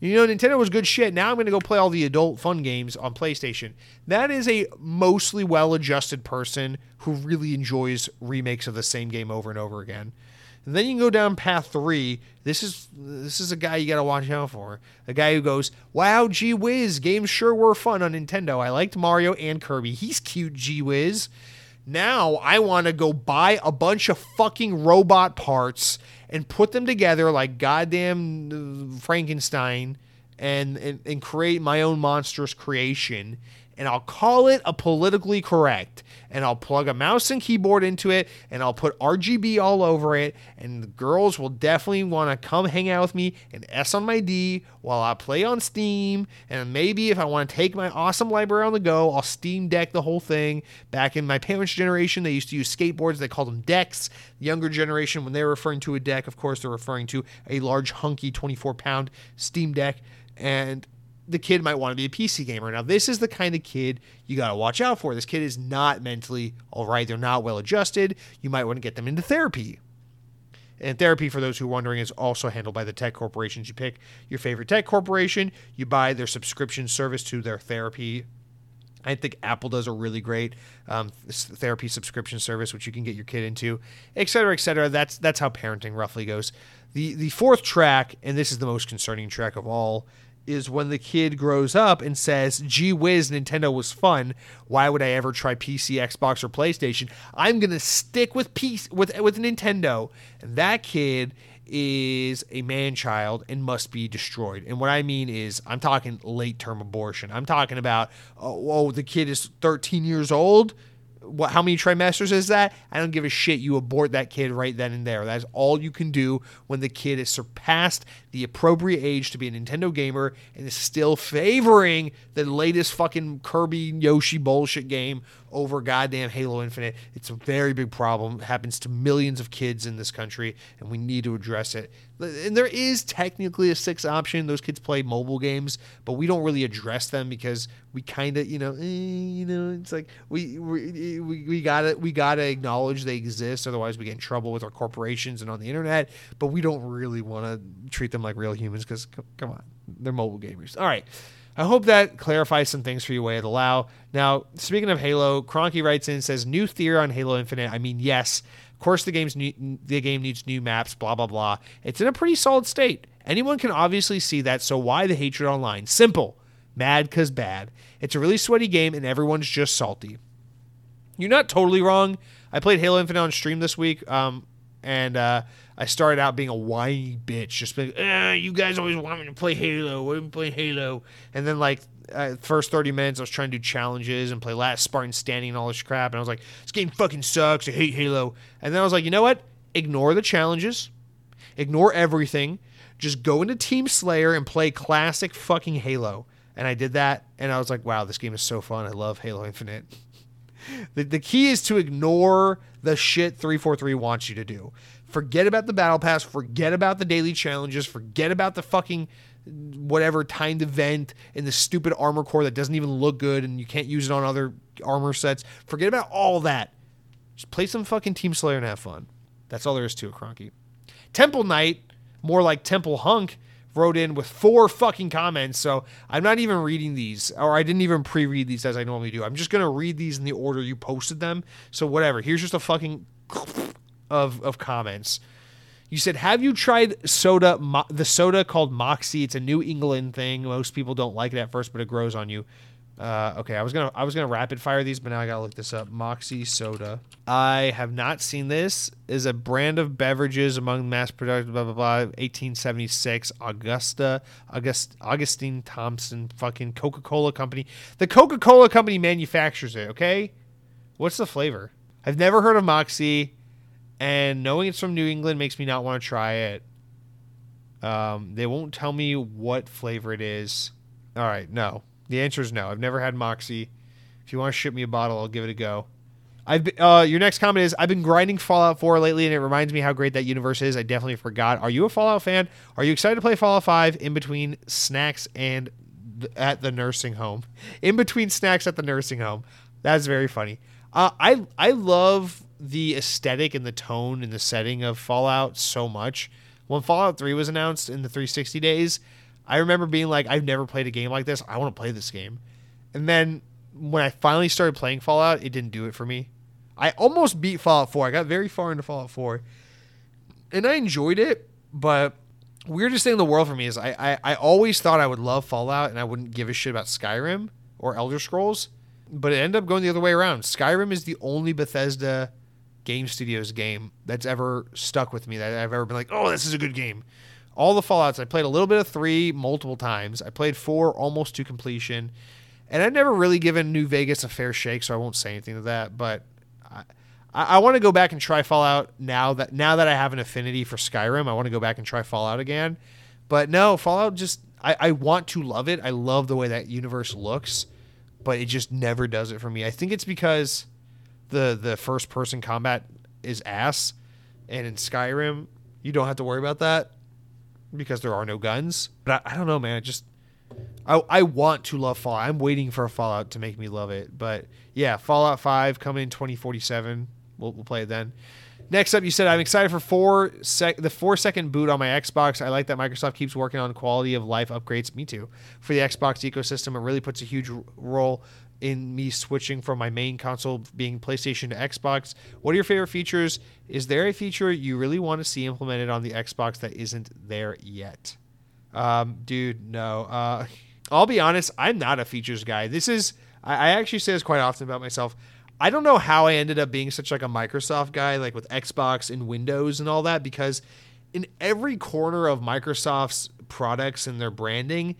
you know, Nintendo was good shit. Now I'm going to go play all the adult fun games on PlayStation. That is a mostly well adjusted person who really enjoys remakes of the same game over and over again. Then you can go down path three. This is this is a guy you got to watch out for. A guy who goes, "Wow, gee whiz, games sure were fun on Nintendo. I liked Mario and Kirby. He's cute, gee whiz." Now I want to go buy a bunch of fucking robot parts and put them together like goddamn uh, Frankenstein and, and, and create my own monstrous creation and I'll call it a politically correct. And I'll plug a mouse and keyboard into it and I'll put RGB all over it. And the girls will definitely want to come hang out with me and S on my D while I play on Steam. And maybe if I want to take my awesome library on the go, I'll Steam Deck the whole thing. Back in my parents' generation, they used to use skateboards, they called them decks. Younger generation, when they're referring to a deck, of course, they're referring to a large, hunky 24 pound Steam Deck. And the kid might want to be a PC gamer. Now, this is the kind of kid you got to watch out for. This kid is not mentally all right. They're not well adjusted. You might want to get them into therapy. And therapy, for those who are wondering, is also handled by the tech corporations. You pick your favorite tech corporation, you buy their subscription service to their therapy. I think Apple does a really great um, therapy subscription service, which you can get your kid into, et cetera, et cetera. That's that's how parenting roughly goes. The the fourth track, and this is the most concerning track of all, is when the kid grows up and says, gee whiz, Nintendo was fun. Why would I ever try PC, Xbox, or PlayStation? I'm gonna stick with PC with with Nintendo. And that kid is a man child and must be destroyed. And what I mean is I'm talking late term abortion. I'm talking about oh, oh the kid is 13 years old what how many trimesters is that? I don't give a shit. You abort that kid right then and there. That's all you can do when the kid has surpassed the appropriate age to be a Nintendo gamer and is still favoring the latest fucking Kirby Yoshi bullshit game over goddamn Halo Infinite. It's a very big problem. It happens to millions of kids in this country, and we need to address it. And there is technically a sixth option. Those kids play mobile games, but we don't really address them because we kind of, you know, eh, you know, it's like we we, we we gotta we gotta acknowledge they exist. Otherwise, we get in trouble with our corporations and on the internet. But we don't really want to treat them like real humans because come on, they're mobile gamers. All right. I hope that clarifies some things for you, Way of the Lao. Now, speaking of Halo, Cronky writes in and says, New theory on Halo Infinite. I mean, yes, of course the game's new, the game needs new maps, blah, blah, blah. It's in a pretty solid state. Anyone can obviously see that, so why the hatred online? Simple. Mad cause bad. It's a really sweaty game and everyone's just salty. You're not totally wrong. I played Halo Infinite on stream this week, um, and uh, I started out being a whiny bitch, just being, eh, you guys always want me to play Halo. Am playing Halo? And then like uh, first 30 minutes, I was trying to do challenges and play Last Spartan Standing and all this crap. And I was like, this game fucking sucks. I hate Halo. And then I was like, you know what? Ignore the challenges, ignore everything. Just go into Team Slayer and play classic fucking Halo. And I did that, and I was like, wow, this game is so fun. I love Halo Infinite. The, the key is to ignore the shit 343 wants you to do. Forget about the battle pass. Forget about the daily challenges. Forget about the fucking whatever timed event and the stupid armor core that doesn't even look good and you can't use it on other armor sets. Forget about all that. Just play some fucking Team Slayer and have fun. That's all there is to it, Cronky. Temple Knight, more like Temple Hunk, wrote in with four fucking comments. So I'm not even reading these, or I didn't even pre read these as I normally do. I'm just going to read these in the order you posted them. So whatever. Here's just a fucking of of comments. You said, "Have you tried soda? Mo- the soda called Moxie. It's a New England thing. Most people don't like it at first, but it grows on you." Uh, okay, I was gonna I was gonna rapid fire these, but now I gotta look this up. Moxie soda. I have not seen this. Is a brand of beverages among mass production. Blah blah blah. 1876. Augusta August Augustine Thompson. Fucking Coca Cola Company. The Coca Cola Company manufactures it. Okay. What's the flavor? I've never heard of Moxie and knowing it's from New England makes me not want to try it. Um, they won't tell me what flavor it is. All right, no. The answer is no. I've never had Moxie. If you want to ship me a bottle, I'll give it a go. I've been, uh, your next comment is I've been grinding Fallout 4 lately, and it reminds me how great that universe is. I definitely forgot. Are you a Fallout fan? Are you excited to play Fallout 5 in between snacks and th- at the nursing home? In between snacks at the nursing home. That's very funny. Uh, I I love the aesthetic and the tone and the setting of Fallout so much. When Fallout 3 was announced in the 360 days, I remember being like, I've never played a game like this. I want to play this game. And then when I finally started playing Fallout, it didn't do it for me. I almost beat Fallout 4. I got very far into Fallout 4. And I enjoyed it, but weirdest thing in the world for me is I, I, I always thought I would love Fallout and I wouldn't give a shit about Skyrim or Elder Scrolls. But it ended up going the other way around. Skyrim is the only Bethesda Game Studios game that's ever stuck with me that I've ever been like, oh, this is a good game. All the Fallouts, I played a little bit of three multiple times. I played four almost to completion. And I've never really given New Vegas a fair shake, so I won't say anything to that. But I, I, want to go back and try Fallout now that now that I have an affinity for Skyrim. I want to go back and try Fallout again. But no, Fallout just I, I want to love it. I love the way that universe looks, but it just never does it for me. I think it's because the the first person combat is ass, and in Skyrim you don't have to worry about that because there are no guns. But I, I don't know, man. I just I I want to love Fallout. I'm waiting for a Fallout to make me love it. But yeah, Fallout Five coming in 2047. We'll we'll play it then. Next up, you said I'm excited for four sec- the four second boot on my Xbox. I like that Microsoft keeps working on quality of life upgrades. Me too. For the Xbox ecosystem, it really puts a huge role in me switching from my main console being PlayStation to Xbox. What are your favorite features? Is there a feature you really want to see implemented on the Xbox that isn't there yet? Um, dude, no. Uh, I'll be honest, I'm not a features guy. This is I, I actually say this quite often about myself. I don't know how I ended up being such like a Microsoft guy, like with Xbox and Windows and all that, because in every corner of Microsoft's products and their branding,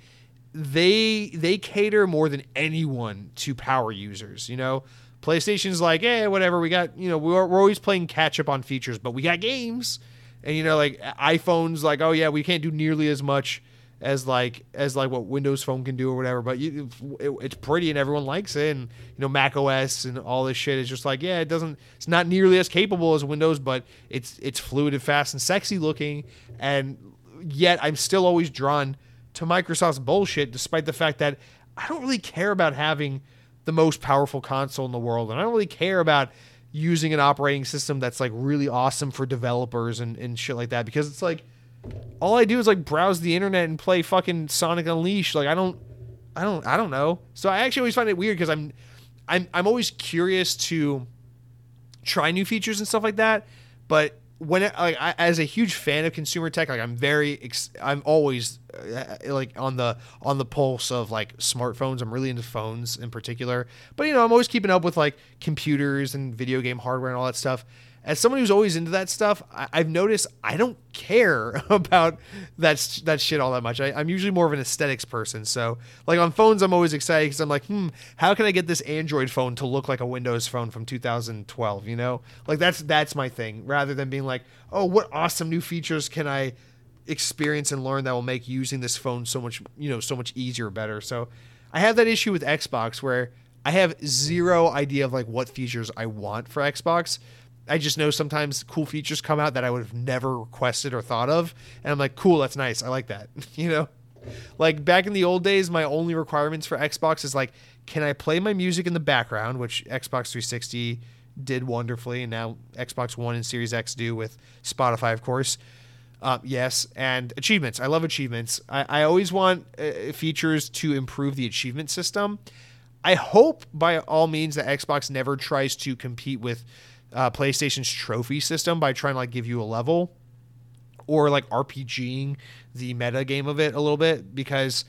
they they cater more than anyone to power users. You know, PlayStation's like, eh, whatever. We got you know we're, we're always playing catch up on features, but we got games. And you know, like iPhone's like, oh yeah, we can't do nearly as much as like as like what Windows Phone can do or whatever. But you, it, it's pretty and everyone likes it. And you know Mac OS and all this shit is just like yeah, it doesn't. It's not nearly as capable as Windows, but it's it's fluid and fast and sexy looking. And yet I'm still always drawn to Microsoft's bullshit, despite the fact that I don't really care about having the most powerful console in the world, and I don't really care about using an operating system that's like really awesome for developers and, and shit like that because it's like all I do is like browse the internet and play fucking Sonic Unleashed. Like I don't, I don't, I don't know. So I actually always find it weird because I'm, I'm, I'm always curious to try new features and stuff like that. But when it, like I, as a huge fan of consumer tech, like I'm very, ex- I'm always uh, like on the on the pulse of like smartphones. I'm really into phones in particular. But you know, I'm always keeping up with like computers and video game hardware and all that stuff as someone who's always into that stuff, I, have noticed I don't care about that that shit all that much. I, am usually more of an aesthetics person. So, like on phones, I'm always excited because I'm like, hmm, how can I get this Android phone to look like a Windows phone from 2012? You know, like that's that's my thing. Rather than being like, oh, what awesome new features can I experience and learn that will make using this phone so much, you know, so much easier, better. So, I have that issue with Xbox where I have zero idea of like what features I want for Xbox. I just know sometimes cool features come out that I would have never requested or thought of, and I'm like, cool, that's nice. I like that. you know, like back in the old days, my only requirements for Xbox is like, can I play my music in the background, which Xbox 360 did wonderfully, and now Xbox One and Series X do with Spotify, of course. Uh, yes, and achievements. I love achievements. I, I always want uh, features to improve the achievement system. I hope by all means that Xbox never tries to compete with uh, PlayStation's trophy system by trying to like give you a level or like RPGing the meta game of it a little bit because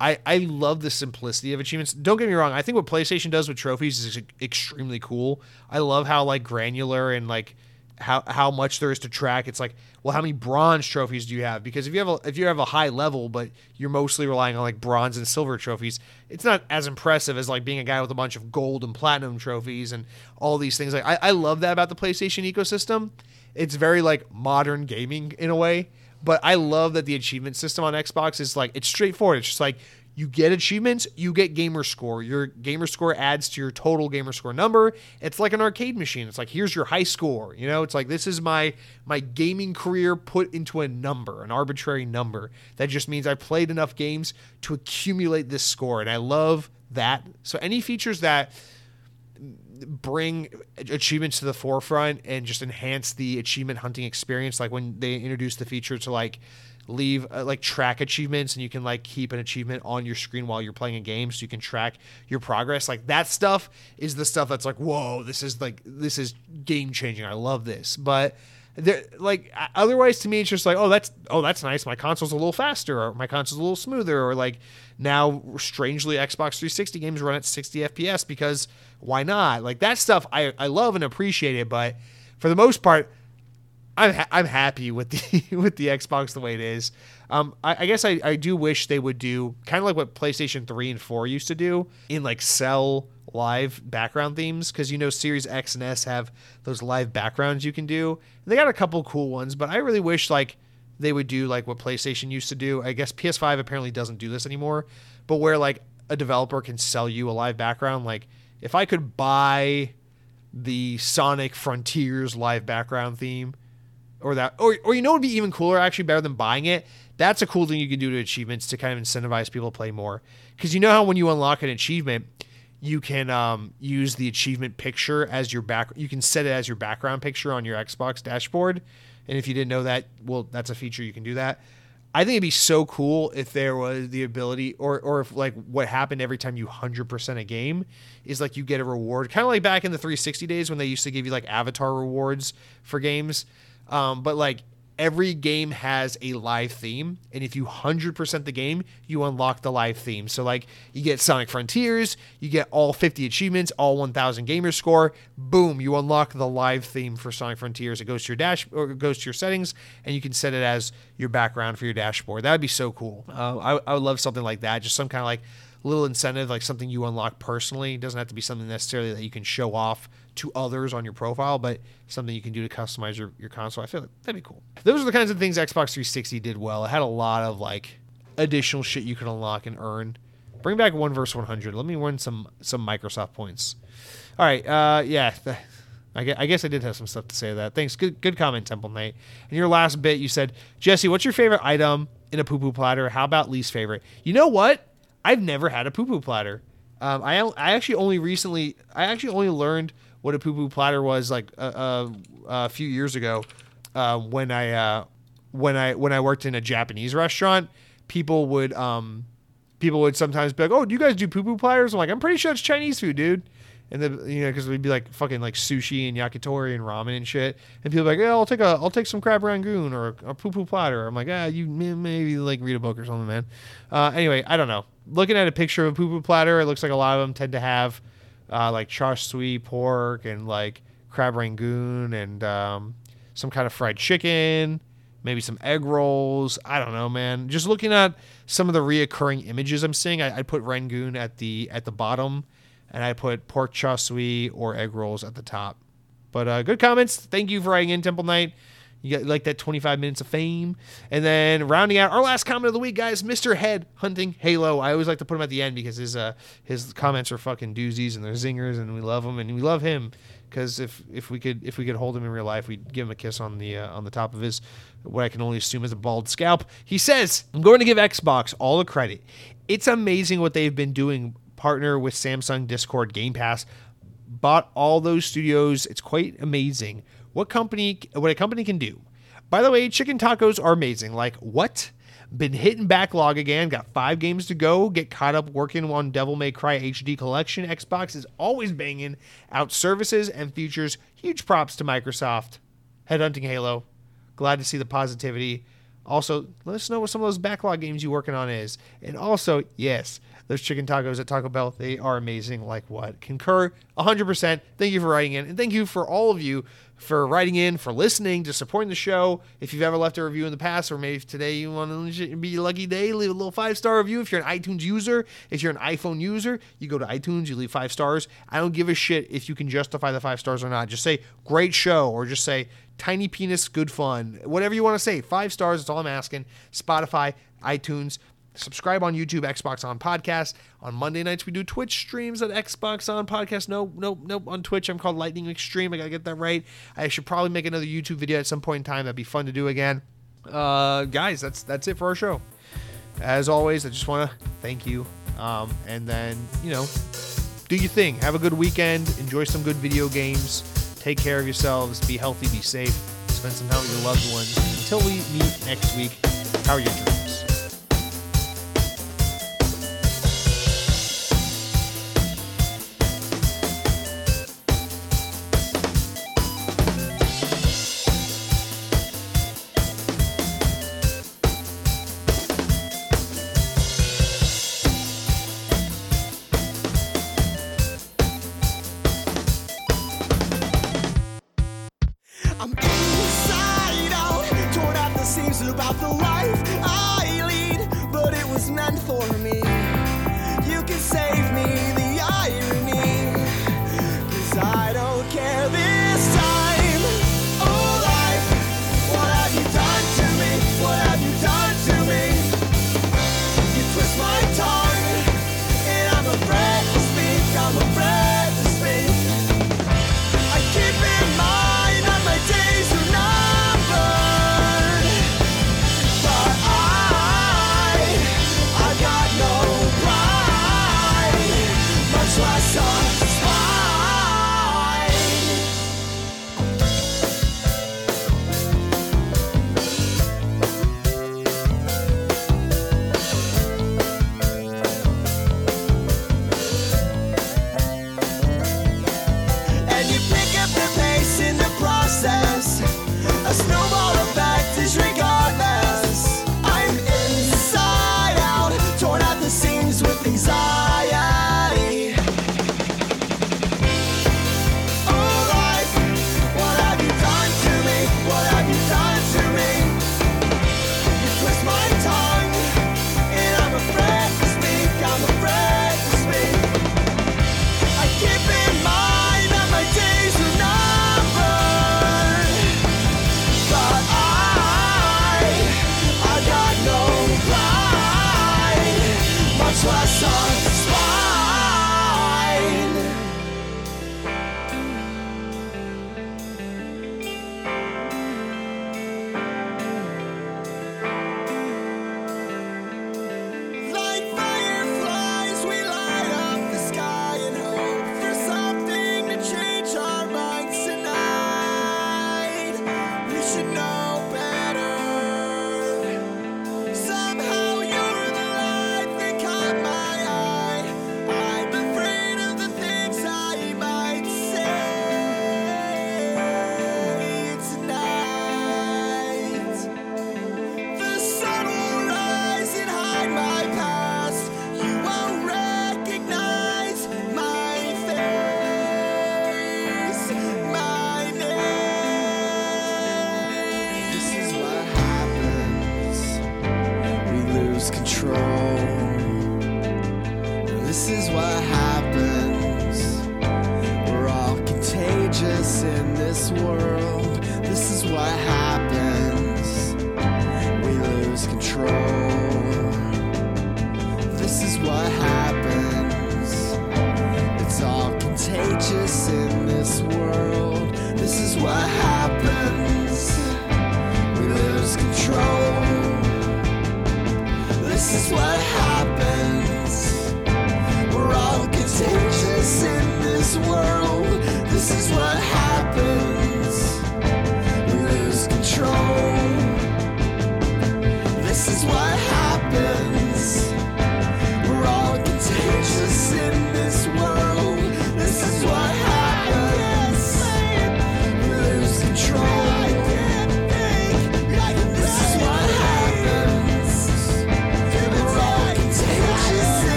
I, I love the simplicity of achievements. Don't get me wrong. I think what PlayStation does with trophies is extremely cool. I love how like granular and like how how much there is to track. It's like, well, how many bronze trophies do you have? Because if you have a if you have a high level, but you're mostly relying on like bronze and silver trophies, it's not as impressive as like being a guy with a bunch of gold and platinum trophies and all these things. Like I, I love that about the PlayStation ecosystem. It's very like modern gaming in a way. But I love that the achievement system on Xbox is like it's straightforward. It's just like you get achievements, you get gamer score. Your gamer score adds to your total gamer score number. It's like an arcade machine. It's like here's your high score. You know, it's like this is my my gaming career put into a number, an arbitrary number. That just means I played enough games to accumulate this score, and I love that. So any features that bring achievements to the forefront and just enhance the achievement hunting experience like when they introduce the feature to like leave uh, like track achievements and you can like keep an achievement on your screen while you're playing a game so you can track your progress. Like that stuff is the stuff that's like whoa this is like this is game changing. I love this. But like otherwise to me it's just like oh that's oh that's nice. My console's a little faster or my console's a little smoother or like now strangely xbox 360 games run at 60 fps because why not? Like that stuff i, I love and appreciate it but for the most part I'm ha- I'm happy with the with the Xbox the way it is. Um, I, I guess I, I do wish they would do kind of like what PlayStation three and four used to do in like sell live background themes because you know Series X and S have those live backgrounds you can do. They got a couple cool ones, but I really wish like they would do like what PlayStation used to do. I guess PS5 apparently doesn't do this anymore, but where like a developer can sell you a live background. Like if I could buy the Sonic Frontiers live background theme or that or or you know would be even cooler actually better than buying it? That's a cool thing you can do to achievements to kind of incentivize people to play more. Because you know how when you unlock an achievement you can um, use the achievement picture as your back you can set it as your background picture on your xbox dashboard. And if you didn't know that well that's a feature you can do that. I think it'd be so cool if there was the ability or or if like what happened every time you 100% a game is like you get a reward. Kind of like back in the 360 days when they used to give you like avatar rewards for games um, but like every game has a live theme and if you 100% the game you unlock the live theme. So like you get sonic frontiers you get all 50 achievements all 1000 gamer score boom you unlock the live theme for sonic frontiers. It goes to your dash or it goes to your settings and you can set it as your background for your dashboard. That would be so cool. Uh, I, I would love something like that just some kind of like little incentive like something you unlock personally. It doesn't have to be something necessarily that you can show off to others on your profile, but something you can do to customize your, your console. I feel like that'd be cool. Those are the kinds of things Xbox 360 did well. It had a lot of like additional shit you can unlock and earn. Bring back one verse 100. Let me win some some Microsoft points. All right, uh, yeah. I guess, I did have some stuff to say to that. Thanks. Good good comment, Temple Knight. And your last bit, you said, Jesse, what's your favorite item in a poo poo platter? How about least favorite? You know what? I've never had a poo poo platter. Um, I I actually only recently I actually only learned what a poo poo platter was like a, a, a few years ago uh, when I uh, when I when I worked in a Japanese restaurant. People would um, people would sometimes be like, "Oh, do you guys do poo poo platters?" I'm like, "I'm pretty sure it's Chinese food, dude." And then you know, because we'd be like fucking like sushi and yakitori and ramen and shit, and people like, "Yeah, I'll take a I'll take some crab rangoon or a, a poo poo platter." I'm like, "Ah, you maybe like read a book or something, man." Uh, anyway, I don't know. Looking at a picture of a poo poo platter, it looks like a lot of them tend to have uh, like char siu pork and like crab rangoon and um, some kind of fried chicken, maybe some egg rolls. I don't know, man. Just looking at some of the reoccurring images I'm seeing, I, I put rangoon at the at the bottom, and I put pork char siu or egg rolls at the top. But uh, good comments. Thank you for writing in, Temple Knight. You got like that 25 minutes of fame. And then rounding out our last comment of the week, guys, Mr. Head hunting Halo. I always like to put him at the end because his uh his comments are fucking doozies and they're zingers and we love him and we love him because if if we could if we could hold him in real life, we'd give him a kiss on the uh, on the top of his what I can only assume is a bald scalp. He says, "I'm going to give Xbox all the credit. It's amazing what they've been doing. Partner with Samsung Discord Game Pass." Bought all those studios. It's quite amazing what company what a company can do. By the way, chicken tacos are amazing. Like what? Been hitting backlog again. Got five games to go. Get caught up working on Devil May Cry HD Collection. Xbox is always banging out services and features. Huge props to Microsoft. Headhunting Halo. Glad to see the positivity. Also, let us know what some of those backlog games you're working on is. And also, yes, those chicken tacos at Taco Bell, they are amazing. Like what? Concur 100%. Thank you for writing in. And thank you for all of you for writing in, for listening, to supporting the show. If you've ever left a review in the past, or maybe today you want to be a lucky day, leave a little five star review. If you're an iTunes user, if you're an iPhone user, you go to iTunes, you leave five stars. I don't give a shit if you can justify the five stars or not. Just say great show, or just say tiny penis, good fun. Whatever you want to say. Five stars, that's all I'm asking. Spotify, iTunes, Subscribe on YouTube, Xbox on Podcast. On Monday nights, we do Twitch streams at Xbox on Podcast. No, no, no. On Twitch, I'm called Lightning Extreme. I gotta get that right. I should probably make another YouTube video at some point in time. That'd be fun to do again. Uh, guys, that's that's it for our show. As always, I just want to thank you. Um, and then you know, do your thing. Have a good weekend. Enjoy some good video games. Take care of yourselves. Be healthy. Be safe. Spend some time with your loved ones. Until we meet next week. How are your dreams?